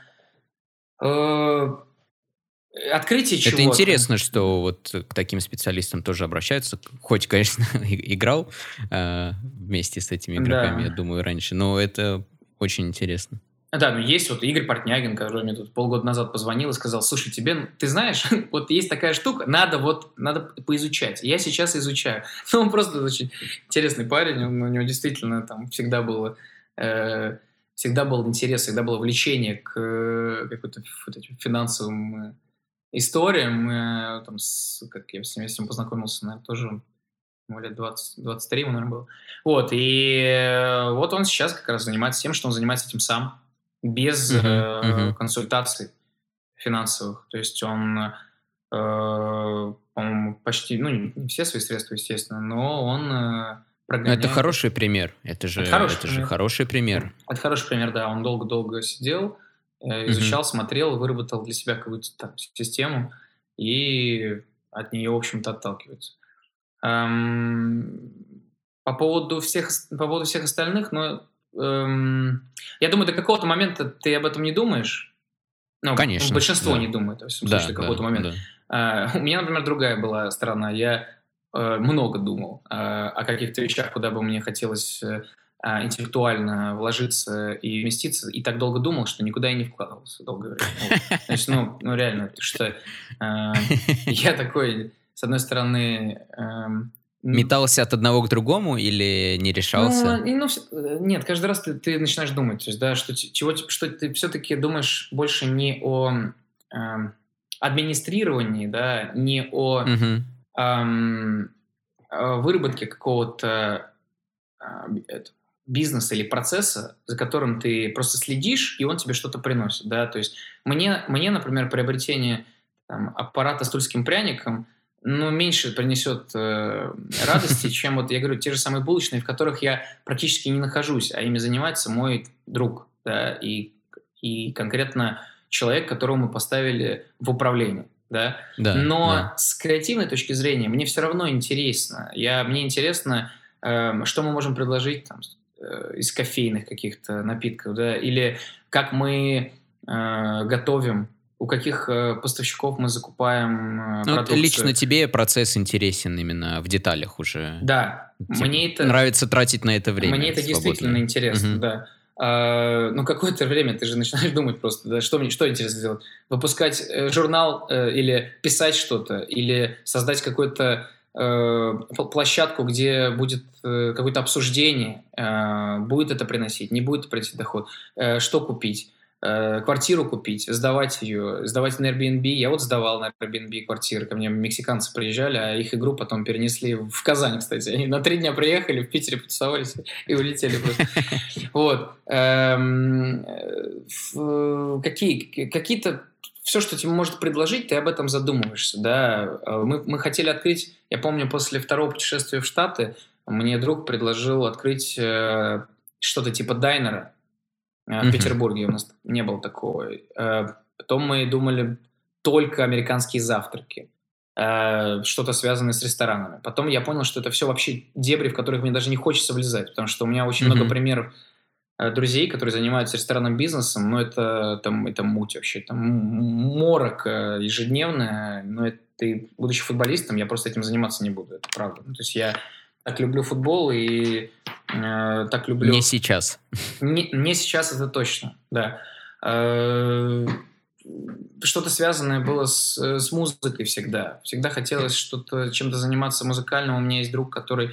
открытие чего-то. Это интересно, что вот к таким специалистам тоже обращаются. Хоть, конечно, (laughs) играл э, вместе с этими игроками, да. я думаю, раньше, но это очень интересно. Да, ну есть вот Игорь Портнягин, который мне тут полгода назад позвонил и сказал, слушай, тебе, ты знаешь, (laughs) вот есть такая штука, надо вот, надо поизучать. Я сейчас изучаю. (laughs) Ну, он просто очень интересный парень, он, у него действительно там всегда было, э, всегда был интерес, всегда было влечение к э, какой-то вот этим финансовым э, историям. Э, там, с, как я с ним, с ним познакомился, наверное, тоже ему лет 20, 23 ему, наверное, было. Вот, и вот он сейчас как раз занимается тем, что он занимается этим сам без uh-huh, э, uh-huh. консультаций финансовых. То есть он, э, по-моему, почти, ну, не все свои средства, естественно, но он э, прогоняет. Это хороший пример. Это же, это хороший, это пример. же хороший пример. Это хороший пример, да. Он долго-долго сидел, э, изучал, uh-huh. смотрел, выработал для себя какую-то там систему и от нее, в общем-то, отталкивается. Эм, по поводу всех, по поводу всех остальных, ну, эм, я думаю, до какого-то момента ты об этом не думаешь. Ну, Конечно. Большинство да. не думает, в Да, случае, до да, какого-то момента. да. А, у меня, например, другая была сторона. Я э, много думал э, о каких-то вещах, куда бы мне хотелось э, а, интеллектуально вложиться и вместиться, и так долго думал, что никуда и не вкладывался долгое время. Вот. То есть, ну, ну реально, потому что э, (laughs) я такой, с одной стороны... эм, Метался от одного к другому или не решался? ну, ну, э, нет, каждый раз ты, ты начинаешь думать, то есть, да, что, чего, что ты все-таки думаешь больше не о эм, администрировании, да, не о Мгм. Эм, э, выработке какого-то э, бизнеса или процесса, за которым ты просто следишь, и он тебе что-то приносит, да, то есть мне, мне например, приобретение там, аппарата с тульским пряником, ну, меньше принесет э, радости, (laughs) чем вот, я говорю, те же самые булочные, в которых я практически не нахожусь, а ими занимается мой друг, да, и, и конкретно человек, которого мы поставили в управление, да, Да, но да. с креативной точки зрения мне все равно интересно. Я, мне интересно, эм, что мы можем предложить там, э, из кофейных каких-то напитков, да, или как мы э, готовим, у каких э, поставщиков мы закупаем э, Ну, продукцию. лично тебе процесс интересен именно в деталях уже. Да, Тебе мне это, Нравится тратить на это время. мне это действительно свободное. интересно, Мгм. да. А, ну, какое-то время ты же начинаешь думать просто, да, что мне, что интересно сделать? Выпускать э, журнал э, или писать что-то, или создать какую-то э, пл- площадку, где будет э, какое-то обсуждение, э, будет это приносить, не будет приносить доход, что купить, э, квартиру купить, сдавать ее, сдавать на Airbnb. Я вот сдавал на Airbnb квартиры, ко мне мексиканцы приезжали, а их игру потом перенесли в Казань, кстати. Они на три дня приехали, в Питере потусовались и улетели просто. (laughs) Вот. Эм, какие-то все, что тебе может предложить, ты об этом задумываешься, да. Э, Мы, мы хотели открыть, я помню, после второго путешествия в Штаты, мне друг предложил открыть э, что-то типа дайнера в Мгм. Петербурге. У нас не было такого. Э, Потом мы думали только американские завтраки э, что-то связанное с ресторанами. Потом я понял, что это все вообще дебри, в которых мне даже не хочется влезать, потому что у меня очень много примеров э, друзей, которые занимаются ресторанным бизнесом, но это, там, это муть вообще, это м- морок э, ежедневная, но это, ты, будучи футболистом, я просто этим заниматься не буду, это правда. Ну, То есть я так люблю футбол и э, так люблю... Не сейчас. Не, не сейчас это точно, да. Э, Что-то связанное было с, с музыкой всегда. Всегда хотелось что-то чем-то заниматься музыкальным. У меня есть друг, который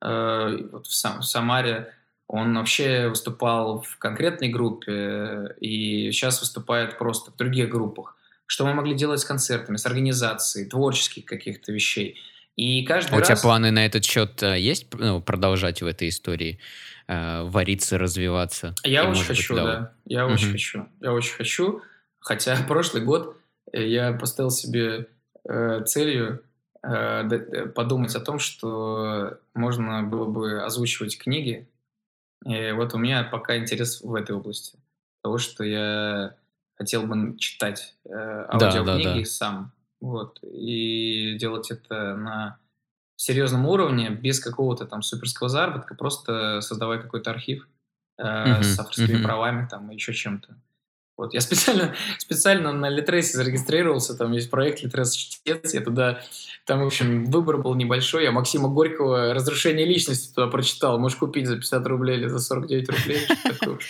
э, вот в, Сам- в Самаре, он вообще выступал в конкретной группе и сейчас выступает просто в других группах. Что мы могли делать с концертами, с организацией, творческих каких-то вещей. И каждый А у раз... тебя планы на этот счет э, есть ну, продолжать в этой истории, э, вариться, развиваться? Я И, очень может быть, хочу, да, да. Я очень Мгм. хочу. Я очень хочу. Хотя (laughs) прошлый год э, я поставил себе э, целью э, д- подумать о том, что можно было бы озвучивать книги. И вот у меня пока интерес в этой области. Того, что я хотел бы читать э, да, аудиокниги да. сам. Вот. И делать это на серьезном уровне, без какого-то там суперского заработка, просто создавая какой-то архив э, Мгм, с авторскими мгм. правами там и еще чем-то. Вот. Я специально, (laughs) специально на Литресе зарегистрировался, там есть проект Литрес Чтец, я туда, там, в общем, выбор был небольшой, я Максима Горького «Разрушение личности» туда прочитал, можешь купить за 50 рублей или за 49 рублей.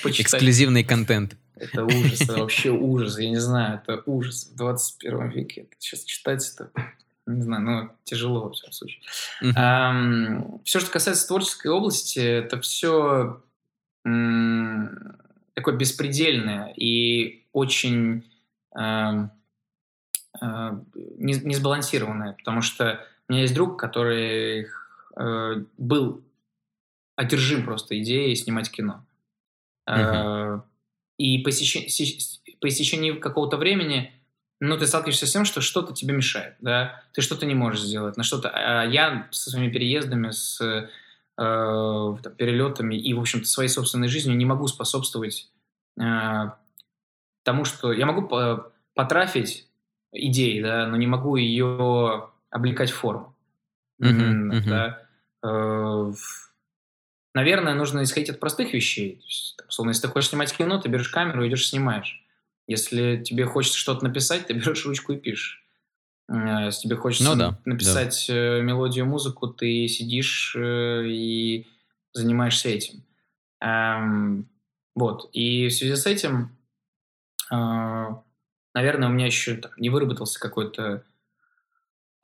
Эксклюзивный контент. Это ужас, это (laughs) вообще ужас, я не знаю, это ужас в 21 веке. Сейчас читать это, не знаю, ну, тяжело во всяком случае. Все, что касается творческой области, это все такое беспредельное и очень эм, э, не, не сбалансированное, потому что у меня есть друг, который э, был одержим просто идеей снимать кино. Э, И по по истечении какого-то времени ну, ты сталкиваешься с тем, что что-то тебе мешает, да, ты что-то не можешь сделать, на что-то. А я со своими переездами, с э, там, перелетами и, в общем-то, своей собственной жизнью не могу способствовать э, тому, что я могу по- потрафить идеи, да, но не могу ее облекать в форму. Мгм. да. Э, в- наверное, нужно исходить от простых вещей. То есть, там, условно, если ты хочешь снимать кино, ты берешь камеру, идешь снимаешь. Если тебе хочется что-то написать, ты (laughs) берешь ручку и пишешь. Э, если тебе хочется Ну да, написать э, мелодию, музыку, ты сидишь э, и занимаешься этим. Эм, вот. И в связи с этим, э, наверное, у меня еще там, не выработался какой-то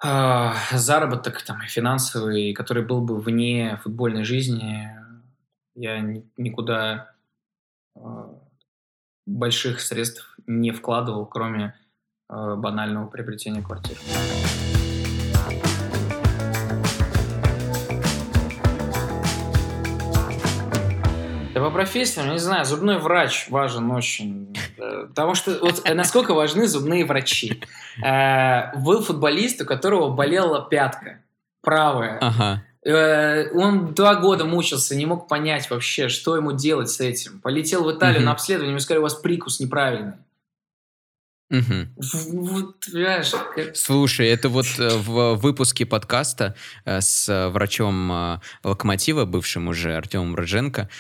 э, заработок там, финансовый, который был бы вне футбольной жизни. Я ни- никуда э, больших средств не вкладывал, кроме э, банального приобретения квартиры. Да по профессиям, не знаю, зубной врач важен очень. Э, Потому что вот э, насколько важны зубные врачи. Э, Был футболист, у которого болела пятка правая. Ага. Э, Он два года мучился, не мог понять вообще, что ему делать с этим. Полетел в Италию на обследование, ему сказали, у вас прикус неправильный. Мгм. В- Вот, понимаешь, как- Слушай, это вот э, в выпуске подкаста э, с врачом Локомотива, бывшим уже Артемом Рыженко,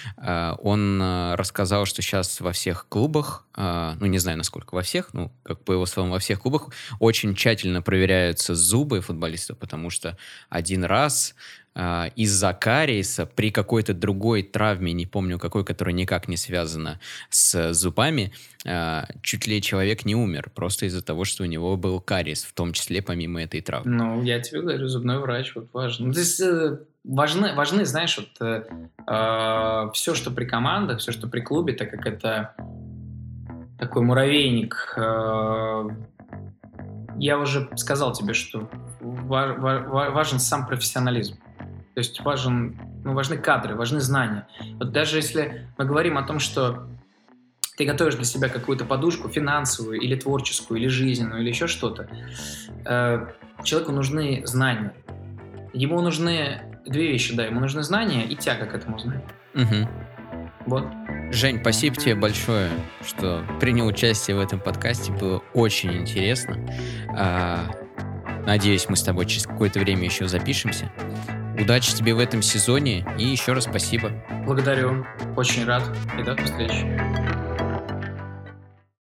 он рассказал, что сейчас во всех клубах, ну не знаю насколько во всех, ну как по его словам, во всех клубах очень тщательно проверяются зубы футболистов, потому что один раз э, из-за кариеса при какой-то другой травме, не помню какой, которая никак не связана с зубами, э, чуть ли человек не умер, просто из-за того, что у него был кариес, в том числе помимо этой травмы. Ну, я тебе говорю, зубной врач вот важен. Ну, То есть э, важны, важны, знаешь, вот все, что при командах, все, что при клубе, так как это такой муравейник. э, я уже сказал тебе, что ва- ва- ва- важен сам профессионализм. То есть важен, ну, важны кадры, важны знания. Вот даже если мы говорим о том, что ты готовишь для себя какую-то подушку финансовую или творческую, или жизненную, или еще что-то, э, человеку нужны знания. Ему нужны две вещи, да, ему нужны знания и тяга к этому знанию. Мгм. Вот. Жень, спасибо тебе большое, что принял участие в этом подкасте. Было очень интересно. А, надеюсь, мы с тобой через какое-то время еще запишемся. Удачи тебе в этом сезоне и еще раз спасибо. Благодарю. Очень рад. И до встречи.